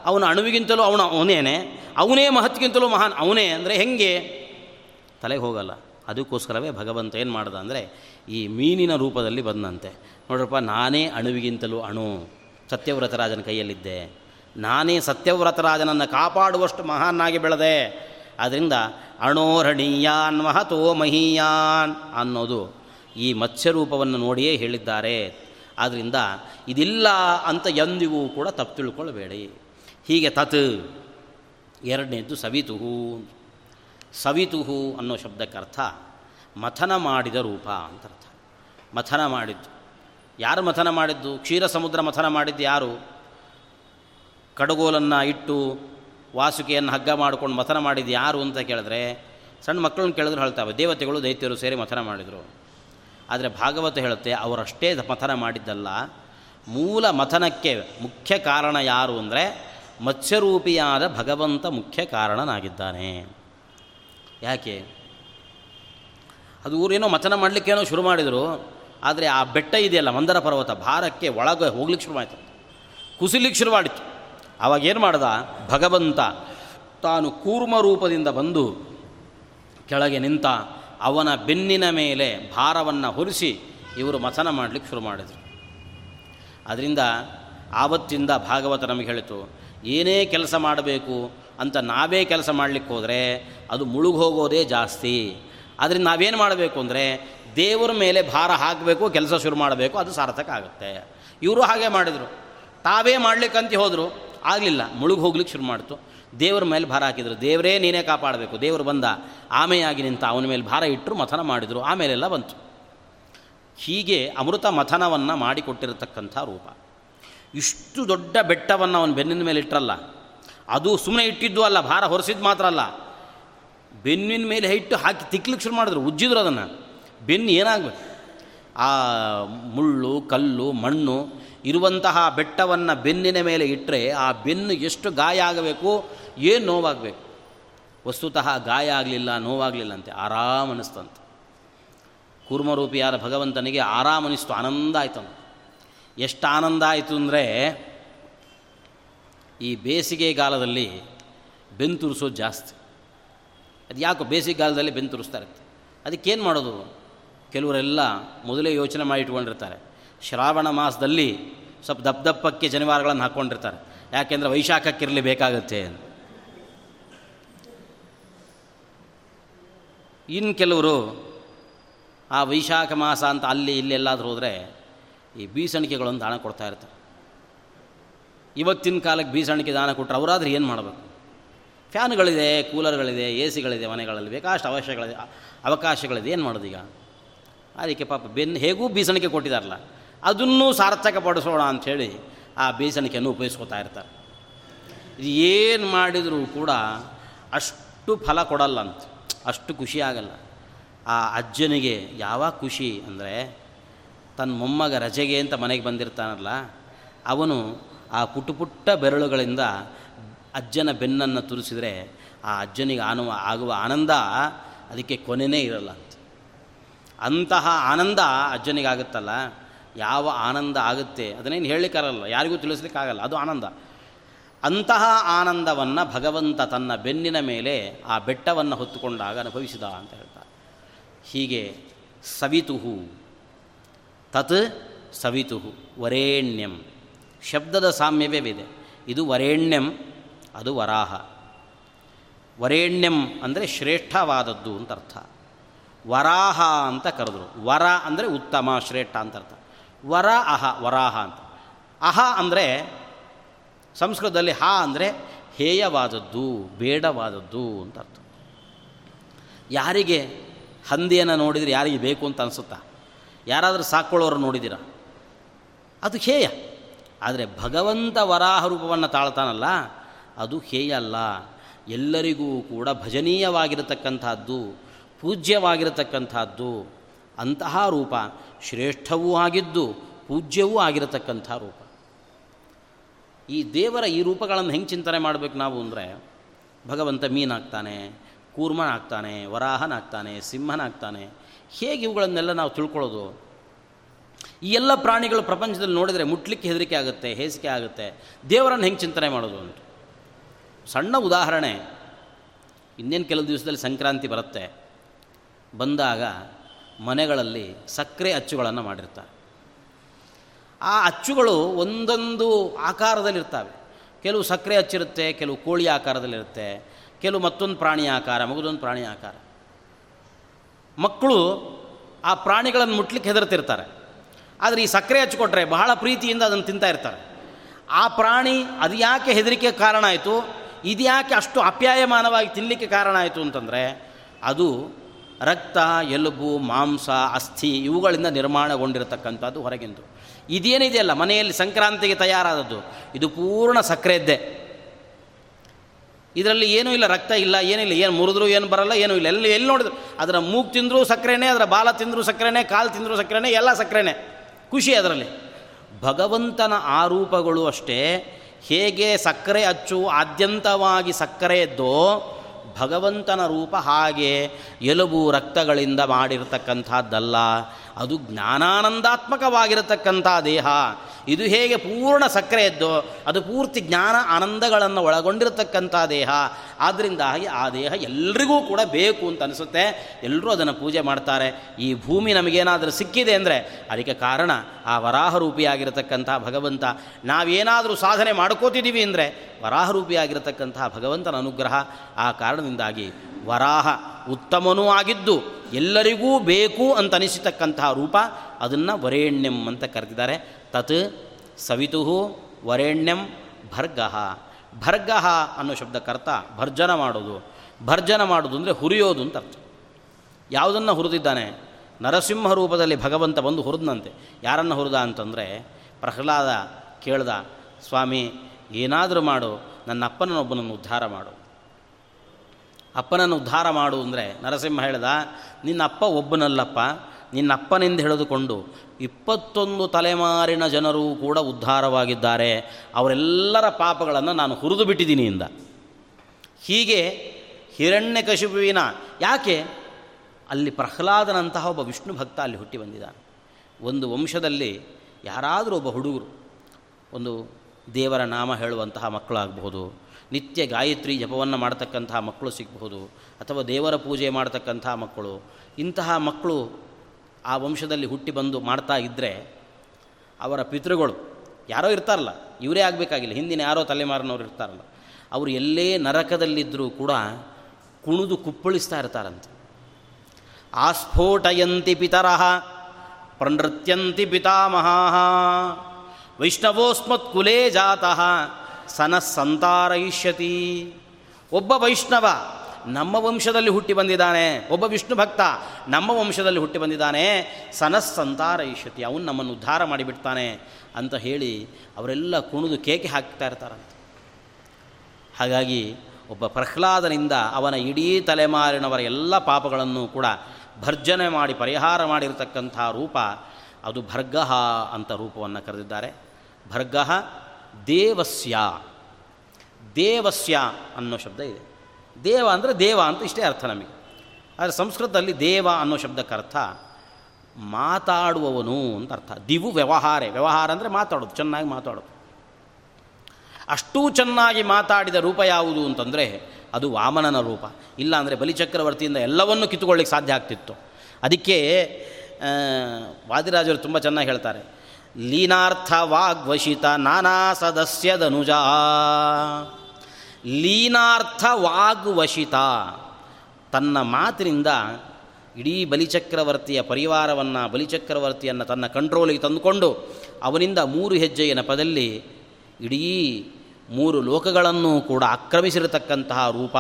ಅವನ ಅಣುವಿಗಿಂತಲೂ ಅವನು ಅವನೇನೆ, ಅವನೇ ಮಹತ್ಗಿಂತಲೂ ಮಹಾನ್, ಅವನೇ ಅಂದರೆ ಹೆಂಗೆ? ತಲೆಗೆ ಹೋಗಲ್ಲ. ಅದಕ್ಕೋಸ್ಕರವೇ ಭಗವಂತ ಏನು ಮಾಡ್ದ ಅಂದರೆ, ಈ ಮೀನಿನ ರೂಪದಲ್ಲಿ ಬಂದಂತೆ. ನೋಡ್ರಪ್ಪ, ನಾನೇ ಅಣುವಿಗಿಂತಲೂ ಅಣು. ಸತ್ಯವ್ರತರಾಜನ ಕೈಯಲ್ಲಿದ್ದೆ. ನಾನೇ ಸತ್ಯವ್ರತರಾಜನನ್ನು ಕಾಪಾಡುವಷ್ಟು ಮಹಾನ್ನಾಗಿ ಬೆಳೆದೆ. ಆದ್ದರಿಂದ ಅಣೋರಣೀಯಾನ್ ಮಹತೋ ಮಹೀಯಾನ್ ಅನ್ನೋದು ಈ ಮತ್ಸ್ಯರೂಪವನ್ನು ನೋಡಿಯೇ ಹೇಳಿದ್ದಾರೆ. ಆದ್ದರಿಂದ ಇದಿಲ್ಲ ಅಂತ ಎಂದಿಗೂ ಕೂಡ ತಪ್ಪು ತಿಳ್ಕೊಳ್ಬೇಡಿ. ಹೀಗೆ ತತ್ ಎರಡನೇದ್ದು ಸವಿತುಹು. ಸವಿತುಹು ಅನ್ನೋ ಶಬ್ದಕ್ಕೆ ಅರ್ಥ ಮಥನ ಮಾಡಿದ ರೂಪ ಅಂತ ಅರ್ಥ. ಮಥನ ಮಾಡಿದ್ದು. ಯಾರು ಮಥನ ಮಾಡಿದ್ದು? ಕ್ಷೀರ ಸಮುದ್ರ ಮಥನ ಮಾಡಿದ್ದು ಯಾರು? ಕಡಗೋಲನ್ನು ಇಟ್ಟು ವಾಸುಕಿಯನ್ನು ಹಗ್ಗ ಮಾಡ್ಕೊಂಡು ಮಥನ ಮಾಡಿದ್ದು ಯಾರು ಅಂತ ಕೇಳಿದ್ರೆ ಸಣ್ಣ ಮಕ್ಕಳನ್ನ ಕೇಳಿದ್ರೆ ಹೇಳ್ತಾವೆ ದೇವತೆಗಳು, ದೈತ್ಯರು ಸೇರಿ ಮಥನ ಮಾಡಿದರು. ಆದರೆ ಭಾಗವತ ಹೇಳುತ್ತೆ, ಅವರಷ್ಟೇ ಮಥನ ಮಾಡಿದ್ದಲ್ಲ. ಮೂಲ ಮಥನಕ್ಕೆ ಮುಖ್ಯ ಕಾರಣ ಯಾರು ಅಂದರೆ ಮತ್ಸ್ಯರೂಪಿಯಾದ ಭಗವಂತ ಮುಖ್ಯ ಕಾರಣನಾಗಿದ್ದಾನೆ. ಯಾಕೆ? ಅದು ಊರೇನೋ ಮಥನ ಮಾಡಲಿಕ್ಕೇನೋ ಶುರು ಮಾಡಿದರು. ಆದರೆ ಆ ಬೆಟ್ಟ ಇದೆಯಲ್ಲ, ಮಂದರ ಪರ್ವತ, ಭಾರಕ್ಕೆ ಒಳಗೆ ಹೋಗ್ಲಿಕ್ಕೆ ಶುರುವಾಯಿತು. ಕುಸಿಲಿಕ್ಕೆ ಶುರುವಾಡಿತ್ತು ಆವಾಗ ಏನು ಮಾಡ್ದ? ಭಗವಂತ ತಾನು ಕೂರ್ಮ ರೂಪದಿಂದ ಬಂದು ಕೆಳಗೆ ನಿಂತ ಅವನ ಬೆನ್ನಿನ ಮೇಲೆ ಭಾರವನ್ನು ಹೊರಿಸಿ ಇವರು ಮಥನ ಮಾಡಲಿಕ್ಕೆ ಶುರು ಮಾಡಿದರು. ಅದರಿಂದ ಆವತ್ತಿಂದ ಭಾಗವತ ನಮಗೆ ಹೇಳಿತು, ಏನೇ ಕೆಲಸ ಮಾಡಬೇಕು ಅಂತ ನಾವೇ ಕೆಲಸ ಮಾಡಲಿಕ್ಕೆ ಹೋದರೆ ಅದು ಮುಳುಗೋಗೋದೇ ಜಾಸ್ತಿ. ಅದರಿಂದ ನಾವೇನು ಮಾಡಬೇಕು ಅಂದರೆ ದೇವರ ಮೇಲೆ ಭಾರ ಹಾಕಬೇಕು, ಕೆಲಸ ಶುರು ಮಾಡಬೇಕು, ಅದು ಸಾರ್ಥಕ ಆಗುತ್ತೆ. ಇವರು ಹಾಗೆ ಮಾಡಿದರು. ತಾವೇ ಮಾಡ್ಲಿಕ್ಕಂತ ಹೋದರು. ಆಗಲಿಲ್ಲ, ಮುಳುಗಿ ಹೋಗ್ಲಿಕ್ಕೆ ಶುರು ಮಾಡ್ತು. ದೇವರ ಮೇಲೆ ಭಾರ ಹಾಕಿದರು. ದೇವರೇ ನೀನೇ ಕಾಪಾಡಬೇಕು, ದೇವರು ಬಂದ, ಆಮೆಯಾಗಿ ನಿಂತ ಅವನ ಮೇಲೆ ಭಾರ ಇಟ್ಟರು ಮಥನ ಮಾಡಿದರು, ಆಮೇಲೆಲ್ಲ ಬಂತು. ಹೀಗೆ ಅಮೃತ ಮಥನವನ್ನು ಮಾಡಿಕೊಟ್ಟಿರತಕ್ಕಂಥ ರೂಪ. ಇಷ್ಟು ದೊಡ್ಡ ಬೆಟ್ಟವನ್ನು ಅವನು ಬೆನ್ನಿನ ಮೇಲೆ ಇಟ್ಟರಲ್ಲ ಅದು ಸುಮ್ಮನೆ ಇಟ್ಟಿದ್ದು ಅಲ್ಲ, ಭಾರ ಹೊರಿಸಿದ್ದು ಮಾತ್ರ ಅಲ್ಲ. ಬೆನ್ನಿನ ಮೇಲೆ ಇಟ್ಟು ಹಾಕಿ ತಿಕ್ಲಿಕ್ಕೆ ಶುರು ಮಾಡಿದ್ರು, ಉಜ್ಜಿದ್ರು ಅದನ್ನು. ಬೆನ್ನು ಏನಾಗಬೇಕು? ಆ ಮುಳ್ಳು, ಕಲ್ಲು, ಮಣ್ಣು ಇರುವಂತಹ ಬೆಟ್ಟವನ್ನು ಬೆನ್ನಿನ ಮೇಲೆ ಇಟ್ಟರೆ ಆ ಬೆನ್ನು ಎಷ್ಟು ಗಾಯ ಆಗಬೇಕು, ಏನು ನೋವಾಗಬೇಕು? ವಸ್ತುತಃ ಗಾಯ ಆಗಲಿಲ್ಲ ನೋವಾಗಲಿಲ್ಲ ಅಂತೆ ಆರಾಮ ಅನ್ನಿಸ್ತಂತೆ ಕೂರ್ಮರೂಪಿಯಾದ ಭಗವಂತನಿಗೆ ಆರಾಮ ಅನ್ನಿಸ್ತು ಆನಂದ ಆಯ್ತಂತ. ಎಷ್ಟು ಆನಂದ ಆಯಿತು ಅಂದರೆ, ಈ ಬೇಸಿಗೆಗಾಲದಲ್ಲಿ ಬೆಂತುರಿಸೋದು ಜಾಸ್ತಿ. ಅದು ಯಾಕೋ ಬೇಸಿಗೆಗಾಲದಲ್ಲಿ ಬೆಂತುರಿಸ್ತಾ ಇರುತ್ತೆ. ಅದಕ್ಕೇನು ಮಾಡೋದು? ಕೆಲವರೆಲ್ಲ ಮೊದಲೇ ಯೋಚನೆ ಮಾಡಿ ಇಟ್ಕೊಂಡಿರ್ತಾರೆ. ಶ್ರಾವಣ ಮಾಸದಲ್ಲಿ ಸ್ವಲ್ಪ ದಪ್ಪ ದಪ್ಪಕ್ಕೆ ಜನಿವಾರಗಳನ್ನು ಹಾಕ್ಕೊಂಡಿರ್ತಾರೆ. ಯಾಕೆಂದರೆ ವೈಶಾಖಕ್ಕಿರಲಿ ಬೇಕಾಗುತ್ತೆ ಇನ್ನು ಕೆಲವರು ಆ ವೈಶಾಖ ಮಾಸ ಅಂತ ಅಲ್ಲಿ ಇಲ್ಲಿ ಎಲ್ಲಾದರೂ ಹೋದರೆ ಈ ಬೀಸಣಿಕೆಗಳನ್ನು ದಾನ ಕೊಡ್ತಾ ಇರ್ತಾರೆ. ಇವತ್ತಿನ ಕಾಲಕ್ಕೆ ಬೀಸಣಿಕೆ ದಾನ ಕೊಟ್ಟರೆ ಅವರಾದ್ರೆ ಏನು ಮಾಡಬೇಕು? ಫ್ಯಾನ್ಗಳಿದೆ, ಕೂಲರ್ಗಳಿದೆ ಎ ಸಿಗಳಿದೆ ಮನೆಗಳಲ್ಲಿ ಬೇಕಾಷ್ಟು ಅವಶ್ಯಗಳಿದೆ ಅವಕಾಶಗಳಿದೆ, ಏನು ಮಾಡೋದು ಈಗ ಅದಕ್ಕೆ ಪಾಪ ಬೆನ್ನು, ಹೇಗೂ ಬೀಸಣಿಕೆ ಕೊಟ್ಟಿದ್ದಾರಲ್ಲ ಅದನ್ನೂ ಸಾರ್ಥಕಪಡಿಸೋಣ ಅಂಥೇಳಿ ಆ ಬೇಸನಿಕೆಯನ್ನು ಉಪಯೋಗಿಸ್ಕೋತಾ ಇರ್ತಾರೆ. ಇದು ಏನು ಮಾಡಿದರೂ ಕೂಡ ಅಷ್ಟು ಫಲ ಕೊಡಲ್ಲ ಅಂತ ಅಷ್ಟು ಖುಷಿ ಆಗಲ್ಲ. ಆ ಅಜ್ಜನಿಗೆ ಯಾವಾಗ ಖುಷಿ ಅಂದರೆ, ತನ್ನ ಮೊಮ್ಮಗ ರಜೆಗೆ ಅಂತ ಮನೆಗೆ ಬಂದಿರ್ತಾನಲ್ಲ, ಅವನು ಆ ಪುಟ್ಟ ಪುಟ್ಟ ಬೆರಳುಗಳಿಂದ ಅಜ್ಜನ ಬೆನ್ನನ್ನು ತುರಿಸಿದರೆ ಆ ಅಜ್ಜನಿಗೆ ಆನುವ ಆಗುವ ಆನಂದ ಅದಕ್ಕೆ ಕೊನೆಯೇ ಇರಲ್ಲ ಅಂತ ಅಂತಹ ಆನಂದ ಅಜ್ಜನಿಗಾಗುತ್ತಲ್ಲ. ಯಾವ ಆನಂದ ಆಗುತ್ತೆ? ಅದನ್ನೇನು ಹೇಳಲಿಕ್ಕಾಗಲ್ಲ, ಯಾರಿಗೂ ತಿಳಿಸ್ಲಿಕ್ಕಾಗಲ್ಲ, ಅದು ಆನಂದ. ಅಂತಹ ಆನಂದವನ್ನು ಭಗವಂತ ತನ್ನ ಬೆನ್ನಿನ ಮೇಲೆ ಆ ಬೆಟ್ಟವನ್ನು ಹೊತ್ತುಕೊಂಡಾಗ ಅನುಭವಿಸಿದ ಅಂತ ಹೇಳ್ತಾರೆ. ಹೀಗೆ ಸವಿತುಹು, ತತ್ ಸವಿತುಹು, ವರೇಣ್ಯಂ. ಶಬ್ದದ ಸಾಮ್ಯವೇ ಇದೆ. ಇದು ವರೇಣ್ಯಂ, ಅದು ವರಾಹ. ವರೇಣ್ಯಂ ಅಂದರೆ ಶ್ರೇಷ್ಠವಾದದ್ದು ಅಂತ ಅರ್ಥ. ವರಾಹ ಅಂತ ಕರೆದ್ರು. ವರ ಅಂದರೆ ಉತ್ತಮ, ಶ್ರೇಷ್ಠ ಅಂತ ಅರ್ಥ. ವರ ಅಹ, ವರಾಹ ಅಂತ. ಅಹ ಅಂದರೆ ಸಂಸ್ಕೃತದಲ್ಲಿ ಹ ಅಂದರೆ ಹೇಯವಾದದ್ದು, ಬೇಡವಾದದ್ದು ಅಂತ ಅರ್ಥ. ಯಾರಿಗೆ ಹಂದಿಯನ್ನು ನೋಡಿದರೆ ಯಾರಿಗೆ ಬೇಕು ಅಂತ ಅನಿಸುತ್ತಾ? ಯಾರಾದರೂ ಸಾಕ್ಕೊಳ್ಳೋರು ನೋಡಿದಿರ ಅದು ಹೇಯ. ಆದರೆ ಭಗವಂತ ವರಾಹ ರೂಪವನ್ನು ತಾಳ್ತಾನಲ್ಲ, ಅದು ಹೇಯ ಅಲ್ಲ. ಎಲ್ಲರಿಗೂ ಕೂಡ ಭಜನೀಯವಾಗಿರತಕ್ಕಂಥದ್ದು, ಪೂಜ್ಯವಾಗಿರತಕ್ಕಂಥದ್ದು ಅಂತಹ ರೂಪ ಶ್ರೇಷ್ಠವೂ ಆಗಿದ್ದು ಪೂಜ್ಯವೂ ಆಗಿರತಕ್ಕಂಥ ರೂಪ. ಈ ದೇವರ ಈ ರೂಪಗಳನ್ನು ಹೆಂಗೆ ಚಿಂತನೆ ಮಾಡಬೇಕು ನಾವು ಅಂದರೆ ಭಗವಂತ ಮೀನಾಗ್ತಾನೆ ಕೂರ್ಮನಾಗ್ತಾನೆ ವರಾಹನಾಗ್ತಾನೆ, ಸಿಂಹನಾಗ್ತಾನೆ, ಹೇಗೆ ಇವುಗಳನ್ನೆಲ್ಲ ನಾವು ತಿಳ್ಕೊಳ್ಳೋದು? ಈ ಎಲ್ಲ ಪ್ರಾಣಿಗಳು ಪ್ರಪಂಚದಲ್ಲಿ ನೋಡಿದರೆ ಮುಟ್ಲಿಕ್ಕೆ ಹೆದರಿಕೆ ಆಗುತ್ತೆ, ಹೇಸಿಕೆ ಆಗುತ್ತೆ. ದೇವರನ್ನು ಹೆಂಗೆ ಚಿಂತನೆ ಮಾಡೋದು ಅಂತ. ಸಣ್ಣ ಉದಾಹರಣೆ, ಇನ್ನೇನು ಕೆಲವು ದಿವಸದಲ್ಲಿ ಸಂಕ್ರಾಂತಿ ಬರುತ್ತೆ. ಬಂದಾಗ ಮನೆಗಳಲ್ಲಿ ಸಕ್ಕರೆ ಅಚ್ಚುಗಳನ್ನು ಮಾಡಿರ್ತಾರೆ. ಆ ಅಚ್ಚುಗಳು ಒಂದೊಂದು ಆಕಾರದಲ್ಲಿರ್ತವೆ. ಕೆಲವು ಸಕ್ಕರೆ ಅಚ್ಚಿರುತ್ತೆ, ಕೆಲವು ಕೋಳಿ ಆಕಾರದಲ್ಲಿರುತ್ತೆ, ಕೆಲವು ಮತ್ತೊಂದು ಪ್ರಾಣಿ ಆಕಾರ, ಮಗದೊಂದು ಪ್ರಾಣಿ ಆಕಾರ. ಮಕ್ಕಳು ಆ ಪ್ರಾಣಿಗಳನ್ನು ಮುಟ್ಲಿಕ್ಕೆ ಹೆದರ್ತಿರ್ತಾರೆ. ಆದರೆ ಈ ಸಕ್ಕರೆ ಹಚ್ಕೊಟ್ರೆ ಬಹಳ ಪ್ರೀತಿಯಿಂದ ಅದನ್ನು ತಿಂತಾ ಇರ್ತಾರೆ. ಆ ಪ್ರಾಣಿ ಅದು ಯಾಕೆ ಹೆದರಿಕೆ ಕಾರಣ ಆಯಿತು? ಇದು ಯಾಕೆ ಅಷ್ಟು ಅಪ್ಯಾಯಮಾನವಾಗಿ ತಿನ್ನಲಿಕ್ಕೆ ಕಾರಣ ಆಯಿತು ಅಂತಂದರೆ, ಅದು ರಕ್ತ, ಎಲುಬು, ಮಾಂಸ, ಅಸ್ಥಿ ಇವುಗಳಿಂದ ನಿರ್ಮಾಣಗೊಂಡಿರತಕ್ಕಂಥದ್ದು ಹೊರಗಿಂದು. ಇದೇನಿದೆಯಲ್ಲ ಮನೆಯಲ್ಲಿ ಸಂಕ್ರಾಂತಿಗೆ ತಯಾರಾದದ್ದು. ಇದು ಪೂರ್ಣ ಸಕ್ಕರೆದ್ದೇ ಇದರಲ್ಲಿ ಏನೂ ಇಲ್ಲ, ರಕ್ತ ಇಲ್ಲ ಏನಿಲ್ಲ ಏನು ಮುರಿದ್ರು ಏನು ಬರಲ್ಲ, ಏನೂ ಇಲ್ಲ. ಎಲ್ಲಿ ಎಲ್ಲಿ ನೋಡಿದ್ರು? ಅದರ ಮೂಗು ತಿಂದರೂ ಸಕ್ಕರೆನೇ ಅದರ ಬಾಲ ತಿಂದರೂ ಸಕ್ಕರೆನೇ ಕಾಲು ತಿಂದರೂ ಸಕ್ಕರೆನೇ ಎಲ್ಲ ಸಕ್ಕರೆನೇ ಖುಷಿ ಅದರಲ್ಲಿ. ಭಗವಂತನ ಆರೂಪಗಳು ಅಷ್ಟೇ. ಹೇಗೆ ಸಕ್ಕರೆ ಅಚ್ಚು, ಆದ್ಯಂತವಾಗಿ ಸಕ್ಕರೆ ಎದ್ದೋ ಭಗವಂತನ ರೂಪ ಹಾಗೆ ಎಲುಬು ರಕ್ತಗಳಿಂದ ಮಾಡಿರತಕ್ಕಂಥದ್ದಲ್ಲ. ಅದು ಜ್ಞಾನಾನಂದಾತ್ಮಕವಾಗಿರತಕ್ಕಂಥ ದೇಹ. ಇದು ಹೇಗೆ ಪೂರ್ಣ ಸಕ್ಕರೆ ಎದ್ದೋ, ಅದು ಪೂರ್ತಿ ಜ್ಞಾನ ಆನಂದಗಳನ್ನು ಒಳಗೊಂಡಿರತಕ್ಕಂಥ ದೇಹ. ಆದ್ದರಿಂದಾಗಿ ಆ ದೇಹ ಎಲ್ರಿಗೂ ಕೂಡ ಬೇಕು ಅಂತ ಅನಿಸುತ್ತೆ. ಎಲ್ಲರೂ ಅದನ್ನು ಪೂಜೆ ಮಾಡ್ತಾರೆ. ಈ ಭೂಮಿ ನಮಗೇನಾದರೂ ಸಿಕ್ಕಿದೆ ಅಂದರೆ ಅದಕ್ಕೆ ಕಾರಣ ಆ ವರಾಹರೂಪಿಯಾಗಿರತಕ್ಕಂಥ ಭಗವಂತ. ನಾವೇನಾದರೂ ಸಾಧನೆ ಮಾಡ್ಕೋತಿದ್ದೀವಿ ಅಂದರೆ ವರಾಹರೂಪಿಯಾಗಿರತಕ್ಕಂಥ ಭಗವಂತನ ಅನುಗ್ರಹ. ಆ ಕಾರಣದಿಂದಾಗಿ ವರಾಹ ಉತ್ತಮನೂ ಆಗಿದ್ದು ಎಲ್ಲರಿಗೂ ಬೇಕು ಅಂತ ಅನಿಸಿತಕ್ಕಂತಹ ರೂಪ ಅದನ್ನು ವರೇಣ್ಯಂ ಅಂತ ಕರೆದಿದ್ದಾರೆ. ತತ್ ಸವಿತು ವರೇಣ್ಯಂ ಭರ್ಗಃ. ಭರ್ಗಃ ಅನ್ನೋ ಶಬ್ದಕ್ಕರ್ಥ ಭರ್ಜನ ಮಾಡೋದು. ಭರ್ಜನ ಮಾಡೋದು ಅಂದರೆ ಹುರಿಯೋದು ಅಂತ ಅರ್ಥ. ಯಾವುದನ್ನು ಹುರಿದಿದ್ದಾನೆ? ನರಸಿಂಹ ರೂಪದಲ್ಲಿ ಭಗವಂತ ಬಂದು ಹುರಿದನಂತೆ. ಯಾರನ್ನು ಹುರಿದ ಅಂತಂದರೆ ಪ್ರಹ್ಲಾದ ಕೇಳ್ದ, ಸ್ವಾಮಿ, ಏನಾದರೂ ಮಾಡು ನನ್ನ ಅಪ್ಪನನ್ನೊಬ್ಬನನ್ನು ಉದ್ಧಾರ ಮಾಡು. ಅಪ್ಪನನ್ನು ಉದ್ಧಾರ ಮಾಡು ಅಂದರೆ ನರಸಿಂಹ ಹೇಳ್ದ ನಿನ್ನಪ್ಪ ಒಬ್ಬನಲ್ಲಪ್ಪ. ನಿನ್ನಪ್ಪನಿಂದ ಹಿಡಿದುಕೊಂಡು ಇಪ್ಪತ್ತೊಂದು ತಲೆಮಾರಿನ ಜನರು ಕೂಡ ಉದ್ಧಾರವಾಗಿದ್ದಾರೆ. ಅವರೆಲ್ಲರ ಪಾಪಗಳನ್ನು ನಾನು ಹುರಿದು ಬಿಟ್ಟಿದ್ದೀನಿ ಇಂದ. ಹೀಗೆ ಹಿರಣ್ಯಕಶಿಪುವಿನ ಯಾಕೆ? ಅಲ್ಲಿ ಪ್ರಹ್ಲಾದನಂತಹ ಒಬ್ಬ ವಿಷ್ಣು ಭಕ್ತ ಅಲ್ಲಿ ಹುಟ್ಟಿ ಬಂದಿದ್ದಾನೆ. ಒಂದು ವಂಶದಲ್ಲಿ ಯಾರಾದರೂ ಒಬ್ಬ ಹುಡುಗರು, ಒಂದು ದೇವರ ನಾಮ ಹೇಳುವಂತಹ ಮಕ್ಕಳಾಗಬಹುದು ನಿತ್ಯ ಗಾಯತ್ರಿ ಜಪವನ್ನು ಮಾಡ್ತಕ್ಕಂತಹ ಮಕ್ಕಳು ಸಿಗಬಹುದು, ಅಥವಾ ದೇವರ ಪೂಜೆ ಮಾಡ್ತಕ್ಕಂಥ ಮಕ್ಕಳು. ಇಂತಹ ಮಕ್ಕಳು ಆ ವಂಶದಲ್ಲಿ ಹುಟ್ಟಿ ಬಂದು ಮಾಡ್ತಾ ಇದ್ದರೆ ಅವರ ಪಿತೃಗಳು ಯಾರೋ ಇರ್ತಾರಲ್ಲ, ಇವರೇ ಆಗಬೇಕಾಗಿಲ್ಲ. ಹಿಂದಿನ ಯಾರೋ ತಲೆಮಾರಿನವ್ರು ಇರ್ತಾರಲ್ಲ, ಅವರು ಎಲ್ಲೇ ನರಕದಲ್ಲಿದ್ದರೂ ಕೂಡ ಕುಣಿದು ಕುಪ್ಪಳಿಸ್ತಾ ಇರ್ತಾರಂತೆ. ಆಸ್ಫೋಟಯಂತಿ ಪಿತರಃ ಪ್ರನೃತ್ಯಂತಿ ಪಿತಾಮಹ. ವೈಷ್ಣವೋಸ್ಮತ್ ಕುಲೇ ಜಾತಃ. ಸನ ಸಂತಾರಯಿಷ್ಯತಿ. ಒಬ್ಬ ವೈಷ್ಣವ ನಮ್ಮ ವಂಶದಲ್ಲಿ ಹುಟ್ಟಿ ಬಂದಿದ್ದಾನೆ. ಒಬ್ಬ ವಿಷ್ಣು ಭಕ್ತ ನಮ್ಮ ವಂಶದಲ್ಲಿ ಹುಟ್ಟಿ ಬಂದಿದ್ದಾನೆ. ಸನಸ್ ಸಂತಾರಯಿಷ್ಯತಿ. ಅವನು ನಮ್ಮನ್ನು ಉದ್ಧಾರ ಮಾಡಿಬಿಡ್ತಾನೆ ಅಂತ ಹೇಳಿ ಅವರೆಲ್ಲ ಕುಣಿದು ಕೇಕೆ ಹಾಕ್ತಾ ಇರ್ತಾರಂತೆ. ಹಾಗಾಗಿ ಒಬ್ಬ ಪ್ರಹ್ಲಾದನಿಂದ ಅವನ ಇಡೀ ತಲೆಮಾರಿನವರ ಎಲ್ಲ ಪಾಪಗಳನ್ನು ಕೂಡ ಭರ್ಜನೆ ಮಾಡಿ ಪರಿಹಾರ ಮಾಡಿರತಕ್ಕಂಥ ರೂಪ ಅದು ಭರ್ಗಹ ಅಂತ ರೂಪವನ್ನು ಕರೆದಿದ್ದಾರೆ. ಭರ್ಗಹ ದೇವಸ್ಯ. ದೇವಸ್ಯ ಅನ್ನೋ ಶಬ್ದ ಇದೆ. ದೇವ ಅಂದರೆ ದೇವ ಅಂತ ಇಷ್ಟೇ ಅರ್ಥ ನಮಗೆ. ಆದರೆ ಸಂಸ್ಕೃತದಲ್ಲಿ ದೇವ ಅನ್ನೋ ಶಬ್ದಕ್ಕೆ ಅರ್ಥ ಮಾತಾಡುವವನು ಅಂತ ಅರ್ಥ. ದಿವು ವ್ಯವಹಾರ. ವ್ಯವಹಾರ ಅಂದರೆ ಮಾತಾಡೋದು, ಚೆನ್ನಾಗಿ ಮಾತಾಡೋದು. ಅಷ್ಟೂ ಚೆನ್ನಾಗಿ ಮಾತಾಡಿದ ರೂಪ ಯಾವುದು ಅಂತಂದರೆ ಅದು ವಾಮನನ ರೂಪ. ಇಲ್ಲ ಅಂದರೆ ಬಲಿಚಕ್ರವರ್ತಿಯಿಂದ ಎಲ್ಲವನ್ನೂ ಕಿತ್ತುಕೊಳ್ಳಿಕ್ಕೆ ಸಾಧ್ಯ ಆಗ್ತಿತ್ತು. ಅದಕ್ಕೆ ವಾದಿರಾಜರು ತುಂಬ ಚೆನ್ನಾಗಿ ಹೇಳ್ತಾರೆ. ಲೀನಾರ್ಥ ವಾಗ್ವಶಿತ ನಾನಾ ಸದಸ್ಯದನುಜ ಲೀನಾರ್ಥ ವಾಗ್ವಶಿತ ತನ್ನ ಮಾತಿನಿಂದ ಇಡೀ ಬಲಿಚಕ್ರವರ್ತಿಯ ಪರಿವಾರವನ್ನು, ಬಲಿಚಕ್ರವರ್ತಿಯನ್ನು ತನ್ನ ಕಂಟ್ರೋಲಿಗೆ ತಂದುಕೊಂಡು ಅವನಿಂದ ಮೂರು ಹೆಜ್ಜೆಯ ನೆಪದಲ್ಲಿ ಇಡೀ ಮೂರು ಲೋಕಗಳನ್ನು ಕೂಡ ಆಕ್ರಮಿಸಿರತಕ್ಕಂತಹ ರೂಪ,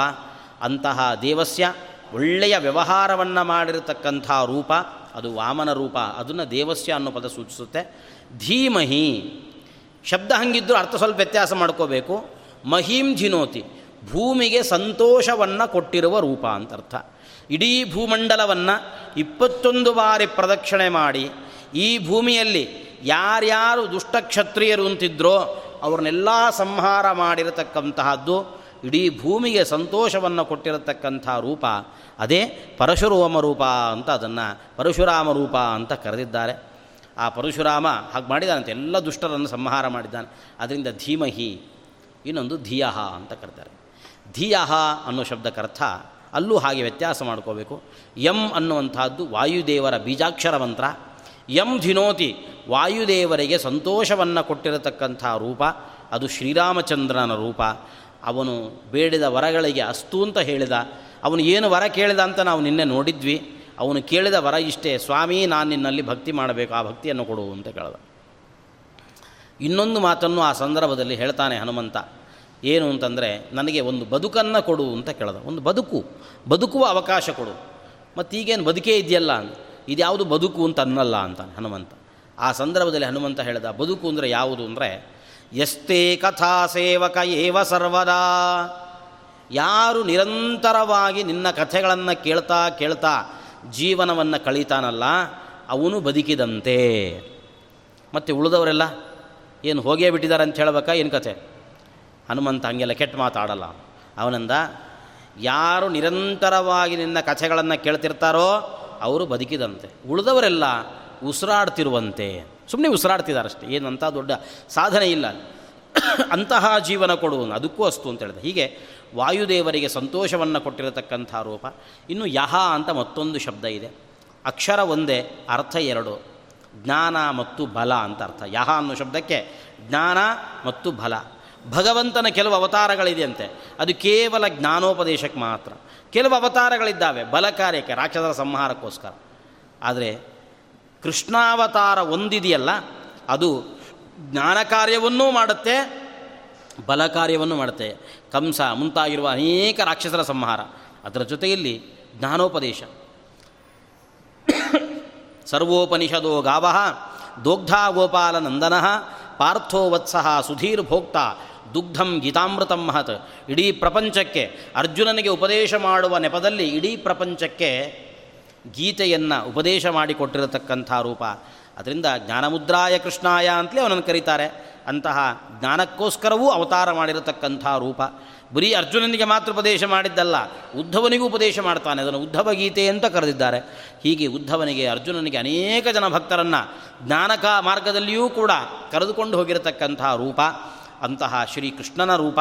ಅಂತಹ ದೇವಸ್ಯ, ಒಳ್ಳೆಯ ವ್ಯವಹಾರವನ್ನು ಮಾಡಿರತಕ್ಕಂತಹ ರೂಪ, ಅದು ವಾಮನ ರೂಪ, ಅದನ್ನು ದೇವಸ್ಯ ಅನ್ನೋ ಪದ ಸೂಚಿಸುತ್ತೆ. ಧೀಮಹಿ. ಶಬ್ದ ಹಂಗಿದ್ದರೂ ಅರ್ಥ ಸ್ವಲ್ಪ ವ್ಯತ್ಯಾಸ ಮಾಡ್ಕೋಬೇಕು. ಮಹೀಂ ಜಿನೋತಿ. ಭೂಮಿಗೆ ಸಂತೋಷವನ್ನು ಕೊಟ್ಟಿರುವ ರೂಪ ಅಂತ ಅರ್ಥ ಇಡೀ ಭೂಮಂಡಲವನ್ನು ಇಪ್ಪತ್ತೊಂದು ಬಾರಿ ಪ್ರದಕ್ಷಿಣೆ ಮಾಡಿ, ಈ ಭೂಮಿಯಲ್ಲಿ ಯಾರ್ಯಾರು ದುಷ್ಟಕ್ಷತ್ರಿಯರು ಅಂತಿದ್ರೋ ಅವ್ರನ್ನೆಲ್ಲ ಸಂಹಾರ ಮಾಡಿರತಕ್ಕಂತಹದ್ದು ಇಡೀ ಭೂಮಿಗೆ ಸಂತೋಷವನ್ನು ಕೊಟ್ಟಿರತಕ್ಕಂಥ ರೂಪ. ಅದೇ ಪರಶುರಾಮ ರೂಪ ಅಂತ ಅದನ್ನು ಪರಶುರಾಮ ರೂಪ ಅಂತ ಕರೆದಿದ್ದಾರೆ. ಆ ಪರಶುರಾಮ ಹಾಗೆ ಮಾಡಿದಾನಂತೆ. ಎಲ್ಲ ದುಷ್ಟರನ್ನು ಸಂಹಾರ ಮಾಡಿದ್ದಾನೆ. ಅದರಿಂದ ಧೀಮಹಿ, ಇನ್ನೊಂದು ಧಿಯಹ ಅಂತ ಕರೀತಾರೆ. ಧಿಯಹ ಅನ್ನೋ ಶಬ್ದಕ್ಕರ್ಥ ಅಲ್ಲೂ ಹಾಗೆ ವ್ಯತ್ಯಾಸ ಮಾಡ್ಕೋಬೇಕು. ಯಂ ಅನ್ನುವಂಥದ್ದು ವಾಯುದೇವರ ಬೀಜಾಕ್ಷರ ಮಂತ್ರ. ಯಂ ಧಿನೋತಿ, ವಾಯುದೇವರಿಗೆ ಸಂತೋಷವನ್ನು ಕೊಟ್ಟಿರತಕ್ಕಂಥ ರೂಪ. ಅದು ಶ್ರೀರಾಮಚಂದ್ರನ ರೂಪ. ಅವನು ಬೇಡಿದ ವರಗಳಿಗೆ ಅಸ್ತು ಅಂತ ಹೇಳಿದ. ಅವನು ಏನು ವರ ಕೇಳಿದ ಅಂತ ನಾವು ನಿನ್ನೆ ನೋಡಿದ್ವಿ. ಅವನು ಕೇಳಿದ ವರ ಇಷ್ಟೇ, ಸ್ವಾಮಿ, ನಾನು ನಿನ್ನಲ್ಲಿ ಭಕ್ತಿ ಮಾಡಬೇಕು, ಆ ಭಕ್ತಿಯನ್ನು ಕೊಡು ಅಂತ ಕೇಳಿದ. ಇನ್ನೊಂದು ಮಾತನ್ನು ಆ ಸಂದರ್ಭದಲ್ಲಿ ಹೇಳ್ತಾನೆ ಹನುಮಂತ. ಏನು ಅಂತಂದರೆ, ನನಗೆ ಒಂದು ಬದುಕನ್ನು ಕೊಡು ಅಂತ ಕೇಳಿದ. ಒಂದು ಬದುಕು, ಬದುಕುವ ಅವಕಾಶ ಕೊಡು. ಮತ್ತು ಈಗೇನು ಬದುಕೇ ಇದೆಯಲ್ಲ, ಇದ್ಯಾವುದು ಬದುಕು ಅಂತ ಅನ್ನಲ್ಲ ಅಂತ ಹನುಮಂತ. ಆ ಸಂದರ್ಭದಲ್ಲಿ ಹನುಮಂತ ಹೇಳಿದ, ಬದುಕು ಅಂದರೆ ಯಾವುದು ಅಂದರೆ, ಎಷ್ಟೇ ಕಥಾ ಸೇವಕ ಏವ ಸರ್ವದಾ, ಯಾರು ನಿರಂತರವಾಗಿ ನಿನ್ನ ಕಥೆಗಳನ್ನು ಕೇಳ್ತಾ ಕೇಳ್ತಾ ಜೀವನವನ್ನು ಕಳೀತಾನಲ್ಲ, ಅವನು ಬದುಕಿದಂತೆ. ಮತ್ತು ಉಳಿದವರೆಲ್ಲ, ಏನು ಹೋಗೇ ಬಿಟ್ಟಿದ್ದಾರೆ ಅಂತ ಹೇಳ್ಬೇಕಾ, ಏನು ಕಥೆ? ಹನುಮಂತ ಹಂಗೆಲ್ಲ ಕೆಟ್ಟ ಮಾತಾಡಲ್ಲ ಅವನಂದ, ಯಾರು ನಿರಂತರವಾಗಿ ನಿನ್ನ ಕಥೆಗಳನ್ನು ಕೇಳ್ತಿರ್ತಾರೋ, ಅವರು ಬದುಕಿದಂತೆ. ಉಳಿದವರೆಲ್ಲ ಉಸಿರಾಡ್ತಿರುವಂತೆ. ಸುಮ್ಮನೆ ಉಸಿರಾಡ್ತಿದ್ದಾರಷ್ಟೇ ಏನಂತ ದೊಡ್ಡ ಸಾಧನೆ ಇಲ್ಲ. ಅಂತಹ ಜೀವನ ಕೊಡುವನು, ಅದಕ್ಕೂ ಅಸ್ತು ಅಂತ ಹೇಳಿದೆ. ಹೀಗೆ ವಾಯುದೇವರಿಗೆ ಸಂತೋಷವನ್ನು ಕೊಟ್ಟಿರತಕ್ಕಂಥ ರೂಪ. ಇನ್ನು ಯಹ ಅಂತ ಮತ್ತೊಂದು ಶಬ್ದ ಇದೆ. ಅಕ್ಷರ ಒಂದೇ, ಅರ್ಥ ಎರಡು. ಜ್ಞಾನ ಮತ್ತು ಬಲ ಅಂತ ಅರ್ಥ. ಯಹ ಅನ್ನೋ ಶಬ್ದಕ್ಕೆ ಜ್ಞಾನ ಮತ್ತು ಬಲ. ಭಗವಂತನ ಕೆಲವು ಅವತಾರಗಳಿದೆಯಂತೆ. ಅದು ಕೇವಲ ಜ್ಞಾನೋಪದೇಶಕ್ಕೆ ಮಾತ್ರ. ಕೆಲವು ಅವತಾರಗಳಿದ್ದಾವೆ, ಬಲ ಕಾರ್ಯಕ್ಕೆ, ರಾಕ್ಷಸರ ಸಂಹಾರಕ್ಕೋಸ್ಕರ. ಆದರೆ ಕೃಷ್ಣಾವತಾರ ಒಂದಿದೆಯಲ್ಲ, ಅದು ಜ್ಞಾನ ಕಾರ್ಯವನ್ನೂ ಮಾಡುತ್ತೆ ಬಲ ಕಾರ್ಯವನ್ನು ಮಾಡುತ್ತೆ. ಕಂಸ ಮುಂತಾಗಿರುವ ಅನೇಕ ರಾಕ್ಷಸರ ಸಂಹಾರ. ಅದರ ಜೊತೆಯಲ್ಲಿ ಜ್ಞಾನೋಪದೇಶ. ಸರ್ವೋಪನಿಷದೋ ಗಾವ ದೋಗ್ಧಾ ಗೋಪಾಲ ನಂದನ ಪಾರ್ಥೋ ವತ್ಸಃ ಸುಧೀರ್ ಭೋಕ್ತ ದುಗ್ಧಂ ಗೀತಾಮೃತಂ ಮಹತ್. ಇಡೀ ಪ್ರಪಂಚಕ್ಕೆ ಅರ್ಜುನನಿಗೆ ಉಪದೇಶ ಮಾಡುವ ನೆಪದಲ್ಲಿ ಇಡೀ ಪ್ರಪಂಚಕ್ಕೆ ಗೀತೆಯನ್ನು ಉಪದೇಶ ಮಾಡಿಕೊಟ್ಟಿರತಕ್ಕಂಥ ರೂಪ. ಅದರಿಂದ ಜ್ಞಾನಮುದ್ರಾಯ ಕೃಷ್ಣಾಯ ಅಂತಲೇ ಅವನನ್ನು ಕರೀತಾರೆ. ಅಂತಹ ಜ್ಞಾನಕ್ಕೋಸ್ಕರವೂ ಅವತಾರ ಮಾಡಿರತಕ್ಕಂಥ ರೂಪ. ಬರೀ ಅರ್ಜುನನಿಗೆ ಮಾತ್ರ ಉಪದೇಶ ಮಾಡಿದ್ದಲ್ಲ, ಉದ್ಧವನಿಗೂ ಉಪದೇಶ ಮಾಡ್ತಾನೆ. ಅದನ್ನು ಉದ್ಧವ ಗೀತೆ ಅಂತ ಕರೆದಿದ್ದಾರೆ. ಹೀಗೆ ಉದ್ಧವನಿಗೆ, ಅರ್ಜುನನಿಗೆ ಅನೇಕ ಜನ ಭಕ್ತರನ್ನು ಜ್ಞಾನಕ ಮಾರ್ಗದಲ್ಲಿಯೂ ಕೂಡ ಕರೆದುಕೊಂಡು ಹೋಗಿರತಕ್ಕಂಥ ರೂಪ. ಅಂತಹ ಶ್ರೀಕೃಷ್ಣನ ರೂಪ.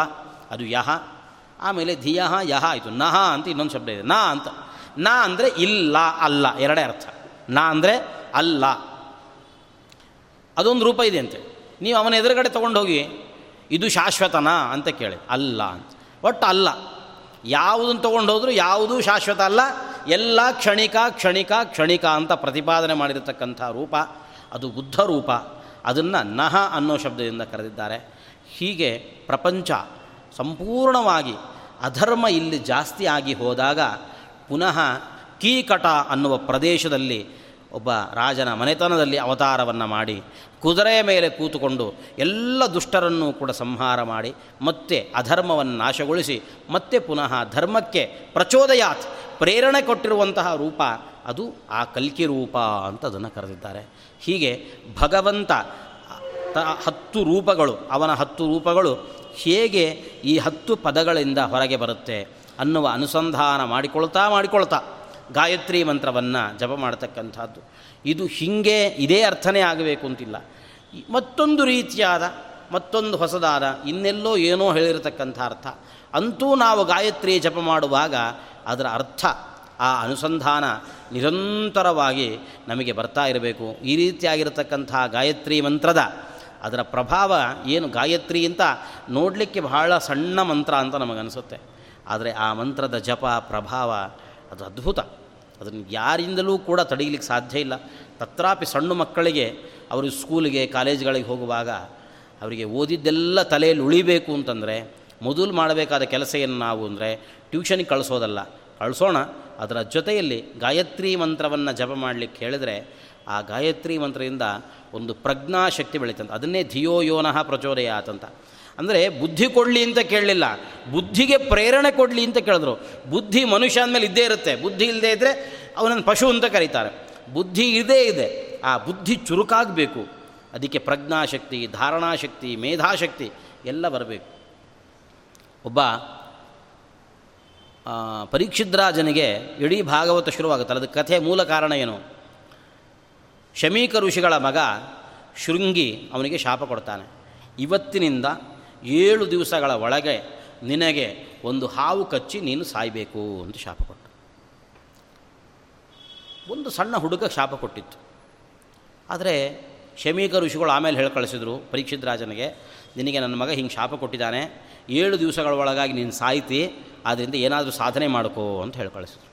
ಅದು ಯಹ. ಆಮೇಲೆ ಧಿಯ ಯಹ ಆಯಿತು. ನಹ ಅಂತ ಇನ್ನೊಂದು ಶಬ್ದ ಇದೆ. ನಾ ಅಂತ. ನಾ ಅಂದರೆ ಇಲ್ಲ, ಅಲ್ಲ. ಎರಡೇ ಅರ್ಥ. ನಾ ಅಂದರೆ ಅಲ್ಲ. ಅದೊಂದು ರೂಪ ಇದೆ ಅಂತೆ. ನೀವು ಅವನ ಎದುರುಗಡೆ ತೊಗೊಂಡೋಗಿ, ಇದು ಶಾಶ್ವತನಾ? ಅಂತ ಕೇಳಿ. ಅಲ್ಲ ಅಂತ. ಒಟ್ಟು ಅಲ್ಲ. ಯಾವುದನ್ನು ತೊಗೊಂಡು ಹೋದರೂ ಯಾವುದೂ ಶಾಶ್ವತ ಅಲ್ಲ. ಎಲ್ಲ ಕ್ಷಣಿಕ ಕ್ಷಣಿಕ ಕ್ಷಣಿಕ ಅಂತ ಪ್ರತಿಪಾದನೆ ಮಾಡಿರತಕ್ಕಂಥ ರೂಪ, ಅದು ಬುದ್ಧ ರೂಪ. ಅದನ್ನು ನಹ ಅನ್ನೋ ಶಬ್ದದಿಂದ ಕರೆದಿದ್ದಾರೆ. ಹೀಗೆ ಪ್ರಪಂಚ ಸಂಪೂರ್ಣವಾಗಿ ಅಧರ್ಮ ಇಲ್ಲಿ ಜಾಸ್ತಿ ಆಗಿ ಹೋದಾಗ, ಪುನಃ ಕೀಕಟ ಅನ್ನುವ ಪ್ರದೇಶದಲ್ಲಿ ಒಬ್ಬ ರಾಜನ ಮನೆತನದಲ್ಲಿ ಅವತಾರವನ್ನು ಮಾಡಿ ಕುದುರೆಯ ಮೇಲೆ ಕೂತುಕೊಂಡು ಎಲ್ಲ ದುಷ್ಟರನ್ನು ಕೂಡ ಸಂಹಾರ ಮಾಡಿ ಮತ್ತೆ ಅಧರ್ಮವನ್ನು ನಾಶಗೊಳಿಸಿ ಮತ್ತೆ ಪುನಃ ಧರ್ಮಕ್ಕೆ ಪ್ರಚೋದಯಾತ್, ಪ್ರೇರಣೆ ಕೊಟ್ಟಿರುವಂತಹ ರೂಪ ಅದು ಆ ಕಲ್ಕಿ ರೂಪ ಅಂತ ಅದನ್ನು ಕರೆದಿದ್ದಾರೆ. ಹೀಗೆ ಭಗವಂತ ತ ಹತ್ತು ರೂಪಗಳು, ಅವನ ಹತ್ತು ರೂಪಗಳು ಹೇಗೆ ಈ ಹತ್ತು ಪದಗಳಿಂದ ಹೊರಗೆ ಬರುತ್ತೆ ಅನ್ನುವ ಅನುಸಂಧಾನ ಮಾಡಿಕೊಳ್ತಾ ಮಾಡಿಕೊಳ್ತಾ ಗಾಯತ್ರಿ ಮಂತ್ರವನ್ನು ಜಪ ಮಾಡತಕ್ಕಂಥದ್ದು. ಇದು ಹೀಗೆ ಇದೇ ಅರ್ಥನೇ ಆಗಬೇಕು ಅಂತಿಲ್ಲ. ಮತ್ತೊಂದು ರೀತಿಯಾದ, ಮತ್ತೊಂದು ಹೊಸದಾದ, ಇನ್ನೆಲ್ಲೋ ಏನೋ ಹೇಳಿರತಕ್ಕಂಥ ಅರ್ಥ. ಅಂತೂ ನಾವು ಗಾಯತ್ರಿ ಜಪ ಮಾಡುವಾಗ ಅದರ ಅರ್ಥ, ಆ ಅನುಸಂಧಾನ ನಿರಂತರವಾಗಿ ನಮಗೆ ಬರ್ತಾ ಇರಬೇಕು. ಈ ರೀತಿಯಾಗಿರತಕ್ಕಂಥ ಗಾಯತ್ರಿ ಮಂತ್ರದ ಅದರ ಪ್ರಭಾವ ಏನು, ಗಾಯತ್ರಿ ಅಂತ ನೋಡಲಿಕ್ಕೆ ಬಹಳ ಸಣ್ಣ ಮಂತ್ರ ಅಂತ ನಮಗನಿಸುತ್ತೆ. ಆದರೆ ಆ ಮಂತ್ರದ ಜಪ, ಪ್ರಭಾವ ಅದು ಅದ್ಭುತ. ಅದನ್ನು ಯಾರಿಂದಲೂ ಕೂಡ ತಡೆಯಲಿಕ್ಕೆ ಸಾಧ್ಯ ಇಲ್ಲ. ತತ್ರಾಪಿ ಸಣ್ಣ ಮಕ್ಕಳಿಗೆ ಅವರು ಸ್ಕೂಲಿಗೆ, ಕಾಲೇಜ್ಗಳಿಗೆ ಹೋಗುವಾಗ ಅವರಿಗೆ ಓದಿದ್ದೆಲ್ಲ ತಲೆಯಲ್ಲಿ ಉಳಿಬೇಕು ಅಂತಂದರೆ, ಮೊದಲು ಮಾಡಬೇಕಾದ ಕೆಲಸ ಏನು ನಾವು ಅಂದರೆ ಟ್ಯೂಷನಿಗೆ ಕಳಿಸೋದಲ್ಲ. ಕಳಿಸೋಣ, ಅದರ ಜೊತೆಯಲ್ಲಿ ಗಾಯತ್ರಿ ಮಂತ್ರವನ್ನು ಜಪ ಮಾಡಲಿಕ್ಕೆ ಹೇಳಿದರೆ ಆ ಗಾಯತ್ರಿ ಮಂತ್ರದಿಂದ ಒಂದು ಪ್ರಜ್ಞಾಶಕ್ತಿ ಬೆಳೀತಂತ. ಅದನ್ನೇ ಧಿಯೋ ಯೋನಃ ಪ್ರಚೋದಯಾತಂತ ಅಂದರೆ ಬುದ್ಧಿ ಕೊಡಲಿ ಅಂತ ಕೇಳಲಿಲ್ಲ. ಬುದ್ಧಿಗೆ ಪ್ರೇರಣೆ ಕೊಡಲಿ ಅಂತ ಕೇಳಿದ್ರು. ಬುದ್ಧಿ ಮನುಷ್ಯ ಅಂದಮೇಲೆ ಇದ್ದೇ ಇರುತ್ತೆ. ಬುದ್ಧಿ ಇಲ್ಲದೇ ಇದ್ದರೆ ಅವನನ್ನು ಪಶು ಅಂತ ಕರೀತಾರೆ. ಬುದ್ಧಿ ಇದೇ ಇದೆ. ಆ ಬುದ್ಧಿ ಚುರುಕಾಗಬೇಕು. ಅದಕ್ಕೆ ಪ್ರಜ್ಞಾಶಕ್ತಿ, ಧಾರಣಾಶಕ್ತಿ, ಮೇಧಾಶಕ್ತಿ ಎಲ್ಲ ಬರಬೇಕು. ಒಬ್ಬ ಪರೀಕ್ಷಿದ್ರಾಜನಿಗೆ ಇಡೀ ಭಾಗವತ ಶುರುವಾಗುತ್ತಲ್ಲ. ಅದಕ್ಕೆ ಕಥೆ ಮೂಲ ಕಾರಣ ಏನು? ಶಮೀಕ ಋಷಿಗಳ ಮಗ ಶೃಂಗಿ ಅವನಿಗೆ ಶಾಪ ಕೊಡ್ತಾನೆ. ಇವತ್ತಿನಿಂದ ಏಳು ದಿವಸಗಳ ಒಳಗೆ ನಿನಗೆ ಒಂದು ಹಾವು ಕಚ್ಚಿ ನೀನು ಸಾಯಬೇಕು ಅಂತ ಶಾಪ ಕೊಟ್ಟ. ಒಂದು ಸಣ್ಣ ಹುಡುಗ ಶಾಪ ಕೊಟ್ಟಿತ್ತು. ಆದರೆ ಶಮೀಕ ಋಷಿಗಳು ಆಮೇಲೆ ಹೇಳಿ ಕಳಿಸಿದ್ರು, ಪರೀಕ್ಷಿತ್ ರಾಜನಿಗೆ, ನಿನಗೆ ನನ್ನ ಮಗ ಹಿಂಗೆ ಶಾಪ ಕೊಟ್ಟಿದ್ದಾನೆ, ಏಳು ದಿವಸಗಳ ಒಳಗಾಗಿ ನೀನು ಸಾಯ್ತಿ ಆದ್ದರಿಂದ ಏನಾದರೂ ಸಾಧನೆ ಮಾಡ್ಕೋ ಅಂತ ಹೇಳಿ ಕಳಿಸಿದ್ರು.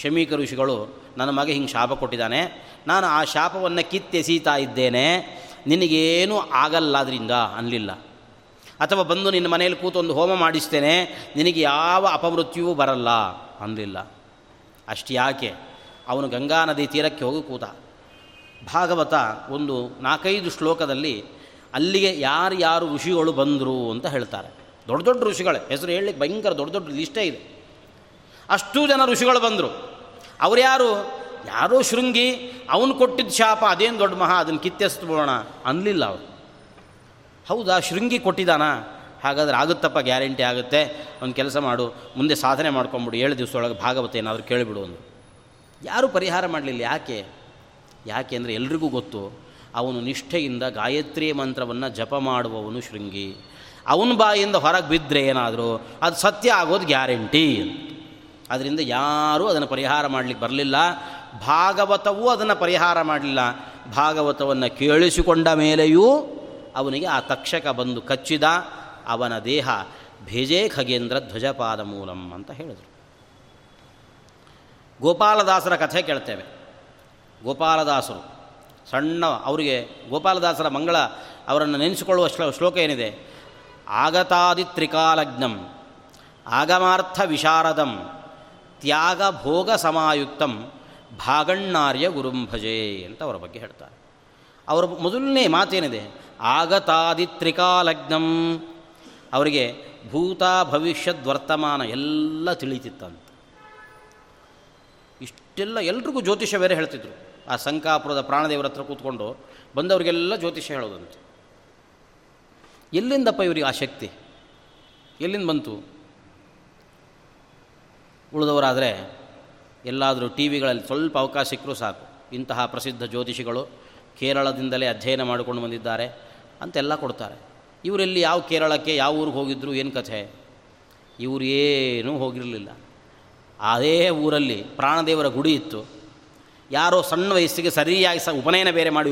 ಶಮೀಕ ಋಷಿಗಳು, ನನ್ನ ಮಗ ಹಿಂಗೆ ಶಾಪ ಕೊಟ್ಟಿದ್ದಾನೆ, ನಾನು ಆ ಶಾಪವನ್ನು ಕಿತ್ತೆಸೀತಾ ಇದ್ದೇನೆ, ನಿನಗೇನೂ ಆಗಲ್ಲ ಅದರಿಂದ ಅನ್ನಲಿಲ್ಲ ಅಥವಾ ಬಂದು ನಿನ್ನ ಮನೆಯಲ್ಲಿ ಕೂತು ಒಂದು ಹೋಮ ಮಾಡಿಸ್ತೇನೆ, ನಿನಗೆ ಯಾವ ಅಪಮೃತ್ಯುವೂ ಬರಲ್ಲ ಅನ್ನಲಿಲ್ಲ ಅಷ್ಟು ಯಾಕೆ? ಅವನು ಗಂಗಾ ನದಿ ತೀರಕ್ಕೆ ಹೋಗಿ ಕೂತ. ಭಾಗವತ ಒಂದು ನಾಲ್ಕೈದು ಶ್ಲೋಕದಲ್ಲಿ ಅಲ್ಲಿಗೆ ಯಾರು ಯಾರು ಋಷಿಗಳು ಬಂದರು ಅಂತ ಹೇಳ್ತಾರೆ. ದೊಡ್ಡ ದೊಡ್ಡ ಋಷಿಗಳೇ, ಹೆಸರು ಹೇಳಲಿಕ್ಕೆ ಭಯಂಕರ ದೊಡ್ಡ ದೊಡ್ಡ ಲಿಸ್ಟೇ ಇದೆ. ಅಷ್ಟು ಜನ ಋಷಿಗಳು ಬಂದರು. ಅವ್ರು ಯಾರು? ಯಾರೋ ಶೃಂಗಿ, ಅವನು ಕೊಟ್ಟಿದ್ದ ಶಾಪ, ಅದೇನು ದೊಡ್ಡ ಮಹಾ, ಅದನ್ನು ಕಿತ್ತೆಸ್ಬಿಡೋಣ ಅನ್ನಲಿಲ್ಲ ಅವರು. ಹೌದಾ, ಶೃಂಗಿ ಕೊಟ್ಟಿದ್ದಾನ ಹಾಗಾದ್ರೆ ಆಗುತ್ತಪ್ಪ, ಗ್ಯಾರಂಟಿ ಆಗುತ್ತೆ. ಒಂದು ಕೆಲಸ ಮಾಡು, ಮುಂದೆ ಸಾಧನೆ ಮಾಡ್ಕೊಂಬಿಡು, ಏಳು ದಿವಸದೊಳಗೆ ಭಾಗವತ ಏನಾದರೂ ಕೇಳಿಬಿಡು ಅಂದರು. ಯಾರೂ ಪರಿಹಾರ ಮಾಡಲಿಲ್ಲ, ಯಾಕೆ? ಯಾಕೆ ಅಂದರೆ ಎಲ್ರಿಗೂ ಗೊತ್ತು, ಅವನು ನಿಷ್ಠೆಯಿಂದ ಗಾಯತ್ರಿ ಮಂತ್ರವನ್ನು ಜಪ ಮಾಡುವವನು ಶೃಂಗಿ. ಅವನ ಬಾಯಿಂದ ಹೊರಗೆ ಬಿದ್ದರೆ ಏನಾದರೂ, ಅದು ಸತ್ಯ ಆಗೋದು ಗ್ಯಾರಂಟಿ ಅದರಿಂದ ಯಾರೂ ಅದನ್ನು ಪರಿಹಾರ ಮಾಡಲಿಕ್ಕೆ ಬರಲಿಲ್ಲ. ಭಾಗವತವೂ ಅದನ್ನು ಪರಿಹಾರ ಮಾಡಲಿಲ್ಲ. ಭಾಗವತವನ್ನು ಕೇಳಿಸಿಕೊಂಡ ಮೇಲೆಯೂ ಅವನಿಗೆ ಆ ತಕ್ಷಕ ಬಂದು ಕಚ್ಚಿದ, ಅವನ ದೇಹ ಭೇಜೇ ಖಗೇಂದ್ರ ಧ್ವಜಪಾದ ಮೂಲಂ ಅಂತ ಹೇಳಿದರು. ಗೋಪಾಲದಾಸರ ಕಥೆ ಕೇಳ್ತೇವೆ. ಗೋಪಾಲದಾಸರು, ಸಣ್ಣ, ಅವರಿಗೆ ಗೋಪಾಲದಾಸರ ಮಂಗಳ, ಅವರನ್ನು ನೆನೆಸಿಕೊಳ್ಳುವ ಶ್ಲೋ, ಶ್ಲೋಕ ಏನಿದೆ? ಆಗತಾದಿ ತ್ರಿಕಾಲಜ್ಞಂ ಆಗಮಾರ್ಥ ವಿಶಾರದಂ, ತ್ಯಾಗ ಭೋಗ ಸಮಾಯುಕ್ತಂ, ಭಾಗಣ್ಣಾರ್ಯ ಗುರುಂಭಜೆ ಅಂತ ಅವರ ಬಗ್ಗೆ ಹೇಳ್ತಾರೆ. ಅವರ ಮೊದಲನೇ ಮಾತೇನಿದೆ? ಆಗತಾದಿ ತ್ರಿಕಾಲಗ್ನಂ ಅವರಿಗೆ ಭೂತ ಭವಿಷ್ಯದ್ ವರ್ತಮಾನ ಎಲ್ಲ ತಿಳಿತಿತ್ತಂತ. ಇಷ್ಟೆಲ್ಲ ಎಲ್ರಿಗೂ ಜ್ಯೋತಿಷ್ಯ ಬೇರೆ ಹೇಳ್ತಿದ್ರು. ಆ ಸಂಕಾಪುರದ ಪ್ರಾಣದೇವರ ಹತ್ರ ಕೂತ್ಕೊಂಡು ಬಂದವರಿಗೆಲ್ಲ ಜ್ಯೋತಿಷ್ಯ ಹೇಳೋದಂತೆ. ಎಲ್ಲಿಂದಪ್ಪ ಇವರಿಗೆ ಆ ಶಕ್ತಿ? ಎಲ್ಲಿಂದ ಬಂತು? ಉಳಿದವರಾದರೆ ಎಲ್ಲಾದರೂ ಟಿ ವಿಗಳಲ್ಲಿ ಸ್ವಲ್ಪ ಅವಕಾಶ ಸಿಕ್ಕರೂ ಸಾಕು. ಇಂತಹ ಪ್ರಸಿದ್ಧ ಜ್ಯೋತಿಷಿಗಳು ಕೇರಳದಿಂದಲೇ ಅಧ್ಯಯನ ಮಾಡಿಕೊಂಡು ಬಂದಿದ್ದಾರೆ. ಅಂತೆಲ್ಲ ಕೊಡ್ತಾರೆ. ಇವರೆಲ್ಲಿ ಯಾವ ಕೇರಳಕ್ಕೆ ಯಾವ ಊರಿಗೆ ಹೋಗಿದ್ರು ಏನು ಕಥೆ? ಇವರು ಏನೂ ಹೋಗಿರಲಿಲ್ಲ. ಅದೇ ಊರಲ್ಲಿ ಪ್ರಾಣದೇವರ ಗುಡಿ ಇತ್ತು. ಯಾರೋ ಸಣ್ಣ ವಯಸ್ಸಿಗೆ ಸರಿಯಾಗಿ ಸ ಉಪನಯನ ಬೇರೆ ಮಾಡಿ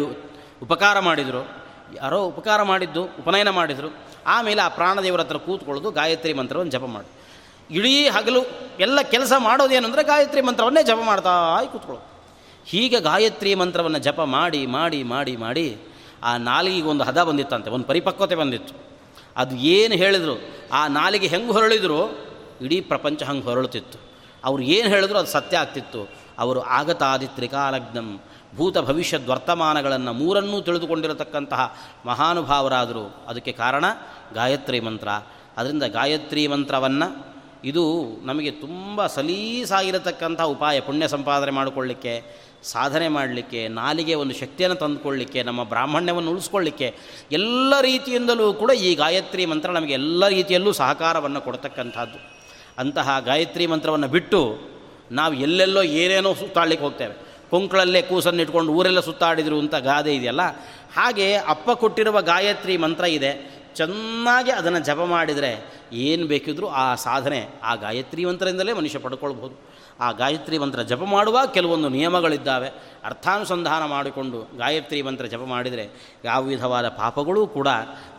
ಉಪಕಾರ ಮಾಡಿದರು. ಯಾರೋ ಉಪಕಾರ ಮಾಡಿದ್ದು, ಉಪನಯನ ಮಾಡಿದರು. ಆಮೇಲೆ ಆ ಪ್ರಾಣದೇವರ ಹತ್ರ ಕೂತ್ಕೊಳ್ಳೋದು ಗಾಯತ್ರಿ ಮಂತ್ರವನ್ನು ಜಪ ಮಾಡಿ. ಇಡೀ ಹಗಲು ಎಲ್ಲ ಕೆಲಸ ಮಾಡೋದೇನೆಂದರೆ ಗಾಯತ್ರಿ ಮಂತ್ರವನ್ನೇ ಜಪ ಮಾಡ್ತಾ ಕೂತ್ಕೊಳ್ಳೋದು. ಹೀಗೆ ಗಾಯತ್ರಿ ಮಂತ್ರವನ್ನು ಜಪ ಮಾಡಿ ಮಾಡಿ ಮಾಡಿ ಮಾಡಿ ಆ ನಾಲಿಗೆಗೆ ಒಂದು ಹದ ಬಂದಿತ್ತಂತೆ, ಒಂದು ಪರಿಪಕ್ವತೆ ಬಂದಿತ್ತು. ಅದು ಏನು ಹೇಳಿದರು, ಆ ನಾಲಿಗೆ ಹೆಂಗೆ ಹೊರಳಿದ್ರು, ಇಡೀ ಪ್ರಪಂಚ ಹಂಗೆ ಹೊರಳುತ್ತಿತ್ತು. ಅವ್ರು ಏನು ಹೇಳಿದ್ರು ಅದು ಸತ್ಯ ಆಗ್ತಿತ್ತು. ಅವರು ಆಗತಾದಿ ತ್ರಿಕಾಲಗ್ನಂ ಭೂತ ಭವಿಷ್ಯದ ವರ್ತಮಾನಗಳನ್ನು ಮೂರನ್ನೂ ತಿಳಿದುಕೊಂಡಿರತಕ್ಕಂತಹ ಮಹಾನುಭಾವರಾದರು. ಅದಕ್ಕೆ ಕಾರಣ, ಗಾಯತ್ರಿ ಮಂತ್ರ. ಅದರಿಂದ ಗಾಯತ್ರಿ ಮಂತ್ರವನ್ನು ಇದು ನಮಗೆ ತುಂಬ ಸಲೀಸಾಗಿರತಕ್ಕಂಥ ಉಪಾಯ, ಪುಣ್ಯ ಸಂಪಾದನೆ ಮಾಡಿಕೊಳ್ಳಿಕ್ಕೆ ಸಾಧನೆ ಮಾಡಲಿಕ್ಕೆ, ನಾಲಿಗೆ ಒಂದು ಶಕ್ತಿಯನ್ನು ತಂದುಕೊಳ್ಳಿಕ್ಕೆ, ನಮ್ಮ ಬ್ರಾಹ್ಮಣ್ಯವನ್ನು ಉಳಿಸ್ಕೊಳ್ಳಿಕ್ಕೆ ಎಲ್ಲ ರೀತಿಯಿಂದಲೂ ಕೂಡ ಈ ಗಾಯತ್ರಿ ಮಂತ್ರ ನಮಗೆ ಎಲ್ಲ ರೀತಿಯಲ್ಲೂ ಸಹಕಾರವನ್ನು ಕೊಡ್ತಕ್ಕಂಥದ್ದು. ಅಂತಹ ಗಾಯತ್ರಿ ಮಂತ್ರವನ್ನು ಬಿಟ್ಟು ನಾವು ಎಲ್ಲೆಲ್ಲೋ ಏನೇನೋ ಸುತ್ತಾಡಲಿಕ್ಕೆ ಹೋಗ್ತೇವೆ. ಕೊಂಕಳಲ್ಲೇ ಕೂಸನ್ನು ಇಟ್ಕೊಂಡು ಊರೆಲ್ಲ ಸುತ್ತಾಡಿದರು ಅಂತ ಗಾದೆ ಇದೆಯಲ್ಲ? ಹಾಗೆ ಅಪ್ಪ ಕೊಟ್ಟಿರುವ ಗಾಯತ್ರಿ ಮಂತ್ರ ಇದೆ. ಚೆನ್ನಾಗಿ ಅದನ್ನು ಜಪ ಮಾಡಿದರೆ ಏನು ಬೇಕಿದ್ರೂ ಆ ಸಾಧನೆ, ಆ ಗಾಯತ್ರಿ ಮಂತ್ರದಿಂದಲೇ ಮನುಷ್ಯ ಪಡ್ಕೊಳ್ಬೋದು ಆ ಗಾಯತ್ರಿ ಮಂತ್ರ ಜಪ ಮಾಡುವ ಕೆಲವೊಂದು ನಿಯಮಗಳಿದ್ದಾವೆ. ಅರ್ಥಾನುಸಂಧಾನ ಮಾಡಿಕೊಂಡು ಗಾಯತ್ರಿ ಮಂತ್ರ ಜಪ ಮಾಡಿದರೆ ಯಾವ ವಿಧವಾದ ಪಾಪಗಳೂ ಕೂಡ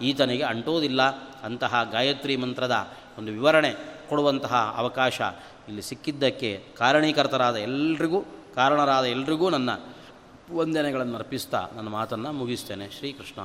ಈತನಿಗೆ ಅಂಟೋದಿಲ್ಲ. ಅಂತಹ ಗಾಯತ್ರಿ ಮಂತ್ರದ ಒಂದು ವಿವರಣೆ ಕೊಡುವಂತಹ ಅವಕಾಶ ಇಲ್ಲಿ ಸಿಕ್ಕಿದ್ದಕ್ಕೆ ಕಾರಣೀಕರ್ತರಾದ ಎಲ್ರಿಗೂ, ಕಾರಣರಾದ ಎಲ್ರಿಗೂ ನನ್ನ ವಂದನೆಗಳನ್ನು ಅರ್ಪಿಸ್ತಾ ನನ್ನ ಮಾತನ್ನು ಮುಗಿಸ್ತೇನೆ. ಶ್ರೀಕೃಷ್ಣ